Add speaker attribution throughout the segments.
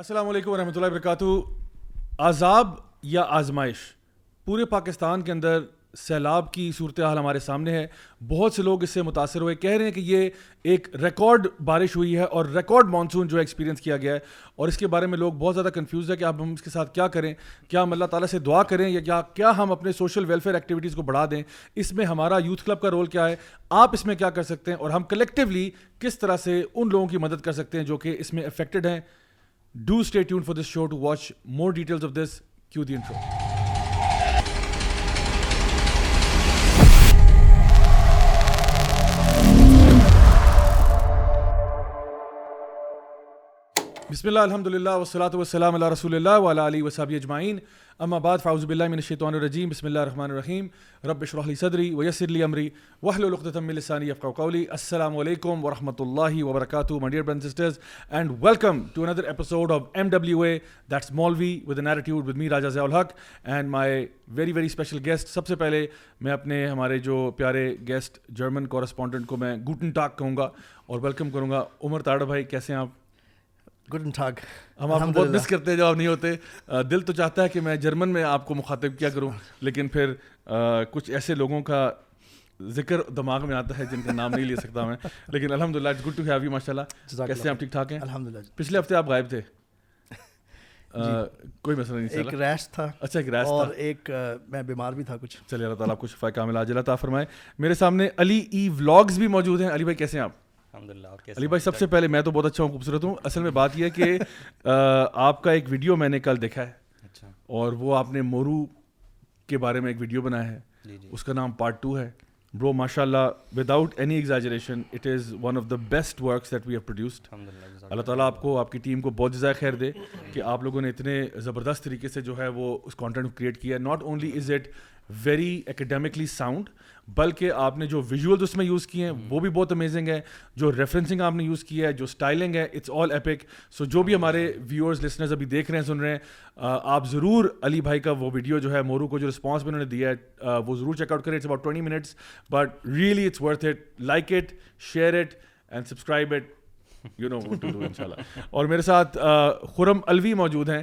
Speaker 1: السلام علیکم ورحمۃ اللہ وبرکاتہ عذاب یا آزمائش پورے پاکستان کے اندر سیلاب کی صورتحال ہمارے سامنے ہے بہت سے لوگ اس سے متاثر ہوئے کہہ رہے ہیں کہ یہ ایک ریکارڈ بارش ہوئی ہے اور ریکارڈ مانسون جو ایکسپیرینس کیا گیا ہے اور اس کے بارے میں لوگ بہت زیادہ کنفیوز ہے کہ اب ہم اس کے ساتھ کیا کریں کیا ہم اللہ تعالیٰ سے دعا کریں یا کیا کیا ہم اپنے سوشل ویلفیئر ایکٹیویٹیز کو بڑھا دیں اس میں ہمارا یوتھ کلب کا رول کیا ہے آپ اس میں کیا کر سکتے ہیں اور ہم کلیکٹولی کس طرح سے ان لوگوں کی مدد کر سکتے ہیں جو کہ اس میں افیکٹڈ ہیں Do stay tuned for this show to watch more details of this. Cue the intro. بسم اللہ الحمد للہ وسلۃ وسلام اللہ رسول اللہ ولا علیہ وصابی اجمعین اما بعد فاؤز بلّہ الشیطان الرجیم بسم اللہ الرحمن الرحیم رب صدری ویسر و امری وحل وحلۃ السانی افقا کو قولی السلام علیکم ورحمۃ اللہ وبرکاتہ my dear burn sisters and welcome to another episode of M W A that's with نیرٹیوڈ with me Raja Zia ul Haq and my very very special guest سب سے پہلے میں اپنے ہمارے جو پیارے گیسٹ جرمن کورسپونڈنٹ کو میں گوٹن ٹاک کہوں گا اور ویلکم کروں گا عمر تاڑ بھائی کیسے ہیں آپ گڈن ٹھاک ہم آپ بہت مس کرتے ہیں جواب نہیں ہوتے دل تو چاہتا ہے کہ میں جرمن میں آپ کو مخاطب کیا کروں لیکن پھر کچھ ایسے لوگوں کا ذکر دماغ میں آتا ہے جن کا نام نہیں لے سکتا میں لیکن الحمد للہ it's good to have you ماشاء اللہ کیسے آپ ٹھیک ٹھاک ہیں الحمد للہ پچھلے ہفتے
Speaker 2: آپ غائب تھے جی۔ کوئی مسئلہ نہیں ایک ریش تھا اچھا ایک ریش اور ایک میں بیمار بھی تھا کچھ چلیے اللہ تعالیٰ آپ
Speaker 1: کو شفا کا ملا جلا تھا فرمائے میرے سامنے علی ای ولاگز بھی موجود ہیں علی بھائی کیسے ہیں آپ الحمد للہ علی بھائی سب سے پہلے میں تو بہت اچھا ہوں خوبصورت ہوں اصل میں بات یہ ہے کہ آپ کا ایک ویڈیو میں نے کل دیکھا ہے اچھا۔ اور وہ آپ نے مورو کے بارے میں ایک ویڈیو بنایا ہے جی، جی۔ اس کا نام پارٹ ٹو ہے برو ماشاء اللہ without any exaggeration it is one of the best works that we have produced اللہ تعالیٰ آپ کو آپ کی ٹیم کو بہت جزائے خیر دے کہ آپ لوگوں نے اتنے زبردست طریقے سے جو ہے وہ اس کانٹینٹ کو کریٹ کیا ہے not only is it very academically sound بلکہ آپ نے جو ویژول اس میں یوز کیے ہیں وہ بھی بہت امیزنگ ہے جو ریفرنسنگ آپ نے یوز کی ہے جو اسٹائلنگ ہے اٹس آل ایپک سو جو بھی ہمارے ویورس لسنرز ابھی دیکھ رہے ہیں سن رہے ہیں آپ ضرور علی بھائی کا وہ ویڈیو جو ہے مورو کو جو رسپانس میں انہوں نے دیا ہے وہ ضرور چیک آؤٹ کریں it's about twenty minutes but really it's worth it like it share it and subscribe it you know ان شاء اللہ اور میرے ساتھ خرم الوی موجود ہیں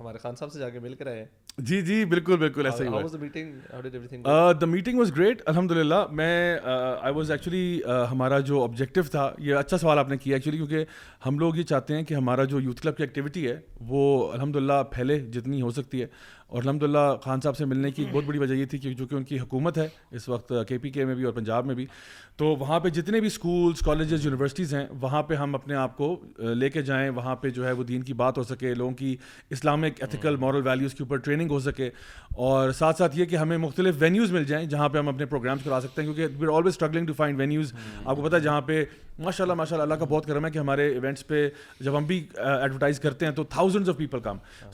Speaker 3: ہمارے خان صاحب سے جا کے مل کر آئے جی جی بالکل بالکل ایسا
Speaker 1: ہی دا میٹنگ واز گریٹ الحمد للہ میں آئی واز ایکچولی ہمارا جو آبجیکٹیو تھا یہ اچھا سوال آپ نے کیا ایکچولی کیونکہ ہم لوگ یہ چاہتے ہیں کہ ہمارا جو یوتھ کلب کی ایکٹیویٹی ہے وہ الحمد للہ پھیلے جتنی ہو سکتی ہے اور الحمد للہ خان صاحب سے ملنے کی ایک بہت بڑی وجہ یہ تھی کہ جو کہ ان کی حکومت ہے اس وقت کے پی کے میں بھی اور پنجاب میں بھی تو وہاں پہ جتنے بھی اسکولس کالجز یونیورسٹیز ہیں وہاں پہ ہم اپنے آپ کو لے کے جائیں وہاں پہ جو ہے وہ دین کی بات ہو سکے لوگوں کی اسلامک ایتھیکل مارل ویلیوز کے اوپر ٹریننگ ہو سکے اور ساتھ ساتھ یہ کہ ہمیں مختلف وینیوز مل جائیں جہاں پہ ہم اپنے پروگرامس کرا سکتے ہیں کیونکہ are always struggling to find venues آپ کو پتا ہے جہاں پہ ماشاء اللہ ماشاء اللہ اللہ کا بہت کرم ہے کہ ہمارے ایونٹس پہ جب ہم بھی ایڈورٹائز کرتے ہیں تو thousand of people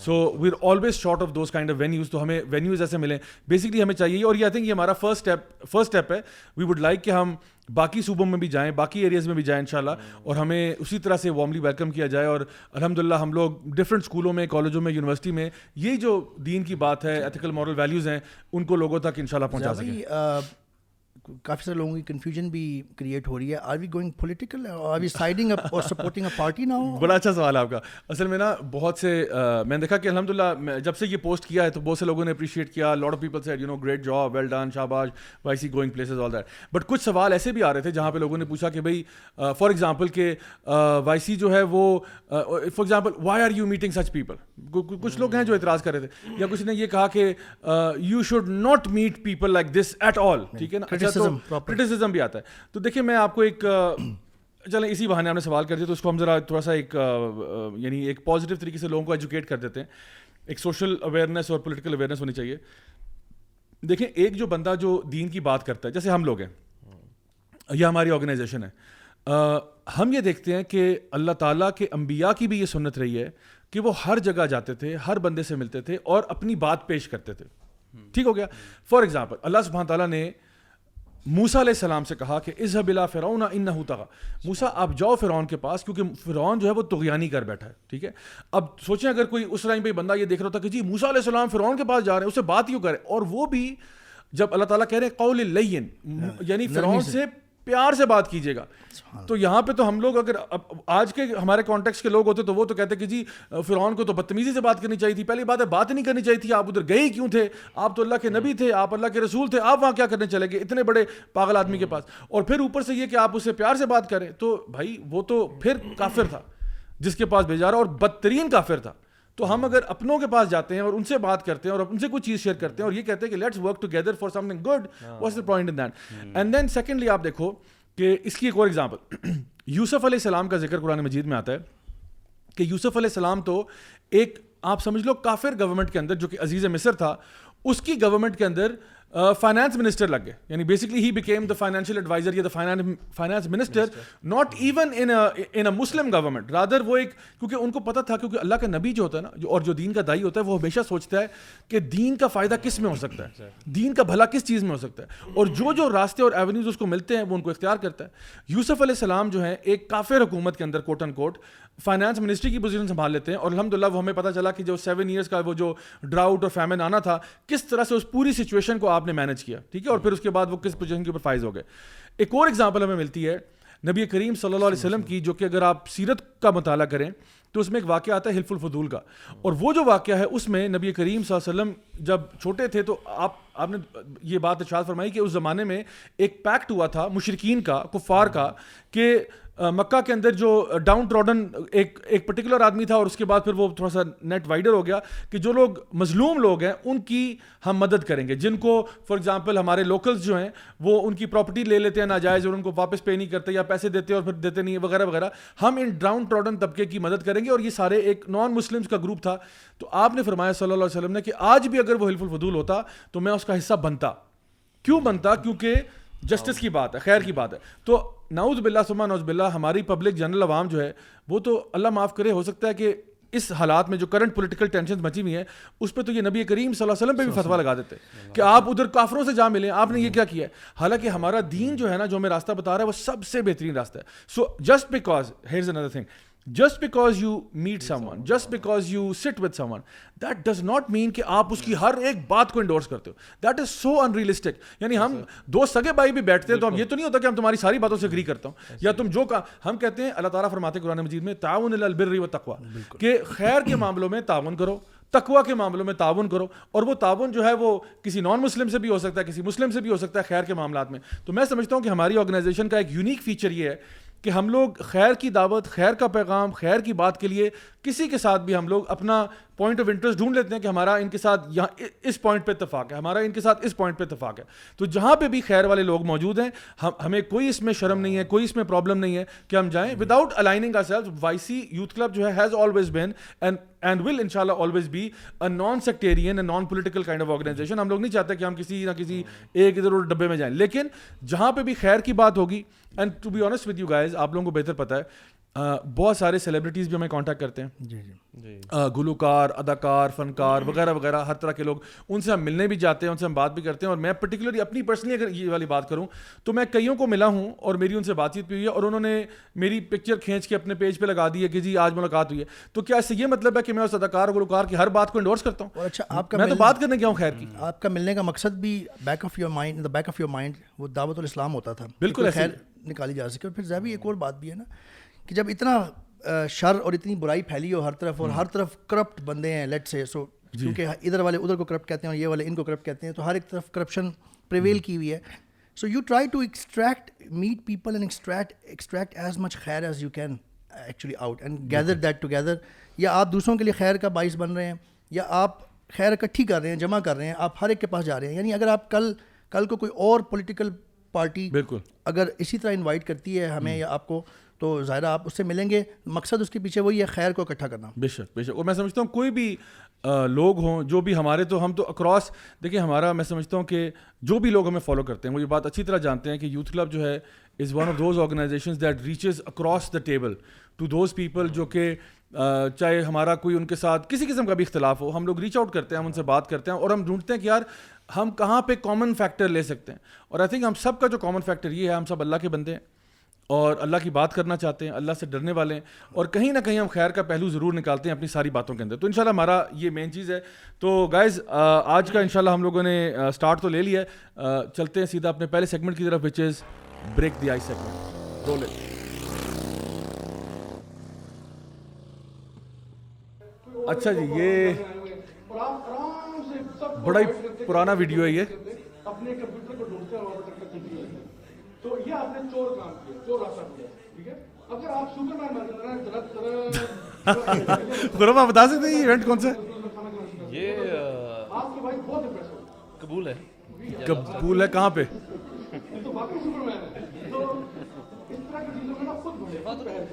Speaker 1: so we are always short of those kind kind of venues تو ہمیں وینیوز ایسے ملیں بیسکلی ہمیں چاہیے اور یہ آئی تھنک یہ ہمارا فرسٹ اسٹیپ فرسٹ اسٹیپ ہے وی وڈ لائک کہ ہم باقی صوبوں میں بھی جائیں باقی ایریاز میں بھی جائیں انشاءاللہ mm-hmm. اور ہمیں اسی طرح سے وارملی ویلکم کیا جائے اور الحمد للہ ہم لوگ ڈفرینٹ اسکولوں میں کالجوں میں یونیورسٹی میں یہی جو دین کی بات ہے ایتھیکل مورل ویلیوز ہیں ان کو لوگوں تک ان شاء اللہ پہنچا سکیں
Speaker 2: کافی سارے لوگوں کی کنفیوژن بھی کریٹ ہو رہی ہے are are we we going political siding اور سپورٹنگ اے پارٹی نا بڑا
Speaker 1: اچھا سوال ہے آپ کا اصل میں نا بہت سے میں نے دیکھا کہ الحمد للہ جب سے یہ پوسٹ کیا ہے تو بہت سے لوگوں نے اپریشیٹ کیا of people you know great job well done Y C going places all that but کچھ سوال ایسے بھی آ رہے تھے جہاں پہ لوگوں نے پوچھا کہ بھائی فار ایگزامپل کہ وائی سی جو ہے وہ for example why are you meeting such people کچھ لوگ ہیں جو اعتراض کر رہے تھے یا کچھ نے یہ کہا کہ you should not meet people like this at all ٹھیک ہے نا اچھا، بھی آتا ہے تو دیکھیے میں آپ کو ایک چلیں اسی بہانے ہم نے سوال کر دیا تو اس کو ہم ذرا تھوڑا سا ایک یعنی ایک پازیٹیو طریقے سے لوگوں کو ایجوکیٹ کر دیتے ہیں ایک سوشل اویئرنیس اور پولیٹیکل اویئرنیس ہونی چاہیے دیکھیں ایک جو بندہ جو دین کی بات کرتا ہے جیسے ہم لوگ ہیں یا ہماری آرگنائزیشن ہے ہم یہ دیکھتے ہیں کہ اللہ تعالیٰ کے انبیاء کی بھی یہ سنت رہی ہے کہ وہ ہر جگہ جاتے تھے ہر بندے سے ملتے تھے اور اپنی بات پیش کرتے تھے ٹھیک ہو گیا فار ایگزامپل اللہ سبحانہ تعالیٰ نے موسا علیہ السلام سے کہا کہ فرعون ان تغا موسا آپ جاؤ فرعون کے پاس کیونکہ فرعون جو ہے وہ تغیانی کر بیٹھا ہے ٹھیک ہے اب سوچیں اگر کوئی اس ٹائم بندہ یہ دیکھ رہا ہوتا کہ جی موسا علیہ السلام فرعون کے پاس جا رہے ہیں اس سے بات کیوں کرے اور وہ بھی جب اللہ تعالیٰ کہہ رہے ہیں قول ہاں، یعنی سے پیار سے بات کیجیے گا تو یہاں پہ تو ہم لوگ اگر آج کے ہمارے کانٹیکس کے لوگ ہوتے تو وہ تو کہتے کہ جی فرعون کو تو بدتمیزی سے بات کرنی چاہیے تھی پہلی بات ہے بات نہیں کرنی چاہیے تھی آپ ادھر گئے کیوں تھے آپ تو اللہ کے نبی تھے آپ اللہ کے رسول تھے آپ وہاں کیا کرنے چلے گئے اتنے بڑے پاگل آدمی کے ہاں۔ پاس اور پھر اوپر سے یہ کہ آپ اسے پیار سے بات کریں تو بھائی وہ تو پھر کافر تھا جس کے پاس بھیجا رہا اور بدترین کافر تھا تو ہم اگر اپنوں کے پاس جاتے ہیں اور ان سے بات کرتے ہیں اور ان سے کچھ چیز شیئر کرتے ہیں اور یہ کہتے ہیں کہ let's work together for something good what's the point in and then secondly آپ دیکھو کہ اس کی ایک اور ایگزامپل یوسف علیہ السلام کا ذکر قرآن مجید میں آتا ہے کہ یوسف علیہ السلام تو ایک آپ سمجھ لو کافر گورنمنٹ کے اندر جو کہ عزیز مصر تھا اس کی گورنمنٹ کے اندر فائنانس منسٹر لگ گئے یعنی basically he became the financial advisor یا the finance minister not even in Muslim government rather وہ ایک کیونکہ ان کو پتا تھا کیونکہ اللہ کا نبی جو ہوتا ہے نا جو اور جو دین کا دائی ہوتا ہے وہ ہمیشہ سوچتا ہے کہ دین کا فائدہ کس میں ہو سکتا ہے دین کا بھلا کس چیز میں ہو سکتا ہے اور جو جو راستے اور ایونیوز اس کو ملتے ہیں وہ ان کو اختیار کرتا ہے یوسف علیہ السلام جو ہے ایک کافر حکومت کے اندر quote unquote finance ministry کی پوزیشن سنبھال لیتے ہیں اور الحمد للہ وہ ہمیں پتہ چلا کہ جو سیون ایئرس کا وہ جو ڈراؤٹ اور فیمن آنا تھا کس طرح سے اس پوری سچویشن کو آپ نے مینج کیا ٹھیک ہے اور پھر اس کے بعد وہ کس پوزیشن کے اوپر فائز ہو گئے ایک اور ایگزامپل ہمیں ملتی ہے نبی کریم صلی اللہ علیہ وسلم کی جو کہ اگر آپ سیرت کا مطالعہ کریں تو اس میں ایک واقعہ آتا ہے ہیلپ الفدول کا اور وہ جو واقعہ ہے اس میں نبی کریم صلی اللہ علیہ وسلم جب چھوٹے تھے تو آپ آپ نے یہ بات ارشاد فرمائی کہ اس زمانے میں ایک پیکٹ ہوا تھا مشرقین کا کفار کا کہ مکہ کے اندر جو ڈاؤن ٹراڈن ایک ایک پرٹیکولر آدمی تھا اور اس کے بعد پھر وہ تھوڑا سا نیٹ وائڈر ہو گیا کہ جو لوگ مظلوم لوگ ہیں ان کی ہم مدد کریں گے جن کو فار ایگزامپل ہمارے لوکلز جو ہیں وہ ان کی پراپرٹی لے لیتے ہیں ناجائز اور ان کو واپس پے نہیں کرتے یا پیسے دیتے اور پھر دیتے نہیں وغیرہ وغیرہ ہم ان ڈاؤن ٹراڈن طبقے کی مدد کریں گے اور یہ سارے ایک نان مسلمس کا گروپ تھا تو آپ نے فرمایا صلی اللہ علیہ وسلم نے کہ آج بھی اگر وہ حلف الفضول ہوتا تو میں اس کا حصہ بنتا کیوں بنتا کیونکہ جسٹس کی بات ہے خیر کی بات ہے تو نعوذ بلّہ ثم نعوذ باللہ ہماری پبلک جنرل عوام جو ہے وہ تو اللہ معاف کرے ہو سکتا ہے کہ اس حالات میں جو کرنٹ پولیٹیکل ٹینشن بچی ہوئی ہیں اس پہ تو یہ نبی کریم صلی اللہ علیہ وسلم پہ بھی فتوا لگا دیتے کہ آپ ادھر کافروں سے جا ملیں آپ نے یہ کیا کیا ہے حالانکہ ہمارا دین جو ہے نا جو ہمیں راستہ بتا رہا ہے وہ سب سے بہترین راستہ ہے so just because another thing just because you meet someone just because you sit with one that does not mean کہ آپ اس کی ہر ایک بات کو انڈورس کرتے ہو that is so unrealistic یعنی ہم دو سگے بھائی بھی بیٹھتے ہیں تو ہم یہ تو نہیں ہوتا کہ ہم تمہاری ساری باتوں سے اگری کرتا ہوں یا تم جو کا ہم کہتے ہیں اللہ تعالیٰ فرماتے قرآن مجید میں تعاون و تقوا کہ خیر کے معاملوں میں تعاون کرو تقوا کے معاملوں میں تعاون کرو اور وہ تعاون جو ہے وہ کسی نان مسلم سے بھی ہو سکتا ہے کسی مسلم سے بھی ہو سکتا ہے خیر کے معاملات میں تو میں سمجھتا ہوں کہ ہماری آرگنائزیشن کا ایک یونیک فیچر یہ ہے کہ ہم لوگ خیر کی دعوت خیر کا پیغام خیر کی بات کے لیے کسی کے ساتھ بھی ہم لوگ اپنا پوائنٹ آف انٹرسٹ ڈھونڈ لیتے ہیں کہ ہمارا ان کے ساتھ یہاں اس پوائنٹ پہ اتفاق ہے ہمارا ان کے ساتھ اس پوائنٹ پہ اتفاق ہے تو جہاں پہ بھی خیر والے لوگ موجود ہیں ہمیں کوئی اس میں شرم نہیں ہے کوئی اس میں پرابلم نہیں ہے کہ ہم جائیں without aligning our self Y C youth club جو ہے has always been and will ان شاء اللہ always be a non sectarian a non political kind of organization ہم لوگ نہیں چاہتے کہ ہم کسی نہ کسی ایک ادھر اور ڈبے میں جائیں لیکن جہاں پہ بھی خیر کی بات ہوگی and to be honest with you guys آپ لوگوں کو بہتر پتا ہے بہت سارے سیلیبریٹیز بھی ہمیں کانٹیکٹ کرتے ہیں جی جی, جی۔ گلوکار اداکار فنکار وغیرہ وغیرہ ہر طرح کے لوگ ان سے ہم ملنے بھی جاتے ہیں ان سے ہم بات بھی کرتے ہیں اور میں پرٹیکولرلی اپنی پرسنلی اگر یہ والی بات کروں تو میں کئیوں کو ملا ہوں اور میری ان سے بات چیت بھی ہوئی ہے اور انہوں نے میری پکچر کھینچ کے اپنے پیج پہ لگا دی ہے کہ جی آج ملاقات ہوئی ہے تو کیا اس سے یہ مطلب ہے کہ میں اس اداکار گلوکار کی ہر بات کو انڈورس کرتا ہوں
Speaker 2: اچھا آپ کا
Speaker 1: میں تو بات کرنے گیا ہوں خیر کی
Speaker 2: آپ کا ملنے کا مقصد بھی back of your mind back of your mind وہ دعوت الاسلام ہوتا تھا
Speaker 1: بالکل خیر نکالی جا
Speaker 2: سکے اور پھر ایک اور بات بھی ہے نا کہ جب اتنا شر اور اتنی برائی پھیلی ہو ہر طرف اور ہر طرف کرپٹ بندے ہیں لیٹ سے سو کیونکہ ادھر والے ادھر کو کرپٹ کہتے ہیں اور یہ والے ان کو کرپٹ کہتے ہیں تو ہر ایک طرف کرپشن پریویل جی۔ کی ہوئی ہے so you try to extract meet people and extract extract as much خیر as you can actually out and gather that together یا آپ دوسروں کے لیے خیر کا باعث بن رہے ہیں یا آپ خیر اکٹھی کر رہے ہیں جمع کر رہے ہیں آپ ہر ایک کے پاس جا رہے ہیں یعنی اگر آپ کل کل کو کوئی اور پولیٹیکل پارٹی بالکل اگر اسی طرح انوائٹ کرتی ہے ہمیں جی۔ یا آپ کو تو ظاہر آپ اس سے ملیں گے مقصد اس کے پیچھے وہی ہے خیر کو اکٹھا کرنا
Speaker 1: بے شک بے شک اور میں سمجھتا ہوں کوئی بھی لوگ ہوں جو بھی ہمارے تو ہم تو اکراس دیکھیں ہمارا میں سمجھتا ہوں کہ جو بھی لوگ ہمیں فالو کرتے ہیں وہ یہ بات اچھی طرح جانتے ہیں کہ یوتھ کلب جو ہے is one of those organisations that reaches across the table to those people جو کہ چاہے ہمارا کوئی ان کے ساتھ کسی قسم کا بھی اختلاف ہو ہم لوگ ریچ آؤٹ کرتے ہیں ہم ان سے بات کرتے ہیں اور ہم ڈھونڈتے ہیں کہ یار ہم کہاں پہ کامن فیکٹر لے سکتے ہیں اور آئی تھنک ہم سب کا جو کامن فیکٹر یہ ہے ہم سب اللہ کے بندے ہیں اور اللہ کی بات کرنا چاہتے ہیں اللہ سے ڈرنے والے ہیں اور کہیں نہ کہیں ہم خیر کا پہلو ضرور نکالتے ہیں اپنی ساری باتوں کے اندر تو انشاءاللہ ہمارا یہ مین چیز ہے تو گائز آج کا انشاءاللہ ہم لوگوں نے سٹارٹ تو لے لیا ہے چلتے ہیں سیدھا اپنے پہلے سیگمنٹ کی طرف which is break the ice segment دیا اچھا جی یہ بڑا ہی پرانا ویڈیو ہے یہ تو یہ آپ نے چور کام کیا چور راستہ کیا ٹھیک ہے اگر آپ سپر مین بن جانا ہیں درد گروپ آپ بتا سکتے ہیں ایونٹ کون سا یہ آپ کے بھائی بہت امپریس قبول ہے قبول ہے کہاں پہ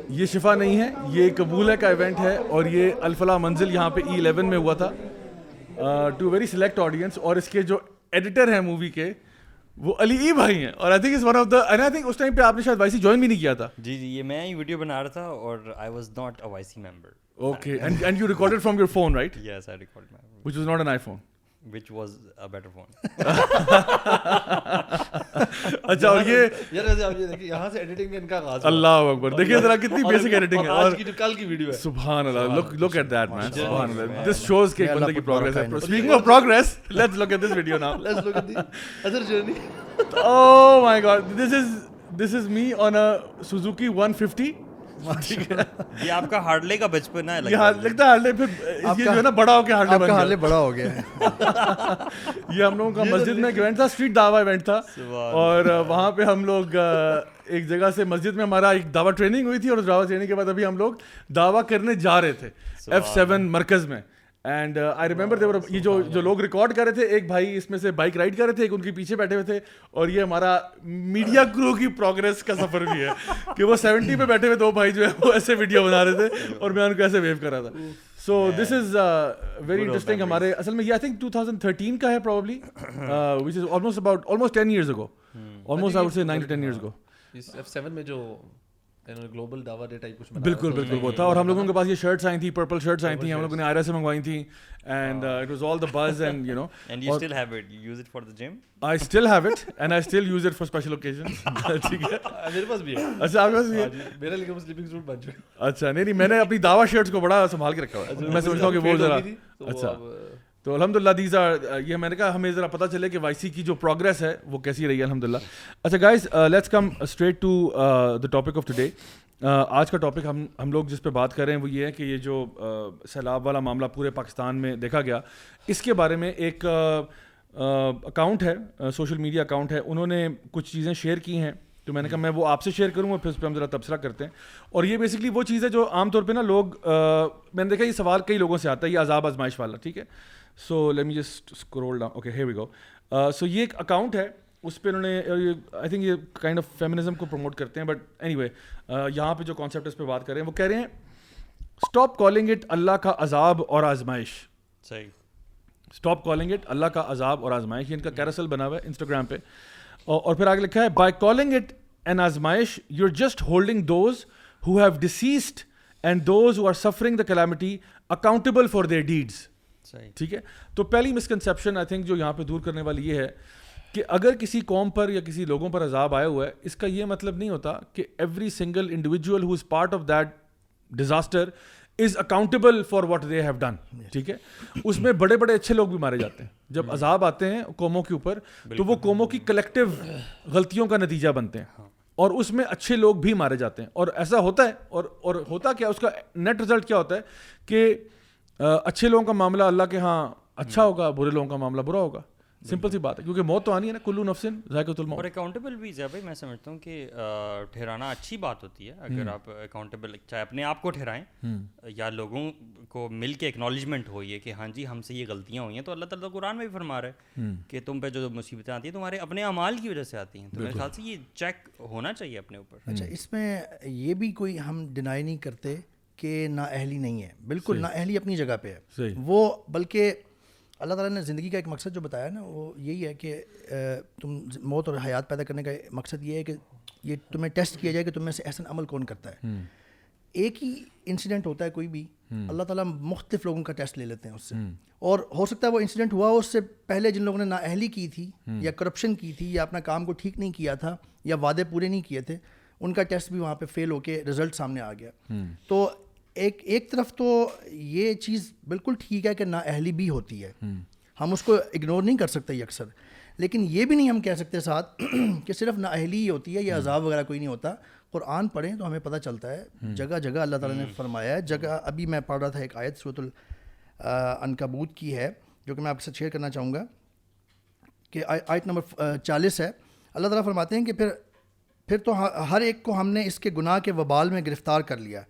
Speaker 1: یہ شفا نہیں ہے یہ قبول ہے کا ایونٹ ہے اور یہ الفلا منزل یہاں پہ ای e الیون میں ہوا تھا ٹو ویری سلیکٹ آڈینس اور اس کے جو ایڈیٹر ہیں مووی کے وہ علی ای بھائی ہیں اور I think is one of the I think اس ٹائم پہ آپ نے شاید وائی سی جوائن بھی نہیں کیا تھا
Speaker 3: جی جی یہ میں ہی ویڈیو بنا رہا تھا اور I was not a Y C member okay and and you recorded from your phone right yes I record my which was not an I phone اچھا،
Speaker 1: وچ اللہ دس از می
Speaker 3: 150 یہ آپ کا ہارڈلے کا بچپن ہے
Speaker 2: بڑا ہو ہارڈلے
Speaker 1: بڑا ہو گیا یہ ہم لوگوں کا مسجد میں اور وہاں پہ ہم لوگ ایک جگہ سے مسجد میں ہمارا ایک دعوی ٹریننگ ہوئی تھی اور ٹریننگ کے بعد ابھی ہم لوگ دعوی کرنے جا رہے تھے ایف سیون مرکز میں اینڈ آئی ریمبر دیور یہ جو جو لوگ ریکارڈ کر رہے تھے ایک بھائی اس میں سے بائک رائڈ کر رہے تھے ایک ان کے پیچھے بیٹھے ہوئے تھے اور یہ ہمارا میڈیا کرو کی پروگرس کا سفر بھی ہے کہ وہ سیونٹی پہ بیٹھے ہوئے دو بھائی جو ہے وہ ایسے ویڈیو بنا رہے تھے اور میں ان کو ایسے ویو کر رہا تھا so this is very interesting ہمارے اصل میں یہ I think two thousand thirteen کا ہے probably which is almost about almost ten years go almost I would say nine to ten years go F seven میں جو بالکل بالکل وہ تھا اور ہم ہم لوگوں لوگوں کے پاس یہ شرٹس
Speaker 3: شرٹس آئی آئی تھیں تھیں تھیں پرپل نے سے منگوائی
Speaker 1: اپنی شرٹس کو بڑا سنبھال کے رکھا ہوا تو الحمد للہ دیز آر یہ میں نے کہا ہمیں ذرا پتہ چلے کہ وائی سی کی جو پروگرس ہے وہ کیسی رہی ہے الحمد للہ اچھا guys let's come straight to the topic of today آج کا ٹاپک ہم ہم لوگ جس پہ بات کر رہے ہیں وہ یہ ہے کہ یہ جو سیلاب والا معاملہ پورے پاکستان میں دیکھا گیا اس کے بارے میں ایک اکاؤنٹ ہے سوشل میڈیا اکاؤنٹ ہے انہوں نے کچھ چیزیں شیئر کی ہیں تو میں نے کہا میں وہ آپ سے شیئر کروں گا پھر اس پہ ہم ذرا تبصرہ کرتے ہیں اور یہ بیسکلی وہ چیز ہے جو عام طور پہ نا لوگ میں نے دیکھا یہ سوال کئی لوگوں سے آتا ہے یہ عذاب آزمائش والا ٹھیک ہے so let me just scroll down okay go so یہ ایک اکاؤنٹ ہے اس پہ انہوں نے آئی تھنک یہ کائنڈ آف فیمنزم کو پروموٹ کرتے ہیں بٹ اینی وے یہاں پہ جو کانسیپٹ اس پہ بات کر رہے ہیں وہ کہہ رہے ہیں اسٹاپ کالنگ اٹ اللہ کا عذاب اور آزمائش
Speaker 3: صحیح
Speaker 1: اسٹاپ کالنگ اٹ اللہ کا عذاب اور آزمائش یہ ان کا کیراسل بنا ہوا ہے انسٹاگرام پہ اور پھر آگے لکھا ہے بائی کالنگ اٹ این آزمائش you are just holding those who who have and those are suffering the calamity accountable for their deeds ٹھیک ہے تو پہلی مسکنسیپشن آئی تھنک جو یہاں پہ دور کرنے والی یہ ہے کہ اگر کسی قوم پر یا کسی لوگوں پر عذاب آیا ہوا ہے اس کا یہ مطلب نہیں ہوتا کہ every single individual who is part of that disaster is accountable for what they have done ٹھیک ہے اس میں بڑے بڑے اچھے لوگ بھی مارے جاتے ہیں جب عذاب آتے ہیں قوموں کے اوپر تو وہ قوموں کی کلیکٹیو غلطیوں کا نتیجہ بنتے ہیں ہاں۔ اور اس میں اچھے لوگ بھی مارے جاتے ہیں اور ایسا ہوتا ہے اور اور ہوتا کیا اس کا نیٹ رزلٹ کیا ہوتا ہے کہ اچھے لوگوں کا معاملہ اللہ کے ہاں اچھا ہوگا برے لوگوں کا معاملہ برا ہوگا سمپل سی بات ہے کیونکہ موت تو آنی ہے نا کلو نفسن الموت
Speaker 3: اور اکاؤنٹیبل بھی میں سمجھتا ہوں کہ ٹھہرانا اچھی بات ہوتی ہے اگر آپ اکاؤنٹیبل چاہے اپنے آپ کو ٹھہرائیں یا لوگوں کو مل کے اکنالجمنٹ ہوئی ہے کہ ہاں جی ہم سے یہ غلطیاں ہوئی ہیں تو اللہ تعالیٰ قرآن میں بھی فرما ہے کہ تم پہ جو مصیبتیں آتی ہیں تمہارے اپنے اعمال کی وجہ سے آتی ہیں تو میرے خیال سے یہ چیک ہونا چاہیے اپنے اوپر
Speaker 2: اچھا اس میں یہ بھی کوئی ہم ڈینائی نہیں کرتے کہ نا اہلی نہیں ہے بالکل نااہلی اپنی جگہ پہ ہے وہ بلکہ اللہ تعالیٰ نے زندگی کا ایک مقصد جو بتایا نا وہ یہی ہے کہ تم موت اور حیات پیدا کرنے کا مقصد یہ ہے کہ یہ تمہیں ٹیسٹ کیا جائے کہ تمہیں سے احسن عمل کون کرتا ہے ایک ہی انسیڈنٹ ہوتا ہے کوئی بھی اللہ تعالیٰ مختلف لوگوں کا ٹیسٹ لے لیتے ہیں اس سے اور ہو سکتا ہے وہ انسیڈنٹ ہوا اس سے پہلے جن لوگوں نے نااہلی کی تھی یا کرپشن کی تھی یا اپنا کام کو ٹھیک نہیں کیا تھا یا وعدے پورے نہیں کیے تھے ان کا ٹیسٹ بھی وہاں پہ فیل ہو کے رزلٹ سامنے آ گیا تو ایک ایک طرف تو یہ چیز بالکل ٹھیک ہے کہ نااہلی بھی ہوتی ہے ہم اس کو اگنور نہیں کر سکتے اکثر لیکن یہ بھی نہیں ہم کہہ سکتے ساتھ کہ صرف نااہلی ہی ہوتی ہے یا عذاب وغیرہ کوئی نہیں ہوتا قرآن پڑھیں تو ہمیں پتہ چلتا ہے جگہ جگہ اللہ تعالیٰ نے فرمایا ہے جگہ ابھی میں پڑھ رہا تھا ایک آیت سرت العنکبوت کی ہے جو کہ میں آپ کے ساتھ شیئر کرنا چاہوں گا کہ آیت نمبر چالیس ہے اللہ تعالیٰ فرماتے ہیں کہ پھر پھر تو ہر ایک کو ہم نے اس کے گناہ کے وبال میں گرفتار کر لیا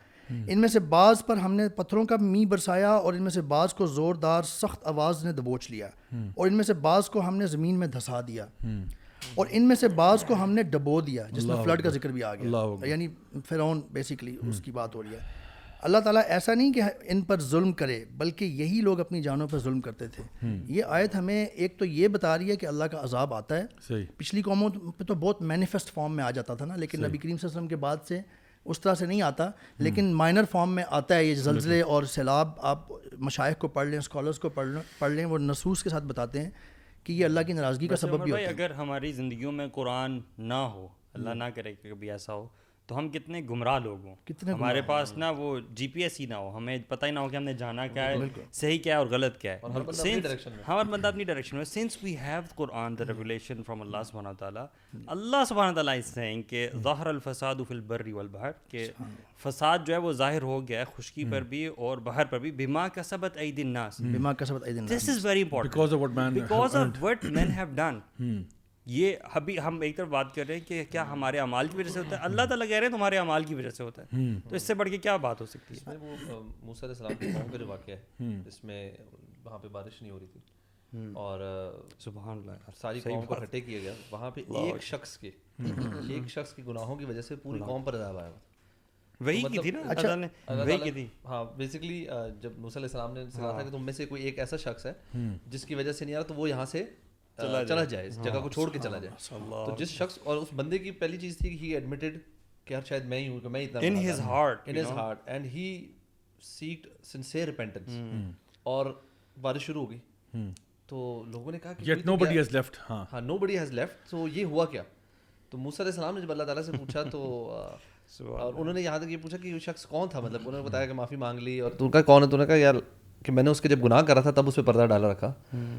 Speaker 2: ان میں سے بعض پر ہم نے پتھروں کا می برسایا اور ان میں سے بعض کو زوردار سخت آواز نے دبوچ لیا اور ان میں سے بعض کو ہم نے زمین میں دھسا دیا اور ان میں سے بعض کو ہم نے ڈبو دیا جس میں فلڈ کا ذکر بھی آ گیا یعنی فرعون اس کی بات ہو رہی ہے اللہ تعالیٰ ایسا نہیں کہ ان پر ظلم کرے بلکہ یہی لوگ اپنی جانوں پر ظلم کرتے تھے یہ آیت ہمیں ایک تو یہ بتا رہی ہے کہ اللہ کا عذاب آتا ہے پچھلی قوموں پہ تو بہت مینیفیسٹ فارم میں آ جاتا تھا نا لیکن نبی کریم صلی اللہ علیہ وسلم کے بعد سے اس طرح سے نہیں آتا لیکن مائنر فارم میں آتا ہے یہ زلزلے اور سیلاب آپ مشائق کو پڑھ لیں اسکالرس کو پڑھ لیں پڑھ لیں وہ نصوص کے ساتھ بتاتے ہیں کہ یہ اللہ کی ناراضگی کا سبب بھی
Speaker 3: ہوتا ہے اگر ہماری زندگیوں میں قرآن نہ ہو اللہ نہ کرے کہ کبھی ایسا ہو تو ہم کتنے گمراہ لوگ ہوں کتنے ہمارے پاس ہاں۔ نا وہ جی پی ایس ہی نہ ہو ہمیں پتہ ہی نہ ہو کہ ہم نے جانا کیا ہے صحیح کیا ہے اور غلط کیا ہے ہمارا بندہ اپنی ڈائریکشن میں since we have Quran the regulation from اللہ سبحانہ تعالیٰ اللہ سبحانہ تعالیٰ اس ہیں کہ ہاں۔ ظاہر الفساد فی البر والبحر کہ فساد جو ہے وہ ظاہر ہو گیا ہے خشکی پر ہاں۔ بھی اور باہر پر بھی بیما کا سبت عید الناس بیما کا سبت عید الناس this is very important because of what main because of what main have done یہ ابھی ہم ایک طرف بات کر رہے ہیں کہ کیا ہاں۔ ہمارے امال کی وجہ سے ہوتا ہے اللہ تعالیٰ کہہ رہے ہیں تمہارے امال کی وجہ سے ہوتا ہے تو اس سے بڑھ کے کیا بات ہو سکتی ہے موسیٰ علیہ السلام کے قوم کا جو واقعہ ہے اس میں وہاں پہ بارش نہیں ہو رہی تھی اور سبحان اللہ ساری قوم کو ہٹے کیا گیا وہاں پہ ایک شخص کے ایک شخص کے گناہوں کی وجہ سے پوری قوم پر عذاب آیا وہی کی تھی نا مطلب اللہ نے وہی کی تھی ہاں بیسیکلی جب موسیٰ علیہ السلام نے سکھا تھا کہ تم میں سے کوئی ایک ایسا شخص ہے جس کی وجہ سے نہیں آ رہا تو وہ یہاں سے چلا جائے اس ہاں، جگہ کو چھوڑ کے چلا جائے تو جس شخص اور اس بندے کی پہلی چیز تھی کہ ہی ایڈمیٹڈ کہ یار شاید میں ہی ہوں کہ میں اتنا in his heart in his heart and he sacked sincere repentance اور بارش شروع ہو گئی تو لوگوں نے کہا کہ نو بڈی ہیز لیفٹ ہاں ہاں نو بڈی ہیز لیفٹ تو یہ ہوا کیا تو موسیٰ علیہ السلام نے جب اللہ تعالیٰ سے پوچھا تو اور انہوں نے یہاں تک یہ پوچھا کہ یہ شخص کون تھا مطلب انہوں نے بتایا کہ معافی مانگ لی اور تو ان کا کون ہے تو انہوں نے کہا یار کہ میں نے اس کے جب گناہ کرا تھا تب اس پہ پردہ ڈالا رکھا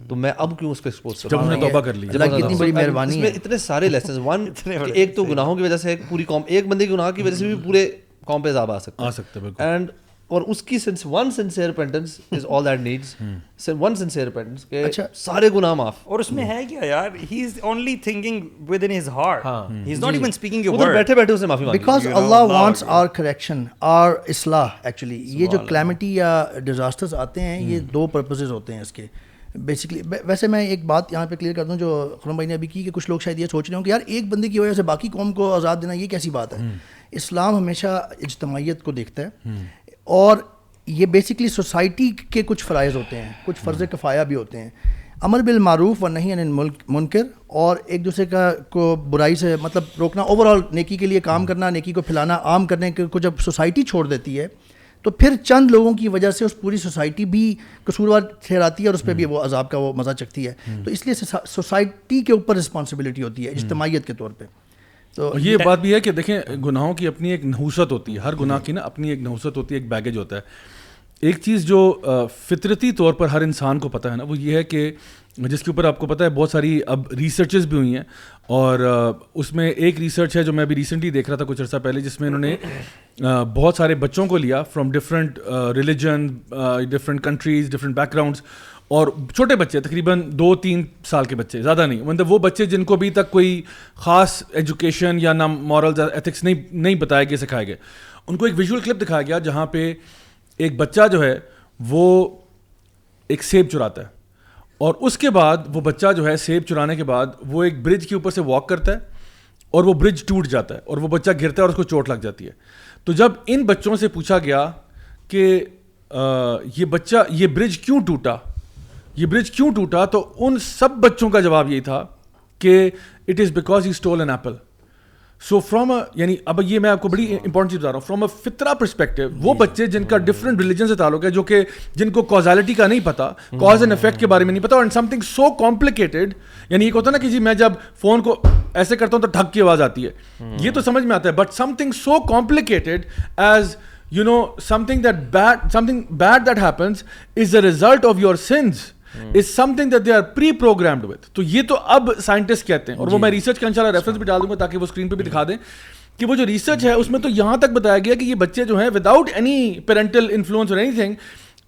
Speaker 3: تو میں اب کیوں اس کو ایکسپوز کروں جب نے توبہ کر لی اتنی بڑی مہربانی ہے اتنے سارے لیسنز ون ایک تو گناہوں کی وجہ سے پوری قوم ایک بندے کے گناہ کی وجہ سے بھی پورے قوم پہ عذاب آ سکتا ہے اینڈ اور اس کی since one since repentance is all that
Speaker 2: needs one since repentance کے اچھا سارے گناہ معاف اور اس میں ہے کیا یار he is only thinking with in his heart he is not even speaking your word بیٹھے بیٹھے اسے معافی مانگ بیکاز اللہ وانٹس اور کریکشن اور اصلاح ایکچولی یہ جو کلیمٹی یا ڈیزاسٹرز آتے ہیں یہ hmm. دو پرپسز ہوتے ہیں اس کے بیسکلی ویسے میں ایک بات یہاں پہ کلیئر کر دوں جو خرم بھائی نے ابھی کی کہ کچھ لوگ شاید یہ سوچ رہے ہوں کہ یار ایک بندے کی وجہ سے باقی قوم کو آزاد دینا یہ کیسی بات ہے hmm. اسلام ہمیشہ اجتماعیت کو دیکھتا ہے hmm. اور یہ بیسکلی سوسائٹی کے کچھ فرائض ہوتے ہیں کچھ فرض ہاں۔ کفایا بھی ہوتے ہیں امر بالمعروف و نہیں منکر اور ایک دوسرے کا کو برائی سے مطلب روکنا اوور آل نیکی کے لیے کام ہاں۔ کرنا نیکی کو پھیلانا عام کرنے کے کو جب سوسائٹی چھوڑ دیتی ہے تو پھر چند لوگوں کی وجہ سے اس پوری سوسائٹی بھی قصوروار ٹھہراتی ہے اور اس پہ بھی ہاں۔ وہ عذاب کا وہ مزہ چکتی ہے تو اس لیے سوسائٹی کے اوپر رسپانسبلٹی ہوتی ہے اجتماعیت کے طور پہ
Speaker 1: تو یہ بات بھی ہے کہ دیکھیں گناہوں کی اپنی ایک نحوست ہوتی ہے ہر گناہ کی نا اپنی ایک نحوست ہوتی ہے ایک بیگیج ہوتا ہے ایک چیز جو فطرتی طور پر ہر انسان کو پتہ ہے نا وہ یہ ہے کہ جس کے اوپر آپ کو پتہ ہے بہت ساری اب ریسرچز بھی ہوئی ہیں اور اس میں ایک ریسرچ ہے جو میں ابھی ریسنٹلی دیکھ رہا تھا کچھ عرصہ پہلے جس میں انہوں نے بہت سارے بچوں کو لیا from different religion different countries different backgrounds اور چھوٹے بچے تقریباً دو تین سال کے بچے زیادہ نہیں مطلب وہ بچے جن کو ابھی تک کوئی خاص ایجوکیشن یا نہ مورل ایتھکس نہیں نہیں بتائے گئے سکھائے گئے ان کو ایک ویژول کلپ دکھایا گیا جہاں پہ ایک بچہ جو ہے وہ ایک سیب چراتا ہے اور اس کے بعد وہ بچہ جو ہے سیب چرانے کے بعد وہ ایک برج کے اوپر سے واک کرتا ہے اور وہ برج ٹوٹ جاتا ہے اور وہ بچہ گرتا ہے اور اس کو چوٹ لگ جاتی ہے تو جب ان بچوں سے پوچھا گیا کہ یہ بچہ یہ برج کیوں ٹوٹا یہ برج کیوں ٹوٹا تو ان سب بچوں کا جواب یہی تھا کہ it is because he stole an apple so from یعنی اب یہ میں آپ کو بڑی امپورٹنٹ چیز بتا رہا ہوں فرام اے فطرہ پرسپیکٹو وہ جی. بچے جن کا ڈفرنٹ ریلیجن سے تعلق ہے جو کہ جن کو کوزالٹی کا نہیں پتا کاز اینڈ افیکٹ کے بارے میں نہیں پتا سم تھنگ سو کمپلیکیٹڈ یعنی یہ ہوتا نا کہ جی میں جب فون کو ایسے کرتا ہوں تو ڈھک کی آواز آتی ہے یہ تو سمجھ میں آتا ہے but something so complicated as you know something that bad something bad that happens is the result of your sins Hmm.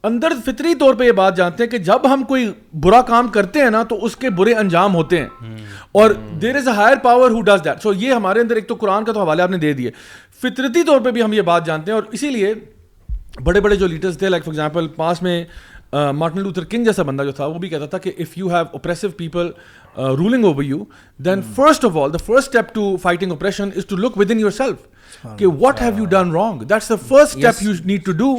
Speaker 1: اندر فطری طور یہ بات جانتے ہیں کہ جب ہم کوئی برا کام کرتے ہیں تو اس کے برے انجام ہوتے ہیں hmm. اور یہ hmm. یہ ہمارے اندر ایک تو تو قرآن کا حوالے آپ نے دے فطرتی طور بھی ہم بات جانتے ہیں اور اسی لیے بڑے بڑے جو لیڈرس لائک فار ایگزامپل میں مارٹن لوتھر کنگ جیسا بندہ جو تھا وہ بھی کہتا تھا کہ if you have oppressive people ruling over you then first of all the first step to fighting oppression is to look within your self کہ what have you done wrong that's the first step you need to do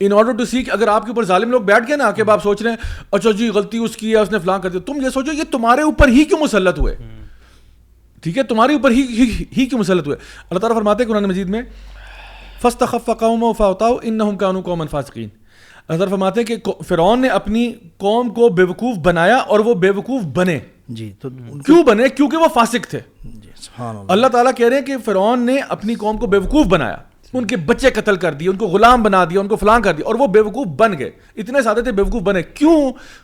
Speaker 1: in order to seek اگر آپ کے اوپر ظالم لوگ بیٹھ گئے نا کہ آپ سوچ رہے ہیں اچھا جی غلطی اس کی ہے اس نے فلاں کر دیا تم یہ سوچو یہ تمہارے اوپر ہی کیوں مسلط ہوئے ٹھیک ہے تمہارے اوپر ہی ہی کیوں مسلط ہوئے اللہ تعالیٰ فرماتے ہیں قرآن مجید میں فسط خف قوم و فاؤتاؤ ان نہ قانو قومن فاسقین فرماتے ہیں کہ فرعون نے اپنی قوم کو بے بنایا اور وہ بے بنے
Speaker 4: جی تو
Speaker 1: کیوں بنے کیونکہ وہ فاسق تھے جی، اللہ تعالیٰ کہہ رہے ہیں کہ فرعون نے اپنی قوم کو بے بنایا ان کے بچے قتل کر دیے ان کو غلام بنا دیا ان کو فلاں کر دی اور وہ بے بن گئے اتنے سادے تھے بے بنے کیوں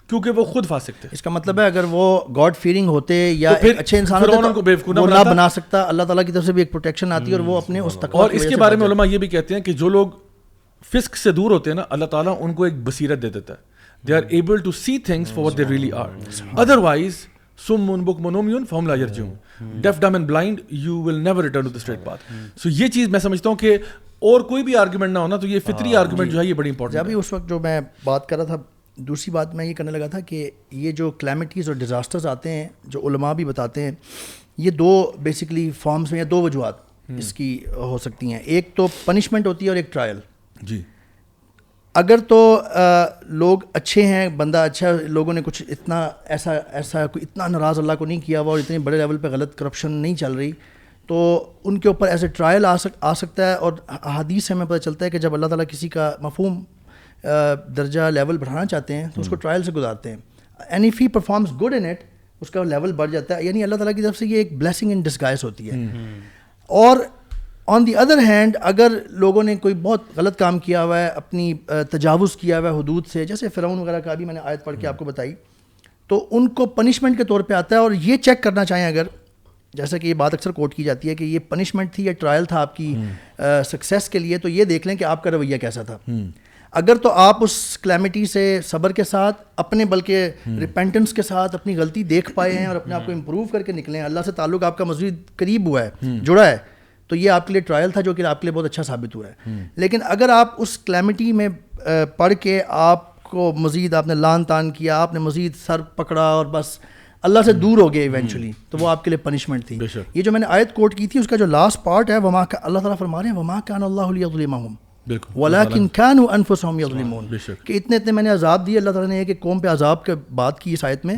Speaker 1: کیونکہ وہ خود فاسق تھے
Speaker 4: اس کا مطلب ہے اگر وہ گاڈ فیرنگ ہوتے یا اچھے انسان ہوتے نہ بنا سکتا اللہ تعالیٰ کی طرف سے بھی ایک پروٹیکشن آتی ہے اور وہ
Speaker 1: اپنے اس اس اور کے بارے میں علماء یہ بھی کہتے ہیں کہ جو لوگ فسک سے دور ہوتے ہیں نا اللہ تعالیٰ ان کو ایک بصیرت دے دیتا ہے they are able to see things for they really are otherwise سم من بک deaf dumb and blind you will never return to straight path سو یہ چیز میں سمجھتا ہوں کہ اور کوئی بھی آرگومنٹ نہ ہونا تو یہ فطری آرگومنٹ ہاں، جی۔ جو ہے یہ بڑی امپورٹنٹ
Speaker 4: ابھی اس وقت جو میں بات کر رہا تھا دوسری بات میں یہ کرنے لگا تھا کہ یہ جو کلیمٹیز اور ڈیزاسٹرز آتے ہیں جو علماء بھی بتاتے ہیں یہ دو بیسکلی فارمس میں یا دو وجوہات اس کی ہو سکتی ہیں ایک تو پنشمنٹ ہوتی ہے اور ایک ٹرائل
Speaker 1: جی
Speaker 4: اگر تو لوگ اچھے ہیں بندہ اچھا لوگوں نے کچھ اتنا ایسا ایسا اتنا ناراض اللہ کو نہیں کیا ہوا اور اتنے بڑے لیول پہ غلط کرپشن نہیں چل رہی تو ان کے اوپر ایسے ٹرائل آ سک آ سکتا ہے اور حدیث سے ہمیں پتہ چلتا ہے کہ جب اللہ تعالیٰ کسی کا مفہوم درجہ لیول بڑھانا چاہتے ہیں تو اس کو ٹرائل سے گزارتے ہیں اینی فی performance performs good in at اس کا لیول بڑھ جاتا ہے یعنی اللہ تعالیٰ کی طرف سے یہ ایک بلیسنگ ان ڈسگائز ہوتی ہے اور آن دی ادر ہینڈ اگر لوگوں نے کوئی بہت غلط کام کیا ہوا ہے اپنی تجاوز کیا ہوا ہے حدود سے جیسے فرعون وغیرہ کا بھی میں نے آیت پڑھ کے آپ کو بتائی تو ان کو پنشمنٹ کے طور پہ آتا ہے اور یہ چیک کرنا چاہیں اگر جیسا کہ یہ بات اکثر کوٹ کی جاتی ہے کہ یہ پنشمنٹ تھی یا ٹرائل تھا آپ کی سکسیس کے لیے تو یہ دیکھ لیں کہ آپ کا رویہ کیسا تھا اگر تو آپ اس کلیمٹی سے صبر کے ساتھ اپنے بلکہ ریپینٹنس کے ساتھ اپنی غلطی دیکھ پائے ہیں اور اپنے آپ کو امپروو کر کے نکلیں اللہ سے تعلق آپ کا مزید قریب ہوا ہے جڑا ہے تو یہ آپ کے لیے ٹرائل تھا جو کہ آپ کے لیے بہت اچھا ثابت ہوا ہے لیکن اگر آپ اس کلیمٹی میں پڑھ کے آپ کو مزید آپ نے لان تان کیا آپ نے مزید سر پکڑا اور بس اللہ سے دور ہو گئے ایونچولی تو وہ آپ کے لیے پنشمنٹ تھی یہ جو میں نے آیت کوٹ کی تھی اس کا جو لاسٹ پارٹ ہے وما کا اللہ تعالیٰ فرما رہے ہیں وما کان اللہ علیہ کہ اتنے اتنے میں نے عذاب دیے اللہ تعالیٰ نے کہ قوم پہ عذاب کے بات کی اس آیت میں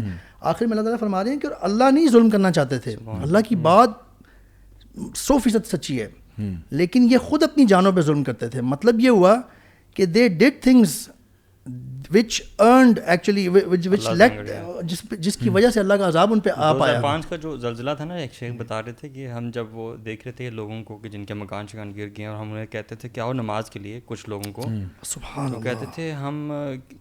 Speaker 4: آخر میں اللہ تعالیٰ فرما رہے ہیں کہ اللہ نہیں ظلم کرنا چاہتے تھے اللہ کی بات سو فیصد سچی ہے لیکن یہ خود اپنی جانوں پہ ظلم کرتے تھے مطلب یہ ہوا کہ they did things which earned actually
Speaker 5: جس جس کی وجہ سے اللہ کا عذاب ان پہ آ پایا پانچ کا جو زلزلہ تھا نا ایک شیخ بتا رہے تھے کہ ہم جب وہ دیکھ رہے تھے لوگوں کو کہ جن کے مکان شکان گر گئے اور ہم انہیں کہتے تھے کہ آؤ نماز کے لیے کچھ لوگوں کو سبحان اللہ کہتے تھے ہم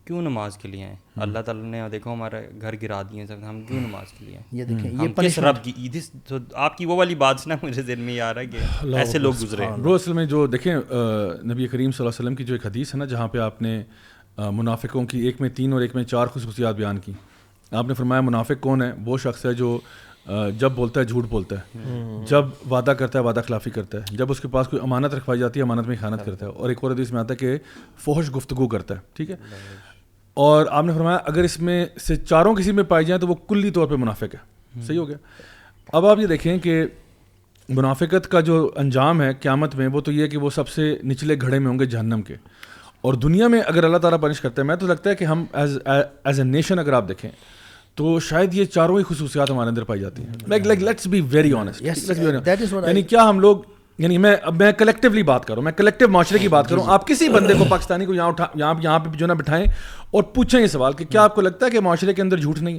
Speaker 5: کیوں نماز کے لیے ہیں اللہ تعالیٰ نے دیکھو ہمارا گھر گرا دیے سب ہم کیوں نماز کے لیے ہیں یہ دیکھیں یہ کس رب کی تو آپ کی وہ والی بات نا مجھے ذہن میں یہ آ رہا ہے کہ ایسے لوگ گزرے
Speaker 1: ہیں اصل میں جو دیکھیں نبی کریم صلی اللہ علیہ وسلم کی جو ایک حدیث ہے نا جہاں پہ آپ نے منافقوں کی ایک میں تین اور ایک میں چار خصوصیات بیان کی آپ نے فرمایا منافق کون ہے وہ شخص ہے جو جب بولتا ہے جھوٹ بولتا ہے جب وعدہ کرتا ہے وعدہ خلافی کرتا ہے جب اس کے پاس کوئی امانت رکھوائی جاتی ہے امانت میں خیانت کرتا ہے اور ایک اور حدیث میں آتا ہے کہ فوہش گفتگو کرتا ہے ٹھیک ہے اور آپ نے فرمایا اگر اس میں سے چاروں کسی میں پائی جائیں تو وہ کلی طور پہ منافق ہے صحیح ہو گیا اب آپ یہ دیکھیں کہ منافقت کا جو انجام ہے قیامت میں وہ تو یہ کہ وہ سب سے نچلے گھڑے میں ہوں گے جہنم کے اور دنیا میں اگر اللہ تعالیٰ پنش کرتے ہیں میں تو لگتا ہے کہ ہم ایز اے نیشن اگر آپ دیکھیں تو شاید یہ چاروں ہی خصوصیات ہمارے اندر پائی جاتی ہیں یعنی کیا ہم لوگ یعنی میں میں کلیکٹیولی بات کروں میں کلیکٹو معاشرے کی بات کروں جی، جی۔ آپ کسی بندے کو پاکستانی کو یہاں یہاں یہاں اٹھا پہ جو نا بٹھائیں اور پوچھیں یہ سوال کہ کیا آپ کو لگتا ہے کہ معاشرے کے اندر جھوٹ نہیں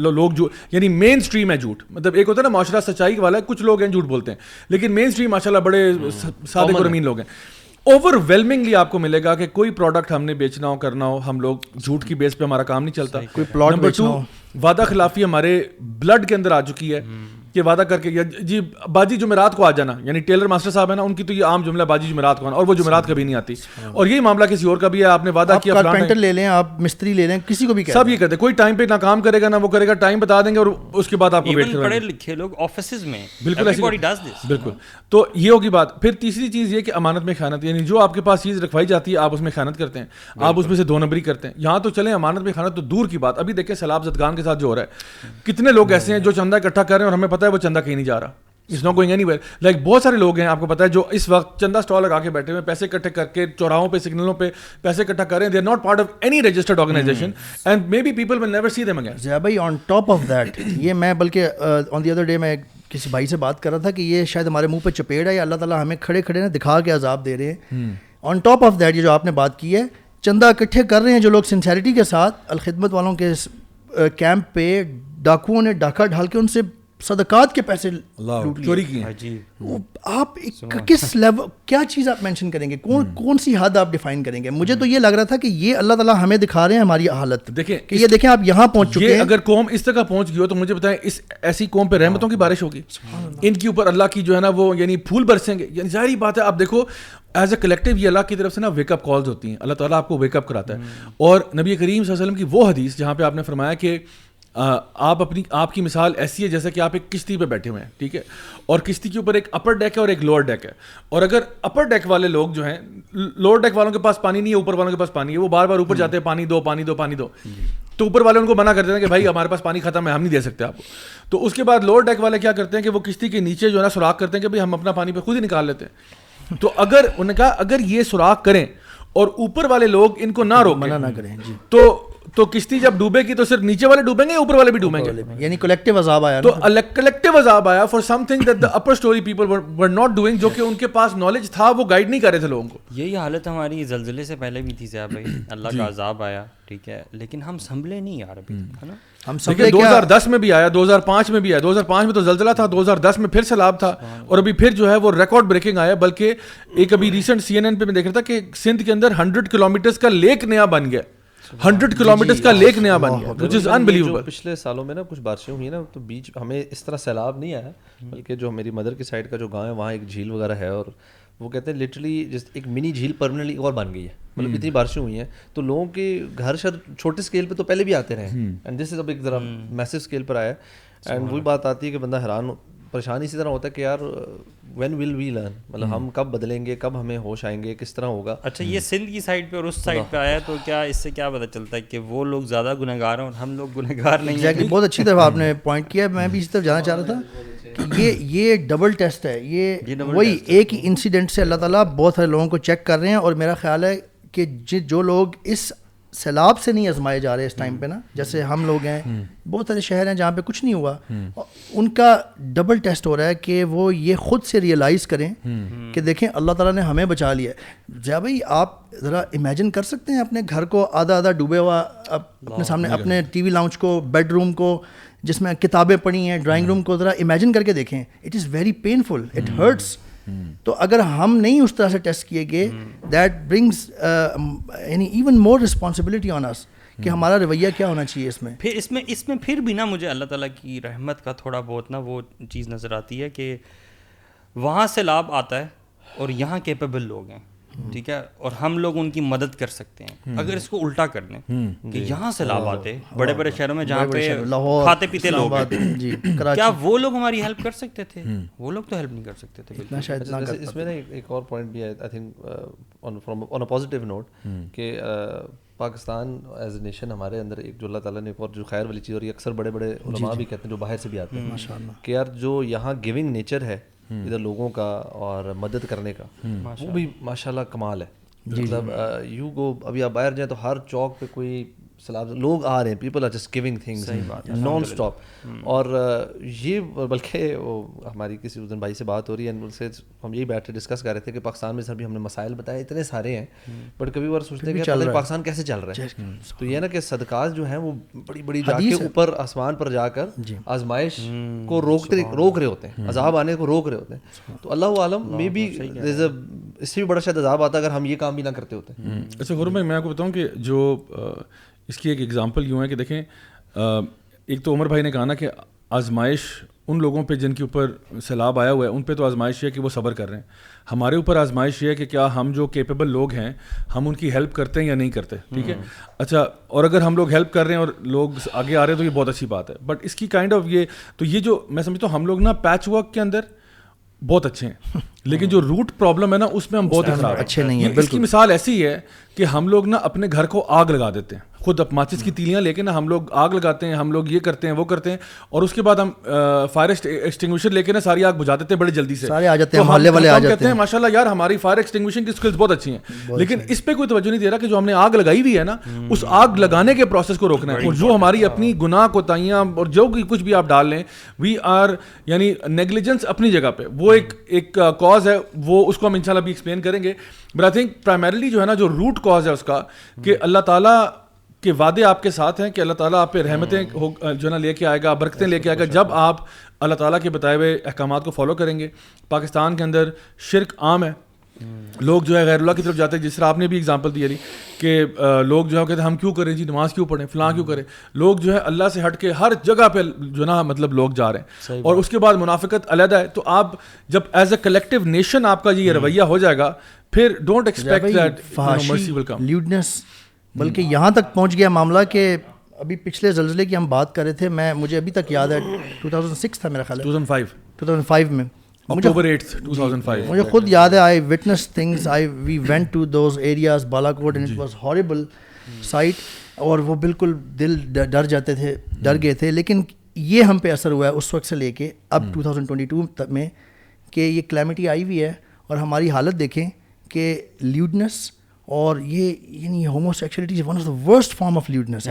Speaker 1: ہے لوگ جو یعنی مین اسٹریم ہے جھوٹ مطلب ایک ہوتا ہے نا معاشرہ سچائی والا ہے کچھ لوگ ہیں جھوٹ بولتے ہیں لیکن مین اسٹریم ماشاء اللہ بڑے امین ہاں۔ لوگ ہیں اوور ویلمنگلی آپ کو ملے گا کہ کوئی پروڈکٹ ہم نے بیچنا ہو کرنا ہو ہم لوگ جھوٹ کی بیس پہ ہمارا کام نہیں چلتا نمبر ٹو وعدہ خلافی ہمارے بلڈ کے اندر آ چکی ہے یہ وعدہ کر کے جی باجی باجی جمعرات جمعرات جمعرات کو کو کو کو آ جانا یعنی ٹیلر ماسٹر صاحب ہے ہے نا ان کی تو یہ یہ عام جملہ آنا اور اور اور اور وہ وہ کبھی نہیں آتی یہی
Speaker 4: معاملہ کسی کسی کا بھی بھی آپ آپ آپ آپ نے وعدہ کیا کارپینٹر لے لے لیں لیں مستری دیں سب
Speaker 1: کوئی ٹائم ٹائم پہ نہ نہ کام کرے کرے گا گا بتا گے اس کے بعد دو نمبری کرتے ہیں کتنے لوگ ایسے ہیں جو اکٹھا کر رہے ہیں اور ہمیں پتہ ہے وہ چندہ کہیں نہیں جا رہا it's not going anywhere like بہت سارے لوگ ہیں آپ کو پتا ہے جو اس وقت چندہ اسٹال لگا کے بیٹھے ہوئے پیسے اکٹھے کر کے چوراہوں پہ سگنلوں پہ پیسے اکٹھا کر رہے ہیں they are not part of any registered organization and maybe people will never see them again بھائی آن ٹاپ آف دیٹ یہ میں بلکہ آن دی ادر ڈے میں کسی بھائی سے بات کر رہا تھا کہ یہ شاید ہمارے منہ پہ چپیڑ ہے یا اللہ تعالیٰ ہمیں کھڑے کھڑے
Speaker 4: نہ دکھا کے عذاب دے رہے ہیں آن ٹاپ آف دیٹ یہ جو آپ نے بات کی ہے چندہ اکٹھے کر رہے ہیں جو لوگ سنسیریٹی کے ساتھ الخدمت والوں کے کیمپ uh, پہ ڈاکوؤں نے ڈاکہ ڈھال کے ان سے صدقات کے پیسے چوری کی ہاں جی۔ آپ کس لیول کیا چیز آپ مینشن کریں گے کون کون سی حد آپ ڈیفائن کریں گے مجھے تو یہ لگ رہا تھا کہ یہ اللہ تعالیٰ ہمیں دکھا رہے ہیں ہماری
Speaker 1: حالت دیکھیں کہ یہ دیکھیں آپ یہاں پہنچ چکے ہیں اگر قوم اس طرح پہنچ گئی ہو تو مجھے بتائیں اس ایسی قوم پہ رحمتوں کی بارش ہوگی ان کی اوپر اللہ کی جو ہے نا وہ یعنی پھول برسیں گے یعنی ظاہری بات ہے آپ دیکھو ایز اے کلیکٹیو یہ اللہ کی طرف سے نا ویک اپ کالز ہوتی ہیں اللہ تعالیٰ آپ کو ویک اپ کراتا ہے اور نبی کریم صلی اللہ علیہ وسلم کی وہ حدیث جہاں پہ آپ نے فرمایا کہ آپ اپنی آپ کی مثال ایسی ہے جیسے کہ آپ ایک کشتی پہ بیٹھے ہوئے ہیں ٹھیک ہے اور کشتی کے اوپر ایک اپر ڈیک ہے اور ایک لوور ڈیک ہے اور اگر اپر ڈیک والے لوگ جو ہیں لوور ڈیک والوں کے پاس پانی نہیں ہے اوپر والوں کے پاس پانی ہے وہ بار بار اوپر جاتے ہیں پانی دو پانی دو پانی دو تو اوپر والے ان کو منع کرتے ہیں کہ بھائی ہمارے پاس پانی ختم ہے ہم نہیں دے سکتے آپ کو تو اس کے بعد لوور ڈیک والے کیا کرتے ہیں کہ وہ کشتی کے نیچے جو ہے نا سوراخ کرتے ہیں کہ بھائی ہم اپنا پانی پہ خود ہی نکال لیتے ہیں تو اگر انہوں نے کہا اگر یہ سوراخ کریں اور اوپر والے لوگ ان کو نہ روک
Speaker 4: منع نہ کریں جی
Speaker 1: تو تو کشتی جب ڈوبے گی تو صرف نیچے والے ڈوبیں گے یا اوپر والے بھی ڈوبیں گے یعنی کلیکٹیو عذاب آیا تو کلیکٹیو عذاب آیا for something that the upper story people were not doing جو کہ ان کے پاس نالج
Speaker 5: تھا وہ گائیڈ نہیں کر رہے تھے لوگوں کو یہی حالت ہماری زلزلے سے پہلے بھی تھی ضیاء بھائی اللہ جی۔ کا عذاب آیا ٹھیک ہے لیکن ہم سنبھلے نہیں یار ابھی ہے نا ہم سنبھلے دو ہزار دس میں بھی آیا دو ہزار پانچ میں بھی آیا دو ہزار پانچ
Speaker 1: میں تو زلزلہ تھا دو ہزار دس میں پھر سیلاب تھا اور ابھی پھر جو ہے وہ ریکارڈ بریکنگ آیا بلکہ ایک ابھی ریسنٹ سی این این پہ میں دیکھ رہا تھا کہ سندھ کے اندر ہنڈریڈ کلو کا لیک نیا بن گیا ہنڈریڈ جی، کلو میٹر کا جی، لیک نیا بن گیا پچھلے سالوں میں نا کچھ
Speaker 6: بارشیں ہوئی نا تو بیچ ہمیں اس طرح سیلاب نہیں آیا بلکہ جو میری مدر کی سائڈ کا جو گاؤں ہے وہاں ایک جھیل وغیرہ ہے اور وہ کہتے ہیں لٹرلی جس ایک منی جھیل پرمنٹلی اور بن گئی ہے مطلب اتنی بارشیں ہوئی ہیں تو لوگوں کے گھر شر چھوٹے اسکیل پہ تو پہلے بھی آتے رہے ہیں اینڈ دس از اب ایک ذرا میسو اسکیل پر آیا ہے اینڈ وہی بات آتی ہے کہ بندہ حیران پریشان اسی طرح ہوتا ہے کہ یار وین ول وی لرن مطلب ہم کب بدلیں گے کب ہمیں ہوش آئیں گے
Speaker 5: کس طرح ہوگا اچھا یہ سندھ کی سائڈ پہ اور اس سائڈ پہ آیا تو کیا اس سے کیا پتا چلتا ہے کہ وہ لوگ زیادہ گنہ گار ہیں اور ہم لوگ
Speaker 4: گنہ گار نہیں ہیں بہت اچھی طرح آپ نے پوائنٹ کیا میں بھی اسی طرف جانا چاہ رہا تھا یہ یہ ڈبل ٹیسٹ ہے یہ وہی ایک ہی انسیڈنٹ سے اللہ تعالیٰ بہت سارے لوگوں کو چیک کر رہے ہیں اور میرا خیال ہے کہ جو لوگ اس سیلاب سے نہیں آزمائے جا رہے اس ٹائم پہ نا جیسے ہم لوگ ہیں بہت سارے شہر ہیں جہاں پہ کچھ نہیں ہوا ان کا ڈبل ٹیسٹ ہو رہا ہے کہ وہ یہ خود سے ریئلائز کریں کہ دیکھیں اللہ تعالیٰ نے ہمیں بچا لیا جا بھائی آپ ذرا امیجن کر سکتے ہیں اپنے گھر کو آدھا آدھا ڈوبے ہوا اپنے سامنے اپنے ٹی وی لاؤنچ کو بیڈ روم کو جس میں کتابیں پڑھی ہیں ڈرائنگ روم کو ذرا امیجن کر کے دیکھیں it is very painful it hurts تو اگر ہم نہیں اس طرح سے ٹیسٹ کیے گئے دیٹ برنگس یعنی even more responsibility on us کہ ہمارا رویہ کیا ہونا چاہیے اس میں
Speaker 5: پھر اس میں اس میں پھر بھی نا مجھے اللہ تعالیٰ کی رحمت کا تھوڑا بہت نا وہ چیز نظر آتی ہے کہ وہاں سے لابھ آتا ہے اور یہاں کیپیبل لوگ ہیں ٹھیک ہے اور ہم لوگ ان کی مدد کر سکتے ہیں اگر اس کو الٹا کر لیں کہ جی۔ یہاں سے آتے بڑے بڑے شہروں میں جہاں کھاتے پیتے لوگ جی، کیا وہ لوگ ہماری ہیلپ کر سکتے تھے وہ لوگ تو ہیلپ نہیں کر سکتے
Speaker 6: تھے اس میں ایک اور پوائنٹ بھی پازیٹیو uh, نوٹ کہ uh, Pakistan as a nation ہمارے اندر ایک جو اللہ تعالیٰ نے ایک اور جو خیر والی چیز اور یہ اکثر بڑے بڑے جی، علماء بھی کہتے ہیں جو باہر سے بھی آتے ہیں کہ یار جو یہاں گیونگ نیچر ہے ادھر لوگوں کا اور مدد کرنے کا وہ بھی ماشاء اللہ کمال ہے جی، جی۔ مطلب یو گو ابھی آپ باہر جائیں تو ہر چوک پہ کوئی سلاب لوگ آ رہے ہیں people are just going things non stop اور یہ بلکہ ہماری کسی اس دن بھائی سے بات ہو رہی ہے ان سے ہم یہی بیٹھے ڈسکس کر رہے تھے کہ پاکستان میں سر بھی ہم نے مسائل بتائے اتنے سارے ہیں بٹ کبھی بار سوچتے ہیں کہ پاکستان کیسے چل رہا ہے تو یہ نا کہ صدقات جو ہیں وہ بڑی بڑی جا کے اوپر آسمان پر جا کر جی۔ آزمائش کو روکتے روک رہے ہوتے ہیں عذاب آنے کو روک رہے ہوتے ہیں تو اللہ عالم میں بھی اس سے بھی بڑا شاید عذاب آتا اگر ہم یہ کام بھی نہ کرتے ہوتے ہیں اچھا غرم میں آپ کو بتاؤں کہ
Speaker 1: جو اس کی ایک ایگزامپل یوں ہے کہ دیکھیں ایک تو عمر بھائی نے کہا نا کہ آزمائش ان لوگوں پہ جن کے اوپر سیلاب آیا ہوا ہے ان پہ تو آزمائش یہ ہے کہ وہ صبر کر رہے ہیں ہمارے اوپر آزمائش یہ ہے کہ کیا ہم جو کیپیبل لوگ ہیں ہم ان کی ہیلپ کرتے ہیں یا نہیں کرتے ٹھیک ہے اچھا اور اگر ہم لوگ ہیلپ کر رہے ہیں اور لوگ آگے آ رہے ہیں تو یہ بہت اچھی بات ہے بٹ اس کی کائنڈ آف یہ تو یہ جو میں سمجھتا ہوں ہم لوگ نا پیچ ورک کے اندر بہت اچھے ہیں لیکن جو روٹ پرابلم ہے نا
Speaker 4: اس میں ہم بہت اچھا، اچھے نہیں ہیں اس کی
Speaker 1: مثال ایسی ہے کہ ہم لوگ نا اپنے گھر کو آگ لگا دیتے ہیں خود اپ ماچس کی تیلیاں لے کے نا ہم لوگ آگ لگاتے ہیں ہم لوگ یہ کرتے ہیں وہ کرتے ہیں اور اس کے بعد ہم فائر ایکسٹنگوشر لے کے نا ساری آگ بجھا دیتے ہیں بڑے جلدی سے سارے آ جاتے ہیں محلے والے آ جاتے ہیں ماشاء اللہ یار ہماری فائر ایکسٹنگوشن کی سکلز بہت اچھی ہیں لیکن اس پہ کوئی توجہ نہیں دے رہا کہ جو ہم نے آگ لگائی ہوئی ہے نا اس آگ لگانے کے پروسیس کو روکنا ہے اور جو ہماری اپنی گناہ کوتاہیاں اور جو کچھ بھی آپ ڈال لیں وی آر یعنی نیگلیجنس اپنی جگہ پہ وہ ایک ایک کال کاز ہے وہ اس کو ہم انشاءاللہ بھی ایکسپلین کریں گے بٹ آئی تھنک پرائمریلی جو ہے نا جو روٹ کاز ہے اس کا کہ hmm. اللہ تعالیٰ کے وعدے آپ کے ساتھ ہیں کہ اللہ تعالیٰ آپ پہ رحمتیں hmm. جو ہے نا لے کے آئے گا برکتیں لے کے آئے گا جب آپ اللہ تعالیٰ کے بتائے ہوئے احکامات کو فالو کریں گے پاکستان کے اندر شرک عام ہے لوگ جو ہے غیر اللہ کی طرف جاتے ہیں جس طرح آپ نے بھی اگزامپل دیا علی کہ لوگ جو ہے کہتے ہیں ہم کیوں کریں جی نماز کیوں پڑھیں فلاں کیوں کریں لوگ جو ہے اللہ سے ہٹ کے ہر جگہ پہ جو نا مطلب لوگ جا رہے ہیں اور اس کے بعد منافقت علیحدہ ہے تو آپ جب ایز اے کلیکٹیو نیشن آپ کا یہ رویہ ہو جائے گا پھر ڈونٹ
Speaker 4: ایکسپیکٹ لیوڈنس بلکہ یہاں تک پہنچ گیا معاملہ کہ ابھی پچھلے زلزلے کی ہم بات کر رہے تھے میں مجھے ابھی تک یاد ہے ٹو تھاؤزینڈ سکس تھا میرا خیال two thousand five two thousand five میں مجھے خود یاد ہے I I witness things we went to those areas Balakot and it was sight اور وہ بالکل دل ڈر جاتے تھے ڈر جی۔ گئے تھے لیکن یہ ہم پہ اثر ہوا ہے اس وقت سے لے کے اب ٹو تھاؤزنڈ ٹوئنٹی ٹو تک میں کہ یہ کلیمٹی آئی ہوئی ہے اور ہماری حالت دیکھیں کہ لیوڈنس اور یہ یعنی homosexuality one of the worst form of lewdness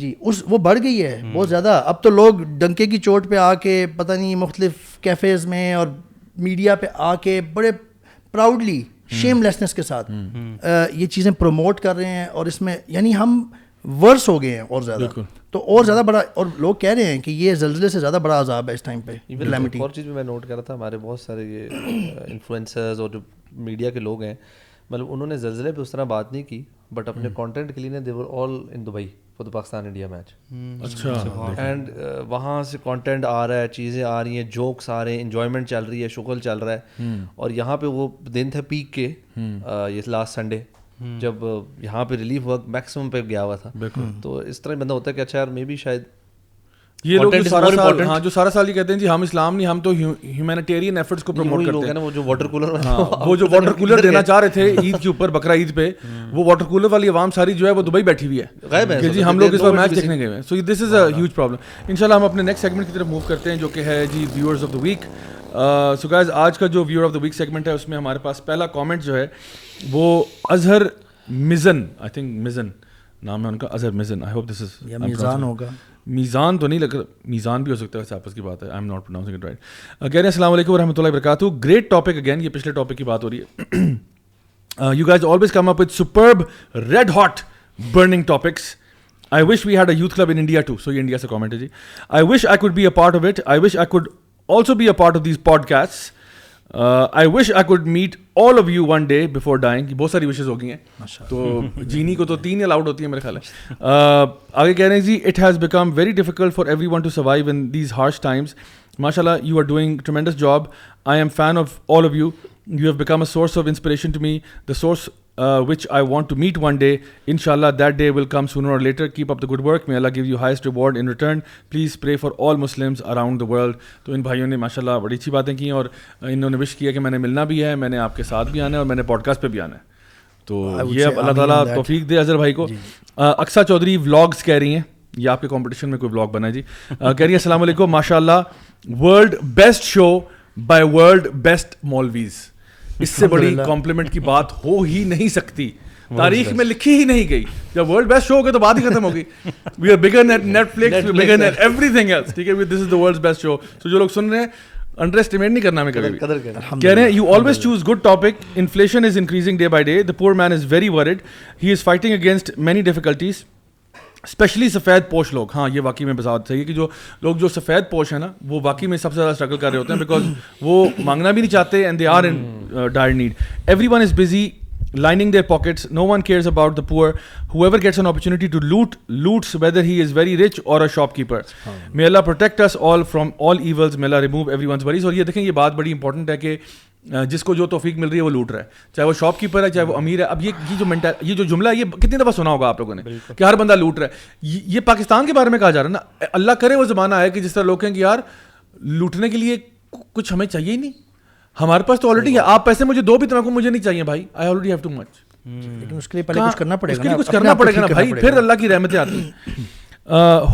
Speaker 4: جی اس وہ بڑھ گئی ہے بہت زیادہ اب تو لوگ ڈنکے کی چوٹ پہ آ کے پتہ نہیں مختلف کیفیز میں اور میڈیا پہ آ کے بڑے پراؤڈلی شیم لیسنس کے ساتھ یہ چیزیں پروموٹ کر رہے ہیں اور اس میں یعنی ہم ورس ہو گئے ہیں اور زیادہ تو اور زیادہ بڑا اور لوگ کہہ رہے ہیں کہ یہ زلزلے سے زیادہ بڑا عذاب ہے اس ٹائم پہ اور چیز
Speaker 6: میں نوٹ کر رہا تھا ہمارے بہت سارے یہ انفلوئنسرز اور جو میڈیا کے لوگ ہیں مطلب انہوں نے زلزلے پہ اس طرح بات نہیں کی بٹ اپنے کانٹینٹ کے لیے all in Dubai for the Pakistan India match اچھا اینڈ uh, وہاں سے کانٹینٹ آ رہا ہے چیزیں آ رہی ہیں جوکس آ رہے ہیں انجوائمنٹ چل رہی ہے شکل چل رہا ہے اور یہاں پہ وہ دن تھا پیک کے یہ لاسٹ سنڈے جب یہاں پہ ریلیف ورک میکسیمم پہ گیا ہوا تھا تو اس طرح بندہ ہوتا ہے کہ اچھا یار مے بھی شاید
Speaker 1: یہ یہاں جو سارا سال یہ کہتے ہیں جی ہم ہم اسلام نہیں تو ہیومینیٹیرین ایفرٹس کو پروموٹ کرتے ہیں وہ جو water water water cooler cooler cooler وہ وہ وہ جو جو دینا چاہ رہے تھے عید عید کے اوپر بکرا پہ ہاں۔ والی عوام ساری ہے ہے دبئی بیٹھی ہوئی کہ جی جی ہم ہم لوگ اس میچ دیکھنے گئے ہیں ہیں so this is a huge problem اپنے نیکسٹ سیگمنٹ کی طرف موو کرتے جو کہ ہے viewers of the week so guys آج کا جو viewer of the week segment ہے اس میں ہمارے پاس پہلا کامنٹ جو ہے وہ اظہر مزن آئی تھنک مزن نام ہے ان کا اظہر مزن آئی ہوپ دس از میزان ہوگا میزان تو نہیں لگ میزان بھی ہو سکتا ہے آپس کی بات ہے I am not pronouncing it right کہہ رہے ہیں السلام علیکم و رحمۃ اللہ وبرکاتہ گریٹ ٹاپک اگین یہ پچھلے ٹاپک کی بات ہو رہی ہے you guys always come up with superb red hot burning topics I wish we had a youth club India too سو یہ انڈیا سے کامنٹ ہے جی I wish I could be a part of it I wish I could also be a part of these podcast I wish I could meet all of you one day before dying کی بہت ساری wishes ہو گئی ہیں تو جینی کو تو تین allowed ہوتی ہیں میرے خیال ہے آگے کہہ رہے ہیں جی it has become very difficult for everyone to survive in these harsh times ماشاء اللہ you are doing tremendous job I am fan of all of you you have become a source of inspiration to me the source which I want to meet one day ان شاء اللہ that day will come اور later keep up the good work میں اللہ give you highest reward in return please pray for all Muslims around the world تو ان بھائیوں نے ماشاء اللہ بڑی اچھی باتیں کی اور انہوں نے وش کیا کہ میں نے ملنا بھی ہے میں نے آپ کے ساتھ بھی آنا ہے اور میں نے پوڈ کاسٹ پہ بھی آنا ہے تو یہ اب اللہ تعالیٰ توفیق دے اظہر بھائی کو جی، جی۔ اکثر چودھری ولاگس کہہ رہی ہیں یہ آپ کے کمپٹیشن میں کوئی ولاگ بنا جی کہہ رہی ہے السلام علیکم ماشاء اللہ world best show by world best maulvis اس سے بڑی کمپلیمنٹ کی بات ہو ہی نہیں سکتی تاریخ میں لکھی ہی نہیں گئی جب ورلڈ بیسٹ شو ہو گیا تو بات ہی ختم ہو گئی flicks we everything else ٹھیک ہے this is the world best show so جو لوگ سن رہے ہیں انڈر اسٹیمیٹ نہیں کرنا کہہ رہے ہیں you always choose good topic inflation is increasing day by day the poor man is very worried he is fighting against many difficulties especially سفید پوش لوگ ہاں یہ واقعی میں صحیح ہے کہ جو لوگ جو سفید پوش ہیں نا وہ واقعی میں سب سے زیادہ اسٹرگل کر رہے ہوتے ہیں بیکاز وہ مانگنا بھی نہیں چاہتے and they are in dire need everyone is busy lining their pockets no one cares about the poor whoever gets an opportunity to loot loots whether he is very rich or a shopkeeper Allah protect us all from all evils Allah remove everyone's worries اور یہ دیکھیں یہ بات بڑی important ہے کہ جس کو جو توفیق مل رہی ہے وہ لوٹ رہا ہے چاہے وہ شاپ کیپر ہے چاہے وہ امیر ہے اب یہ یہ جو مینٹل یہ جو جملہ ہے یہ کتنی دفعہ سنا ہوگا آپ لوگوں نے کہ ہر بندہ لوٹ رہا ہے یہ پاکستان کے بارے میں کہا جا رہا ہے نا اللہ کرے وہ زمانہ ہے کہ جس طرح لوگ ہیں کہ یار لوٹنے کے لیے کچھ ہمیں چاہیے ہی نہیں ہمارے پاس تو آلریڈی ہے آپ پیسے مجھے دو بھی تمہیں مجھے نہیں چاہیے بھائی I already have too much لیکن اس کے لیے پہلے کچھ کرنا پڑے گا کچھ کرنا پڑے گا نا بھائی پھر اللہ کی رحمتیں آتی ہیں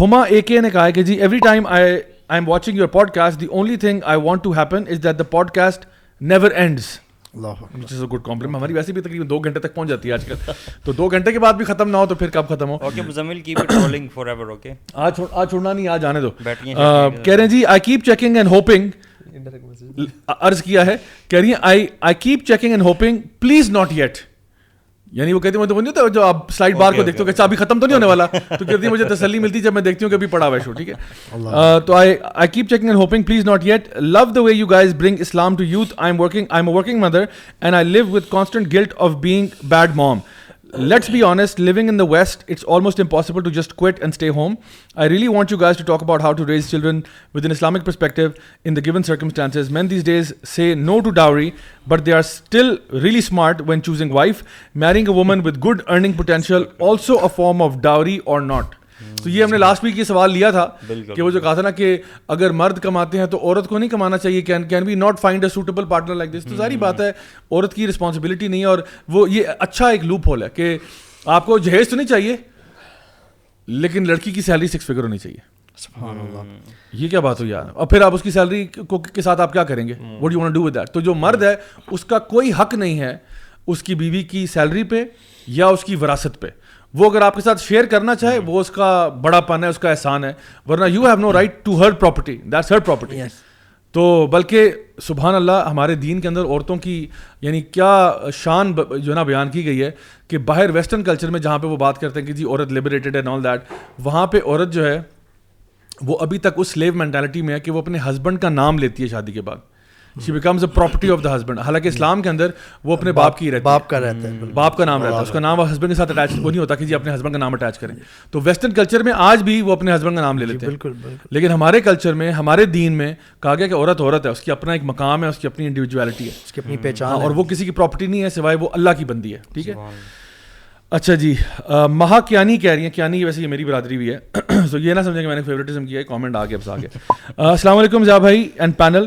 Speaker 1: ہما اے کے نے کہا کہ جی every time I I am watching your podcast the only thing I want to happen is that the podcast never ends ہماری ویسے بھی تقریباً دو گھنٹے تک پہنچ جاتی ہے آج کل تو دو گھنٹے کے بعد بھی ختم نہ ہو تو پھر کب ختم
Speaker 5: ہو
Speaker 1: چھوڑنا نہیں آج آنے دو کہہ رہے ہیں جی I keep checking and hoping کیا ہے کہہ رہی ہیں I keep checking and hoping please not yet یعنی وہ کہتے ہیں تو آپ سلائڈ بار کو دیکھتے ہو کہ چابی اچھا، ختم تو نہیں ہونے والا تو کہتی مجھے تسلی ملتی جب میں دیکھتی ہوں کہ ابھی پڑا ہوا ہے شو ٹھیک ہے تو I I keep checking and hoping please not yet love the way you guys bring Islam to youth I am working I am working mother and I live with constant guilt of being bad mom Let's be honest, living in the West, it's almost impossible to just quit and stay home. I really want you guys to talk about how to raise children with an Islamic perspective in the given circumstances. Men these days say no to dowry, but they are still really smart when choosing wife. Marrying a woman with good earning potential, also a form of dowry or not? تو یہ ہم نے last week یہ سوال لیا تھا کہ وہ جو کہا تھا نا کہ اگر مرد کماتے ہیں تو عورت کو نہیں کمانا چاہیے can can not find a suitable partner like this تو ساری بات ہے عورت کی رسپانسبلٹی نہیں اور وہ یہ اچھا ایک لوپ ہول ہے کہ آپ کو جہیز تو نہیں چاہیے لیکن لڑکی کی سیلری سکس فگر ہونی چاہیے یہ کیا بات ہو یار اور پھر آپ اس کی سیلری کو کے ساتھ آپ کیا کریں گے what you want do that تو جو مرد ہے اس کا کوئی حق نہیں ہے اس کی بیوی کی سیلری پہ یا اس کی وراثت پہ وہ اگر آپ کے ساتھ شیئر کرنا چاہے وہ اس کا بڑا پن ہے اس کا احسان ہے ورنہ you have no right to her property that's her property تو بلکہ سبحان اللہ ہمارے دین کے اندر عورتوں کی یعنی کیا شان جو نا بیان کی گئی ہے کہ باہر ویسٹرن کلچر میں جہاں پہ وہ بات کرتے ہیں کہ جی عورت لبریٹڈ اینڈ آل دیٹ وہاں پہ عورت جو ہے وہ ابھی تک اس سلیو مینٹیلٹی میں ہے کہ وہ اپنے ہسبینڈ کا نام لیتی ہے شادی کے بعد she becomes a property of the husband حالانکہ
Speaker 4: اسلام کے اندر وہ اپنے باپ کی رہتی باپ کا رہتا ہے باپ کا نام رہتا ہے اس کا نام وہ
Speaker 1: ہسبینڈ کے ساتھ اٹیچ وہ نہیں ہوتا کہ جی اپنے ہسبینڈ کا نام اٹیچ کریں تو ویسٹرن کلچر میں آج بھی وہ اپنے ہسبینڈ کا
Speaker 4: نام لے جی، لیتے ہیں بالکل لیکن
Speaker 1: ہمارے کلچر میں ہمارے دین میں کہا گیا کہ عورت عورت ہے اس کی اپنا ایک مقام ہے اس کی اپنی
Speaker 4: انڈیویجویلٹی ہے اس کی اپنی پہچان ہاں، اور
Speaker 1: وہ کسی کی پراپرٹی نہیں ہے سوائے وہ اللہ کی بندی ہے ٹھیک ہے اچھا جی مہا کیانی کہہ رہی ہیں کیانی ویسے یہ میری برادری بھی ہے تو یہ نہ سمجھیں کہ میں نے فیوریٹزم کیا ہے کامنٹ آ گیا بس آ گیا السلام علیکم زیا بھائی اینڈ پینل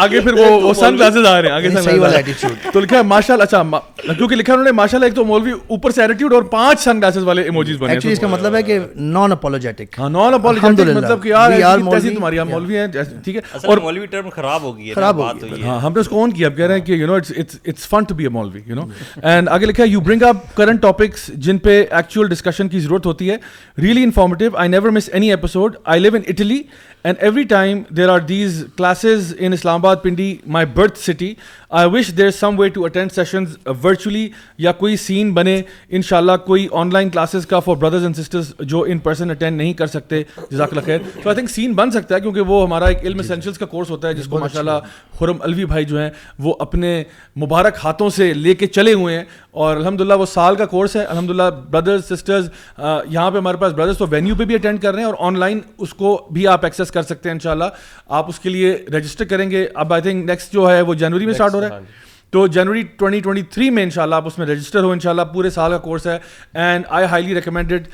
Speaker 5: آگے پھر وہ سن گلاسز آ رہے ہیں
Speaker 1: آگے سن تو لکھا ہے ماشاء اللہ اچھا کیونکہ لکھا انہوں نے ماشاء اللہ ایک تو مولوی اوپر سے ایٹیٹیوڈ اور پانچ سن گلاسز والے ایموجیز بنے ہیں اس کا مطلب ہے کہ نان اپولوجیٹک ہاں نان اپولوجیٹک مطلب کہ یار یار تیزی تمہاری ہم مولوی ہیں ٹھیک ہے اور مولوی ٹرم خراب ہو گئی ہے خراب ہو گئی ہاں ہم نے اس کو آن کیا اب کہہ رہے ہیں کہ you know it's it's fun to be a مولوی یو نو اینڈ آگے لکھا ہے you bring up current topics جن پہ ایکچوئل ڈسکشن کی ضرورت ہوتی ہے really informative I never miss any episode I live in Italy and every time there are these classes in Islamabad Pindi my birth city I wish there some way to attend sessions virtually یا کوئی سین بنے ان شاء اللہ کوئی online classes کا for brothers and sisters جو in person attend نہیں کر سکتے جزاک اللہ خیر تو آئی تھنک سین بن سکتا ہے کیونکہ وہ ہمارا ایک علم اسینشلس کا کورس ہوتا ہے جس کو ماشاء اللہ خرم الوی بھائی جو ہیں وہ اپنے مبارک ہاتھوں سے لے کے چلے ہوئے ہیں اور الحمد للہ وہ سال کا کورس ہے الحمد للہ بردرز سسٹرز یہاں پہ ہمارے پاس بردرس تو وینیو پہ بھی اٹینڈ کر رہے ہیں اور آن لائن اس کو بھی آپ ایکسیس کر سکتے ہیں ان شاء اللہ آپ اس کے لیے رجسٹر کریں گے اب آئی تھنک نیکسٹ جو ہے وہ جنوری میں اسٹارٹ ہو رہا ہے ہاں جی۔ تو جنوری 2023 میں انشاءاللہ آپ اس میں رجسٹر ہو انشاءاللہ پورے سال کا کورس ہے and I highly recommended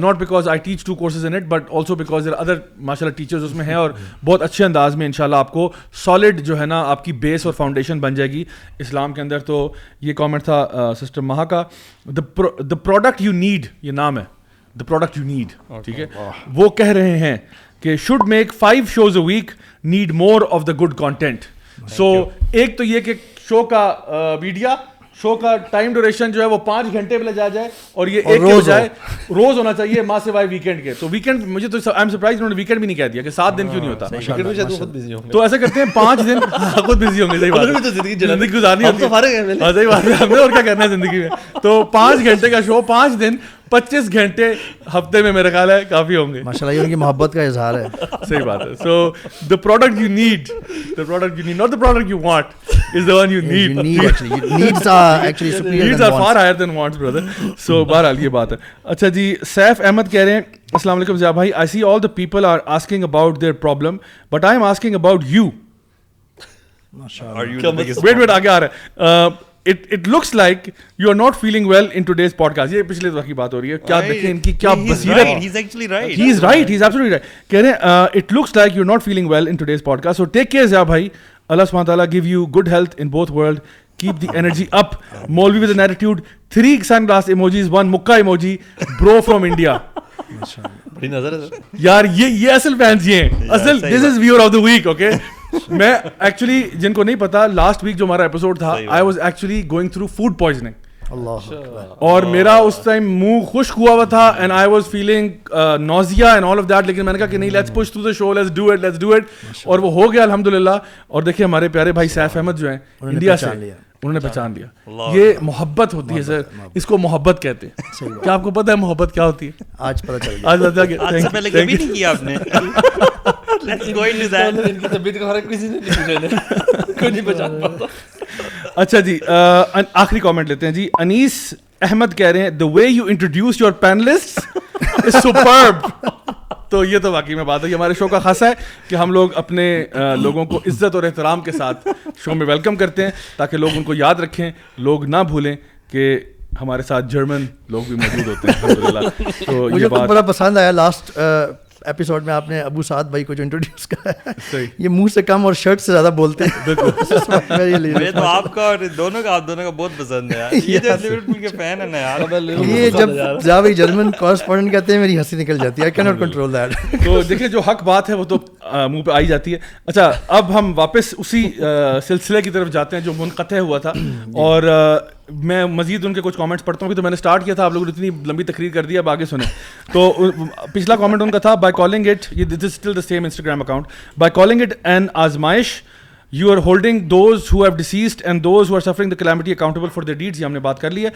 Speaker 1: not because I teach two courses in it but also because there other ماشاء اللہ ٹیچرز اس میں ہیں اور بہت اچھے انداز میں انشاءاللہ آپ کو سالڈ جو ہے نا آپ کی بیس اور فاؤنڈیشن بن جائے گی اسلام کے اندر تو یہ کامنٹ تھا سسٹر uh, مہا کا دا پروڈکٹ یو نیڈ یہ نام ہے دا پروڈکٹ یو نیڈ ٹھیک ہے وہ کہہ رہے ہیں کہ should make five shows a week need more of the good content so ایک تو یہ کہ شو کا میڈیا شو کا ٹائم ڈوریشن جو ہے وہ پانچ گھنٹے پہ لے جایا جائے اور یہ ایک روز جائے روز ہونا چاہیے ماں سے وائی ویکینڈ کے تو ویکینڈ مجھے تو آئی ایم سرپرائز انہوں نے ویکینڈ بھی نہیں کہہ دیا کہ سات دن کیوں نہیں ہوتا تو ایسا کرتے ہیں پانچ دن خود بزی ہوں گے زندگی گزارنی ہوتی ہے ہاں، اور کیا کرنا ہے زندگی میں تو پانچ گھنٹے کا شو پانچ دن پچیس گھنٹے ہفتے میں میرا خیال ہے کافی ہوں
Speaker 4: گے ماشاء اللہ
Speaker 1: یہ اچھا جی سیف احمد کہہ رہے ہیں السلام علیکم but I about you wait wait آگے it it looks looks like like you you you are not not feeling feeling well well in in in in to to days days pod pod cost cost یہ یہ یہ پچھلے کی کی بات
Speaker 5: ہو رہی ہے کیا کیا دیکھیں بصیرت ہی ہی is is is right right کہہ رہے
Speaker 1: ہیں ہیں سو ٹیک کیئر بھائی اللہ سبحانہ تعالیٰ give good health both world keep the energy up مولوی with attitude three sunglass emojis one emoji bro from India یار اصل اصل fans this viewer of the week okay میں ایکچولی جن کو نہیں پتا لاسٹ ویک جو ہمارا ایپیسوڈ تھا I was actually going through food poisoning اللہ اچھا۔ اور میرا اس ٹائم منہ خشک ہوا ہوا تھا and I was feeling nausea and all of that لیکن میں نے کہا کہ نہیں let's push to the show let's do it let's do it اور وہ ہو گیا الحمد للہ اور دیکھیے ہمارے پیارے بھائی سیف احمد جو ہیں انڈیا سے انہوں نے پہچان لیا یہ محبت ہوتی ہے سر اس کو محبت کہتے ہیں کیا آپ کو پتا ہے محبت کیا ہوتی ہے آج پتا چل
Speaker 5: گیا آج پہلے کبھی نہیں کیا آپ نے
Speaker 1: اچھا جی آخری کامنٹ لیتے ہیں جی انیس احمد کہہ رہے ہیں تو تو یہ واقعی میں بات ہے یہ ہمارے شو کا خاصا ہے کہ ہم لوگ اپنے لوگوں کو عزت اور احترام کے ساتھ شو میں ویلکم کرتے ہیں تاکہ لوگ ان کو یاد رکھیں لوگ نہ بھولیں کہ ہمارے ساتھ جرمن لوگ بھی موجود ہوتے ہیں
Speaker 4: تو یہ بڑا پسند آیا لاسٹ ایپیسوڈ میں آپ نے ابو سعد بھائی کو جو انٹروڈیوس کرا یہ منہ سے کم اور شرٹ سے زیادہ بولتے ہیں آپ کا اور دونوں کا آپ دونوں کا بہت پسند ہے یہ جب جاوی جرمن کورسپونڈنٹ کہتے
Speaker 1: ہیں میری ہنسی نکل جاتی ہے I can not control that تو دیکھیں جو حق بات ہے وہ تو منہ پہ آئی جاتی ہے اچھا اب ہم واپس اسی سلسلے کی طرف جاتے ہیں جو منقطع ہوا تھا جی۔ اور میں مزید ان کے کچھ کامنٹس پڑھتا ہوں کہ تو میں نے سٹارٹ کیا تھا آپ لوگوں نے اتنی لمبی تقریر کر دی اب آگے سنیں تو پچھلا کامنٹ ان کا تھا بائی بائی کالنگ اٹ یہ this is still the same Instagram account by calling it an آزمائش you are holding those who have deceased and those who are suffering the calamity accountable for the deeds یہ ہم نے بات کر لی ہے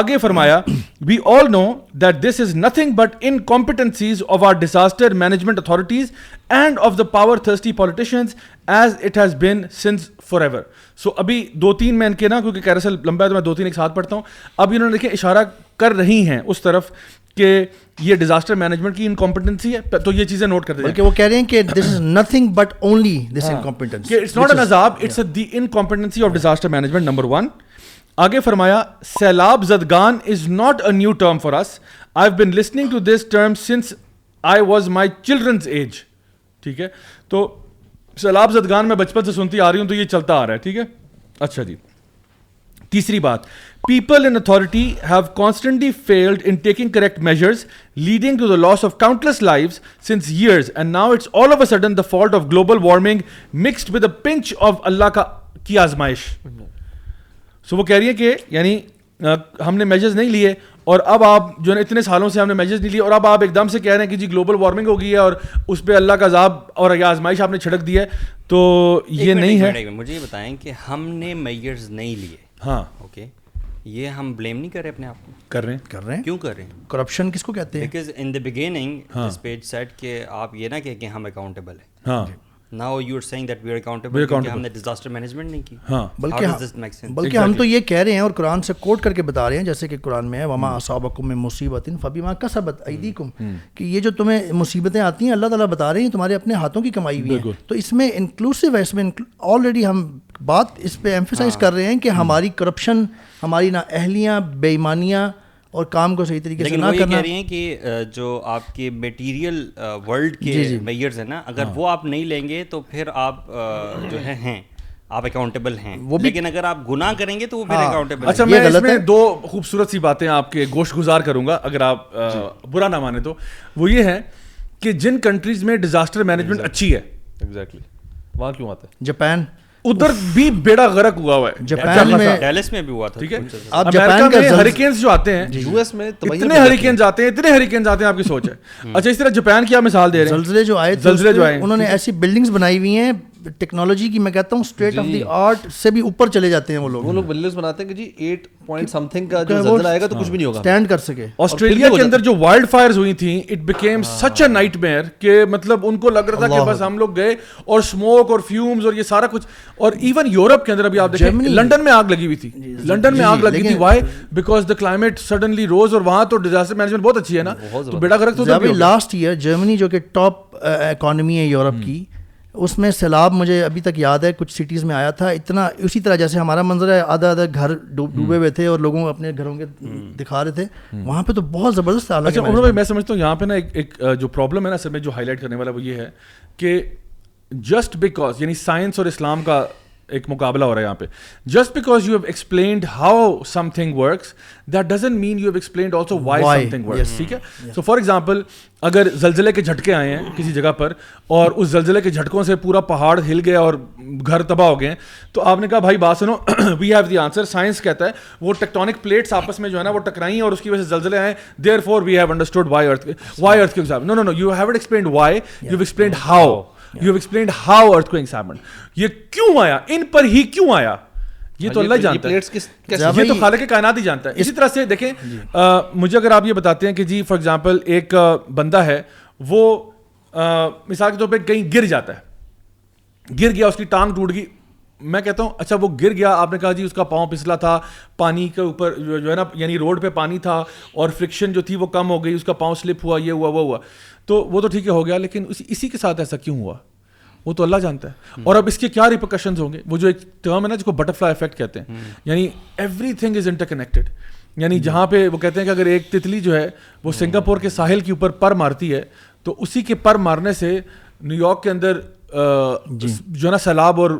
Speaker 1: آگے فرمایا we all know that this is nothing but incompetencies of our disaster management authorities and of the power thirsty politicians as it has been since forever so ابھی دو تین میں ان کے نا کیونکہ کیرسل لمبا ہے تو میں دو تین ایک ساتھ پڑھتا ہوں اب انہوں نے دیکھیں اشارہ کر رہی ہیں اس طرف کہ یہ ڈیزاسٹر مینجمنٹ کی انکمپٹنسی ہے تو یہ چیزیں نوٹ کر دیں
Speaker 4: کہ وہ کہہ رہے ہیں کہ this this is nothing
Speaker 1: but only incompetence کہ اٹس اٹس ناٹ عذاب the incompetency disaster management number one آگے فرمایا سیلاب زدگان is not a new term for us listening to this term since I was my children's age ٹھیک ہے تو سیلاب زدگان میں بچپن سے سنتی آ رہی ہوں تو یہ چلتا آ رہا ہے ٹھیک ہے اچھا جی تیسری بات people in authority have constantly failed in taking correct measures leading to the loss of countless life since years and now it's all of a sudden the fault of global warming mixed with a punch of اللہ کا کی آزمائش so وہ کہہ رہی ہے کہ یعنی ہم نے میجرز نہیں لیے اور اب آپ جو ہے اتنے سالوں سے ہم نے میجرز نہیں لیے اور اب آپ ایک دم سے کہہ رہے ہیں کہ جی گلوبل وارمنگ ہو گئی ہے اور اس پہ اللہ کا عذاب اور آزمائش آپ نے چھڑک دی ہے تو یہ نہیں ہے
Speaker 5: مجھے یہ بتائیں کہ ہم نے میجرز نہیں لیے ہاں اوکے یہ ہم بلیم نہیں کر رہے اپنے آپ کو کر
Speaker 4: رہے ہیں کر رہے ہیں
Speaker 5: کیوں کر رہے ہیں
Speaker 4: کرپشن کس کو کہتے
Speaker 5: ہیں بگیننگ پیج سیٹ کہ آپ یہ نہ کہ ہم اکاؤنٹیبل ہیں ہاں بلکہ
Speaker 4: ہم تو یہ کہہ رہے ہیں اور قرآن سے کوٹ کر کے بتا رہے ہیں جیسے کہ قرآن میں ہے وما صابقم میں مصیبت فبیما کسبت ایدیکم کہ یہ جو تمہیں مصیبتیں آتی ہیں اللہ تعالیٰ بتا رہے ہیں تمہارے اپنے ہاتھوں کی کمائی ہوئی ہے تو اس میں انکلوسیو ہے اس میں آلریڈی ہم بات اس پہ ایمفیسائز کر رہے ہیں کہ ہماری کرپشن ہماری نا اہلیاں بے ایمانیاں اور کام کو صحیح طریقے سے نہ کرنا کہہ رہی
Speaker 5: ہیں کہ جو آپ کے میٹیریل ورلڈ کے میئرز جی، جی۔ ہیں نا اگر ہاں۔ وہ آپ نہیں لیں گے تو پھر آپ جو ہے ہیں آپ اکاؤنٹیبل ہیں وہ لیکن اگر آپ گناہ کریں گے تو وہ پھر اکاؤنٹیبل ہاں۔
Speaker 1: اچھا میں اس میں دو خوبصورت سی باتیں آپ کے گوشت گزار کروں گا اگر آپ جی۔ برا نہ مانے تو وہ یہ ہے کہ جن کنٹریز میں ڈیزاسٹر مینجمنٹ اچھی ہے ایگزیکٹلی
Speaker 5: وہاں کیوں آتا ہے
Speaker 4: جاپان
Speaker 1: ادھر بھی بیڑا غرق ہوا ہوا ہے
Speaker 5: جاپان میں ڈیلس میں بھی ہوا تھا ٹھیک ہے
Speaker 1: آپ جاپان جو آتے ہیں جی،
Speaker 5: جی۔ یو ایس
Speaker 1: میں اتنے ہریکینز جاتے ہیں اتنے ہریکین جاتے ہیں آپ کی سوچ ہے اچھا اس طرح جاپان کی آپ مثال دے رہے
Speaker 4: ہیں زلزلے جو آئے زلزلے جو آئے انہوں نے ایسی بلڈنگز بنائی ہوئی ہیں ٹیکنالوجی کی میں کہتا ہوں اسٹیٹ آف دی آرٹ سے بھی اوپر چلے جاتے ہیں وہ لوگ وہ لوگ بلڈرز بناتے ہیں کہ جی ایٹ پوائنٹ سم تھنگ کا جو زلزلہ آئے گا تو کچھ بھی نہیں ہوگا سٹینڈ کر سکے آسٹریلیا کے اندر جو وائلڈ فائرز ہوئی تھیں it became such a nightmare کہ مطلب ان کو لگ رہا تھا کہ بس ہم لوگ گئے اور
Speaker 1: سموک اور فیومز اور یہ سارا کچھ اور ایون یورپ کے اندر ابھی آپ دیکھیں لنڈن میں آگ لگی ہوئی تھی لنڈن جی، جی، میں جی، آگ لگی تھی why because the climate suddenly rose اور وہاں تو ڈیزاسٹر مینجمنٹ بہت اچھی ہے نا تو بیٹا گرک تو
Speaker 4: لاسٹ ایئر جرمنی جو کہ ٹاپ اکانومی uh, ہے یورپ کی اس میں سیلاب مجھے ابھی تک یاد ہے کچھ سٹیز میں آیا تھا اتنا اسی طرح جیسے ہمارا منظر ہے آدھا آدھا گھر ڈوبے ہوئے تھے اور لوگوں کو اپنے گھروں کے دکھا رہے تھے وہاں پہ تو بہت زبردست اچھا
Speaker 1: میں سمجھتا ہوں یہاں پہ نا ایک جو پرابلم ہے نا سر میں جو ہائی لائٹ کرنے والا وہ یہ ہے کہ جسٹ بیکاز یعنی سائنس اور اسلام کا ایک مقابلہ ہو رہا ہے یہاں پہ just because you have explained how something works that doesn't mean you have explained also why something works ٹھیک ہے سو فار ایگزامپل اگر زلزلے کے جھٹکے آئے ہیں کسی جگہ پر اور اس زلزلے کے جھٹکوں سے پورا پہاڑ ہل گیا اور گھر تباہ ہو گئے تو آپ نے کہا بھائی بات سنو we have the answer science کہتا ہے وہ ٹیکٹونک پلیٹس آپس میں جو ہے نا وہ ٹکرائی اور اس کی وجہ سے زلزلے آئے therefore we have understood why earth why earth کے no no no you have explained why you explained how you have explain how earthquakes happened یہ کیوں آیا ان پر ہی کیوں آیا یہ تو ہاں، اللہ جانتا ہے یہ جی، تو خالق کائنات ہی جانتا ہے اسی طرح سے دیکھیں جی۔ مجھے اگر آپ یہ بتاتے ہیں کہ جی فار ایگزامپل ایک بندہ ہے وہ مثال کے طور پہ کہیں گر جاتا ہے گر گیا اس کی ٹانگ ٹوٹ گئی میں کہتا ہوں اچھا وہ گر گیا آپ نے کہا جی اس کا پاؤں پسلا تھا پانی کے اوپر جو ہے نا یعنی روڈ پہ پانی تھا اور فرکشن جو تھی وہ کم ہو گئی اس کا پاؤں سلپ ہوا یہ ہوا وہ ہوا تو وہ تو ٹھیک ہے ہو گیا لیکن اسی کے ساتھ ایسا کیوں ہوا وہ تو اللہ جانتا ہے اور اب اس کے کیا ریپرکشنز ہوں گے وہ جو ایک ٹرم ہے نا جس کو بٹر فلائی افیکٹ کہتے ہیں یعنی everything is interconnected یعنی جہاں پہ وہ کہتے ہیں کہ اگر ایک تتلی جو ہے وہ سنگاپور کے ساحل کے اوپر پر مارتی ہے تو اسی کے پر مارنے سے نیو یارک کے اندر جی۔ جو ہے نا سیلاب اور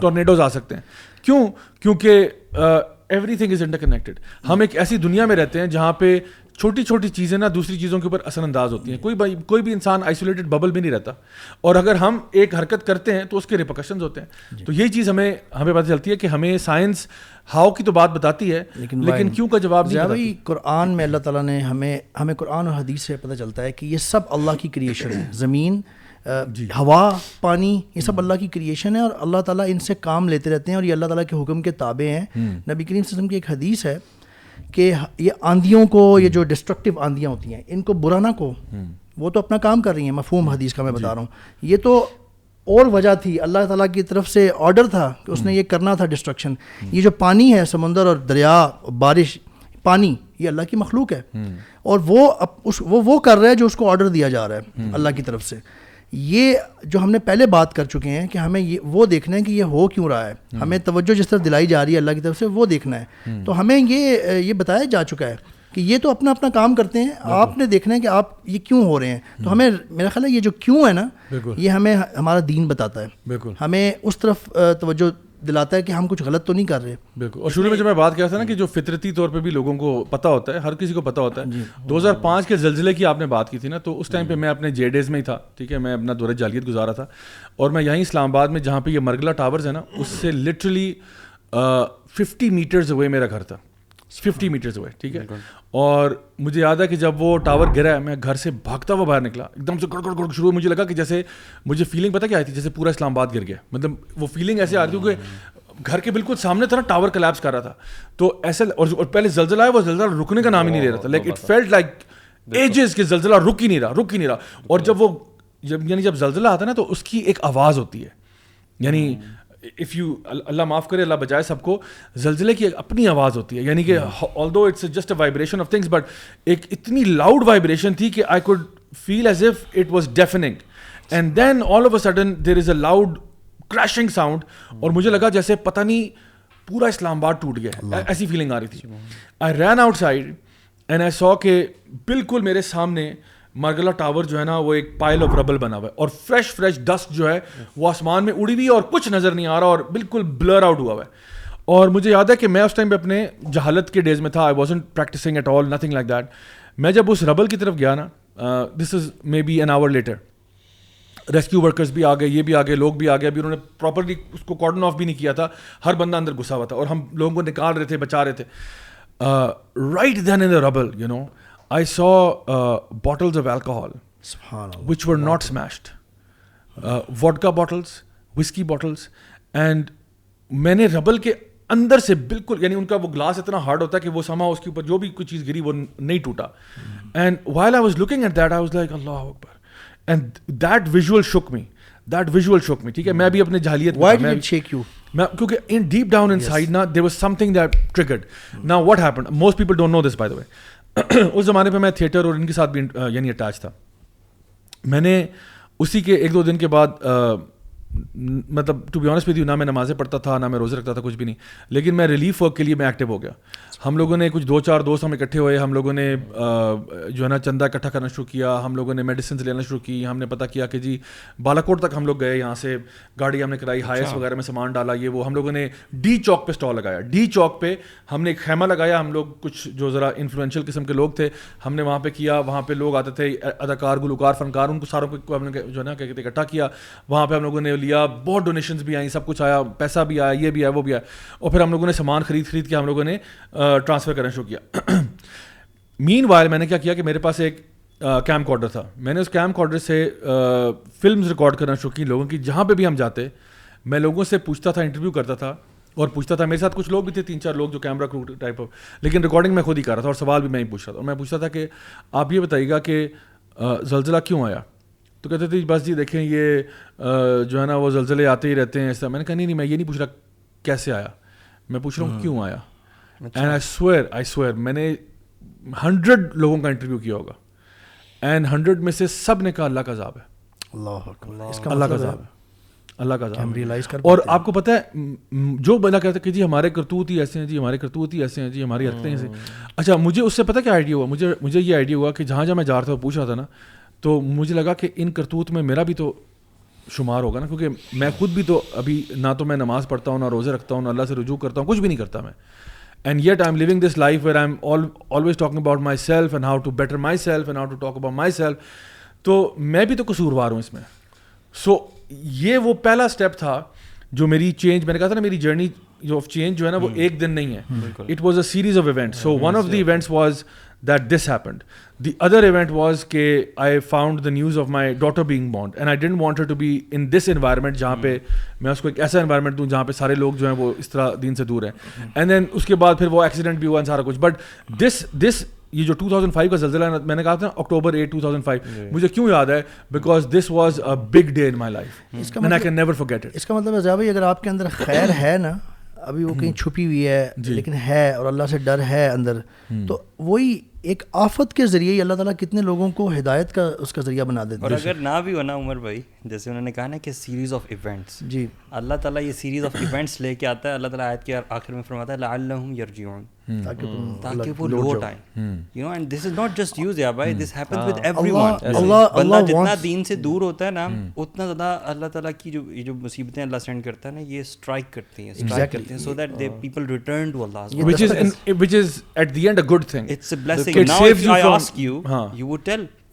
Speaker 1: ٹورنیڈوز آ سکتے ہیں کیوں کیونکہ everything is interconnected ہم ایک ایسی دنیا میں رہتے ہیں جہاں پہ چھوٹی چھوٹی چیزیں نہ دوسری چیزوں کے اوپر اثر انداز ہوتی ہیں کوئی کوئی بھی انسان آئسولیٹڈ ببل بھی نہیں رہتا اور اگر ہم ایک حرکت کرتے ہیں تو اس کے ریپرکشنز ہوتے ہیں جی۔ تو یہی چیز ہمیں ہمیں پتہ چلتی ہے کہ ہمیں سائنس ہاؤ کی تو بات بتاتی ہے لیکن کیوں کا جواب نہیں بھائی
Speaker 4: قرآن میں اللہ تعالیٰ نے ہمیں ہمیں قرآن اور حدیث سے پتہ چلتا ہے کہ یہ سب اللہ کی کریشن ہے زمین جی۔ ہوا پانی یہ سب اللہ کی کریشن ہے اور اللہ تعالیٰ ان سے کام لیتے رہتے ہیں اور یہ اللہ تعالیٰ کے حکم کے تابع ہیں نبی کریم وسلم کی ایک حدیث ہے کہ یہ آندھیوں کو یہ جو ڈسٹرکٹیو آندھیاں ہوتی ہیں ان کو برانا کو وہ تو اپنا کام کر رہی ہیں مفہوم حدیث کا میں جی۔ بتا رہا ہوں یہ تو اور وجہ تھی اللہ تعالیٰ کی طرف سے آرڈر تھا کہ اس نے یہ کرنا تھا ڈسٹرکشن یہ جو پانی ہے سمندر اور دریا بارش پانی یہ اللہ کی مخلوق ہے اور وہ وہ کر رہا ہے جو اس کو آرڈر دیا جا رہا ہے اللہ کی طرف سے یہ جو ہم نے پہلے بات کر چکے ہیں کہ ہمیں یہ وہ دیکھنا ہے کہ یہ ہو کیوں رہا ہے ہمیں توجہ جس طرح دلائی جا رہی ہے اللہ کی طرف سے وہ دیکھنا ہے تو ہمیں یہ یہ بتایا جا چکا ہے کہ یہ تو اپنا اپنا کام کرتے ہیں آپ نے دیکھنا ہے کہ آپ یہ کیوں ہو رہے ہیں تو ہمیں میرا خیال ہے یہ جو کیوں ہے نا یہ ہمیں ہمارا دین بتاتا ہے
Speaker 1: بالکل
Speaker 4: ہمیں اس طرف توجہ دلاتا ہے کہ ہم کچھ غلط تو نہیں کر رہے بالکل اور
Speaker 1: شروع میں جب میں بات کیا تھا نا کہ جو فطرتی طور پہ بھی لوگوں کو پتا ہوتا ہے ہر کسی کو پتا ہوتا ہے جی۔ دو ہزار پانچ کے زلزلے کی آپ نے بات کی تھی نا تو اس ٹائم پہ میں اپنے جے ڈیز میں ہی تھا ٹھیک ہے میں اپنا دور جالیت گزارا تھا اور میں یہیں اسلام آباد میں جہاں پہ یہ مرغلہ ٹاورز ہے نا اس سے لٹرلی ففٹی میٹرز ہوئے میرا گھر تھا ففٹی میٹرز ہوئے ٹھیک ہے اور مجھے یاد ہے کہ جب وہ ٹاور گرا ہے میں گھر سے بھاگتا ہوا باہر نکلا ایک دم سے گڑ گڑ گڑ شروع مجھے لگا کہ جیسے مجھے فیلنگ پتہ کیا آئی تھی جیسے پورا اسلام آباد گر گیا مطلب وہ فیلنگ ایسے آتی ہوں کہ گھر کے بالکل سامنے تھا نا ٹاور کلیپس کر رہا تھا تو ایسا پہلے زلزلہ آیا وہ زلزلہ رکنے کا نام ہی نہیں رہا تھا like it felt like ages کہ زلزلہ رک ہی نہیں رہا رک ہی نہیں رہا اور جب وہ جب یعنی جب زلزلہ آتا ہے نا تو اس کی ایک آواز ہوتی ہے یعنی اف یو اللہ معاف کرے اللہ بجائے سب کو زلزلے کی اپنی آواز ہوتی ہے یعنی کہ although it's just a vibration of things but ایک اتنی لاؤڈ وائبریشن تھی کہ I could feel as if it was deafening and then all of a sudden there is a loud crashing sound اور مجھے لگا جیسے پتہ نہیں پورا اسلام آباد ٹوٹ گیا ایسی فیلنگ آ رہی تھی I ran outside and I saw کہ بالکل میرے سامنے مارگلا ٹاور جو ہے نا وہ ایک پائل آف ربل بنا ہوا ہے اور فریش فریش ڈسٹ جو ہے وہ آسمان میں اڑی ہوئی اور کچھ نظر نہیں آ رہا اور بالکل بلر آؤٹ ہوا ہوا ہے اور مجھے یاد ہے کہ میں اس ٹائم پہ اپنے جہالت کے ڈیز میں تھا I wasn't practising at all nothing like that میں جب اس ربل کی طرف گیا نا this is maybe an hour later rescue workers بھی آ گئے یہ بھی آ گئے لوگ بھی آ گئے ابھی انہوں نے پراپرلی اس کو کارڈن آف بھی نہیں کیا تھا ہر بندہ اندر گھسا ہوا تھا اور ہم لوگوں کو نکال رہے تھے بچا رہے تھے right then in the rubble you know I bottles of alcohol which were not smashed smash bottles whisky bottles and میں نے ربل کے اندر سے بالکل یعنی ان کا وہ گلاس اتنا ہارڈ ہوتا ہے کہ وہ سما اس کے اوپر جو بھی کوئی چیز گری وہ نہیں ٹوٹا and and while I I was was at that that that like اللہ اکبر ویژول ویژول شک شک می می ٹھیک ہے میں بھی اپنے جہالیت کیونکہ in deep down inside نا there was something that نا what واٹن most people don't know this by the way اس زمانے پہ میں تھیٹر اور ان کے ساتھ بھی یعنی اٹیچ تھا میں نے اسی کے ایک دو دن کے بعد مطلب ٹو بی آنسٹ بھی تھی نہ میں نمازیں پڑھتا تھا نہ میں روزے رکھتا تھا کچھ بھی نہیں لیکن میں ریلیف ورک کے لیے میں ایکٹیو ہو گیا ہم لوگوں نے کچھ دو چار دوست ہم اکٹھے ہوئے ہم لوگوں نے جو ہے نا چندہ اکٹھا کرنا شروع کیا ہم لوگوں نے میڈیسنس لینا شروع کی ہم نے پتہ کیا کہ جی بالاکوٹ تک ہم لوگ گئے یہاں سے گاڑی ہم نے کرائی ہائیس اچھا. وغیرہ میں سامان ڈالا یہ وہ ہم لوگوں نے ڈی چوک پہ اسٹال لگایا ڈی چوک پہ ہم نے ایک خیمہ لگایا ہم لوگ کچھ جو ذرا انفلوئنشیل قسم کے لوگ تھے ہم نے وہاں پہ کیا وہاں پہ لوگ آتے تھے اداکار گلوکار فنکار ان کو ساروں کو ہم نے جو ہے نا کہتے اکٹھا کیا وہاں پہ ہم لوگوں نے لیا بہت ڈونیشنز بھی آئیں سب کچھ آیا پیسہ بھی آیا یہ بھی آیا وہ بھی آیا اور پھر ہم لوگوں نے سامان خرید خرید کے ہم لوگوں نے ٹرانسفر کرنا شروع کیا مین وائر میں نے کیا کیا کہ میرے پاس ایک کیمپ کارڈر تھا میں نے اس کیمپ کارڈر سے فلمز ریکارڈ کرنا شروع کی لوگوں کی جہاں پہ بھی ہم جاتے میں لوگوں سے پوچھتا تھا انٹرویو کرتا تھا اور پوچھتا تھا میرے ساتھ کچھ لوگ بھی تھے تین چار لوگ جو کیمرہ کرو ٹائپ آف لیکن ریکارڈنگ میں خود ہی کر رہا تھا اور سوال بھی میں ہی پوچھ رہا تھا اور میں پوچھتا تھا کہ آپ یہ بتائیے گا کہ زلزلہ کیوں آیا تو کہتے تھے بس جی دیکھیں یہ جو ہے نا وہ زلزلے آتے ہی رہتے ہیں ایسا میں نے کہا نہیں نہیں میں یہ نہیں پوچھ رہا کیسے آیا میں پوچھ رہا ہوں ہاں۔ کیوں آیا and I swear I swear میں نے ہنڈریڈ لوگوں کا انٹرویو کیا ہوگا اینڈ ہنڈریڈ میں سے سب نے کہا اللہ کا عذاب ہے اللہ کا مطلب عذاب ہے اللہ کا کر اور آپ کو پتہ ہے جو بنا کہتا ہے کہ جی ہمارے کرتوت ہی ایسے ہیں جی ہمارے کرتوت ہی ایسے ہیں جی ہماری حرکتیں ایسے ہاں۔ اچھا مجھے اس سے پتہ کیا آئیڈیا ہوا مجھے مجھے یہ آئیڈیا ہوا کہ جہاں جہاں میں جا رہا تھا پوچھ رہا تھا نا تو مجھے لگا کہ ان کرتوت میں میرا بھی تو شمار ہوگا نا کیونکہ میں خود بھی تو ابھی نہ تو میں نماز پڑھتا ہوں نہ روزے رکھتا ہوں نہ اللہ سے رجوع کرتا ہوں کچھ بھی نہیں کرتا میں and yet I am living this life where I am always talking about myself and how to better myself and how to talk about myself تو میں بھی تو قصوروار ہوں اس میں سو یہ وہ پہلا اسٹیپ تھا جو میری چینج میں نے کہا تھا نا میری جرنی جو آف چینج جو ہے نا وہ ایک دن نہیں ہے it was a series of event so one of the events was that this happened the other event was کہ I found the news of my daughter being بانڈ and I didn't want to be in this environment جہاں پہ میں اس کو ایک ایسا environment دوں جہاں پہ سارے لوگ جو ہیں وہ اس طرح دین سے دور ہیں اینڈ دین اس کے بعد پھر وہ ایکسیڈنٹ بھی ہوا سارا کچھ بٹ دس دس یہ جو ٹو تھاؤزینڈ فائیو کا زلزلہ ہے میں نے کہا تھا October eight two thousand five مجھے کیوں یاد ہے because this was a big day in my life never four
Speaker 4: get it اس کا مطلب ہے اگر آپ کے اندر خیر ہے نا ابھی وہ کہیں چھپی ہوئی ہے لیکن ہے اور اللہ سے ڈر ہے اندر تو وہی ایک آفت کے ذریعے اللہ تعالیٰ کتنے لوگوں کو ہدایت کا اس کا ذریعہ بنا دیتے اور
Speaker 5: اگر نہ بھی ہونا عمر بھائی جیسے جتنا دین سے دور ہوتا ہے نا اتنا زیادہ اللہ تعالیٰ کی جو مصیبتیں اللہ سینڈ کرتا ہے اللہ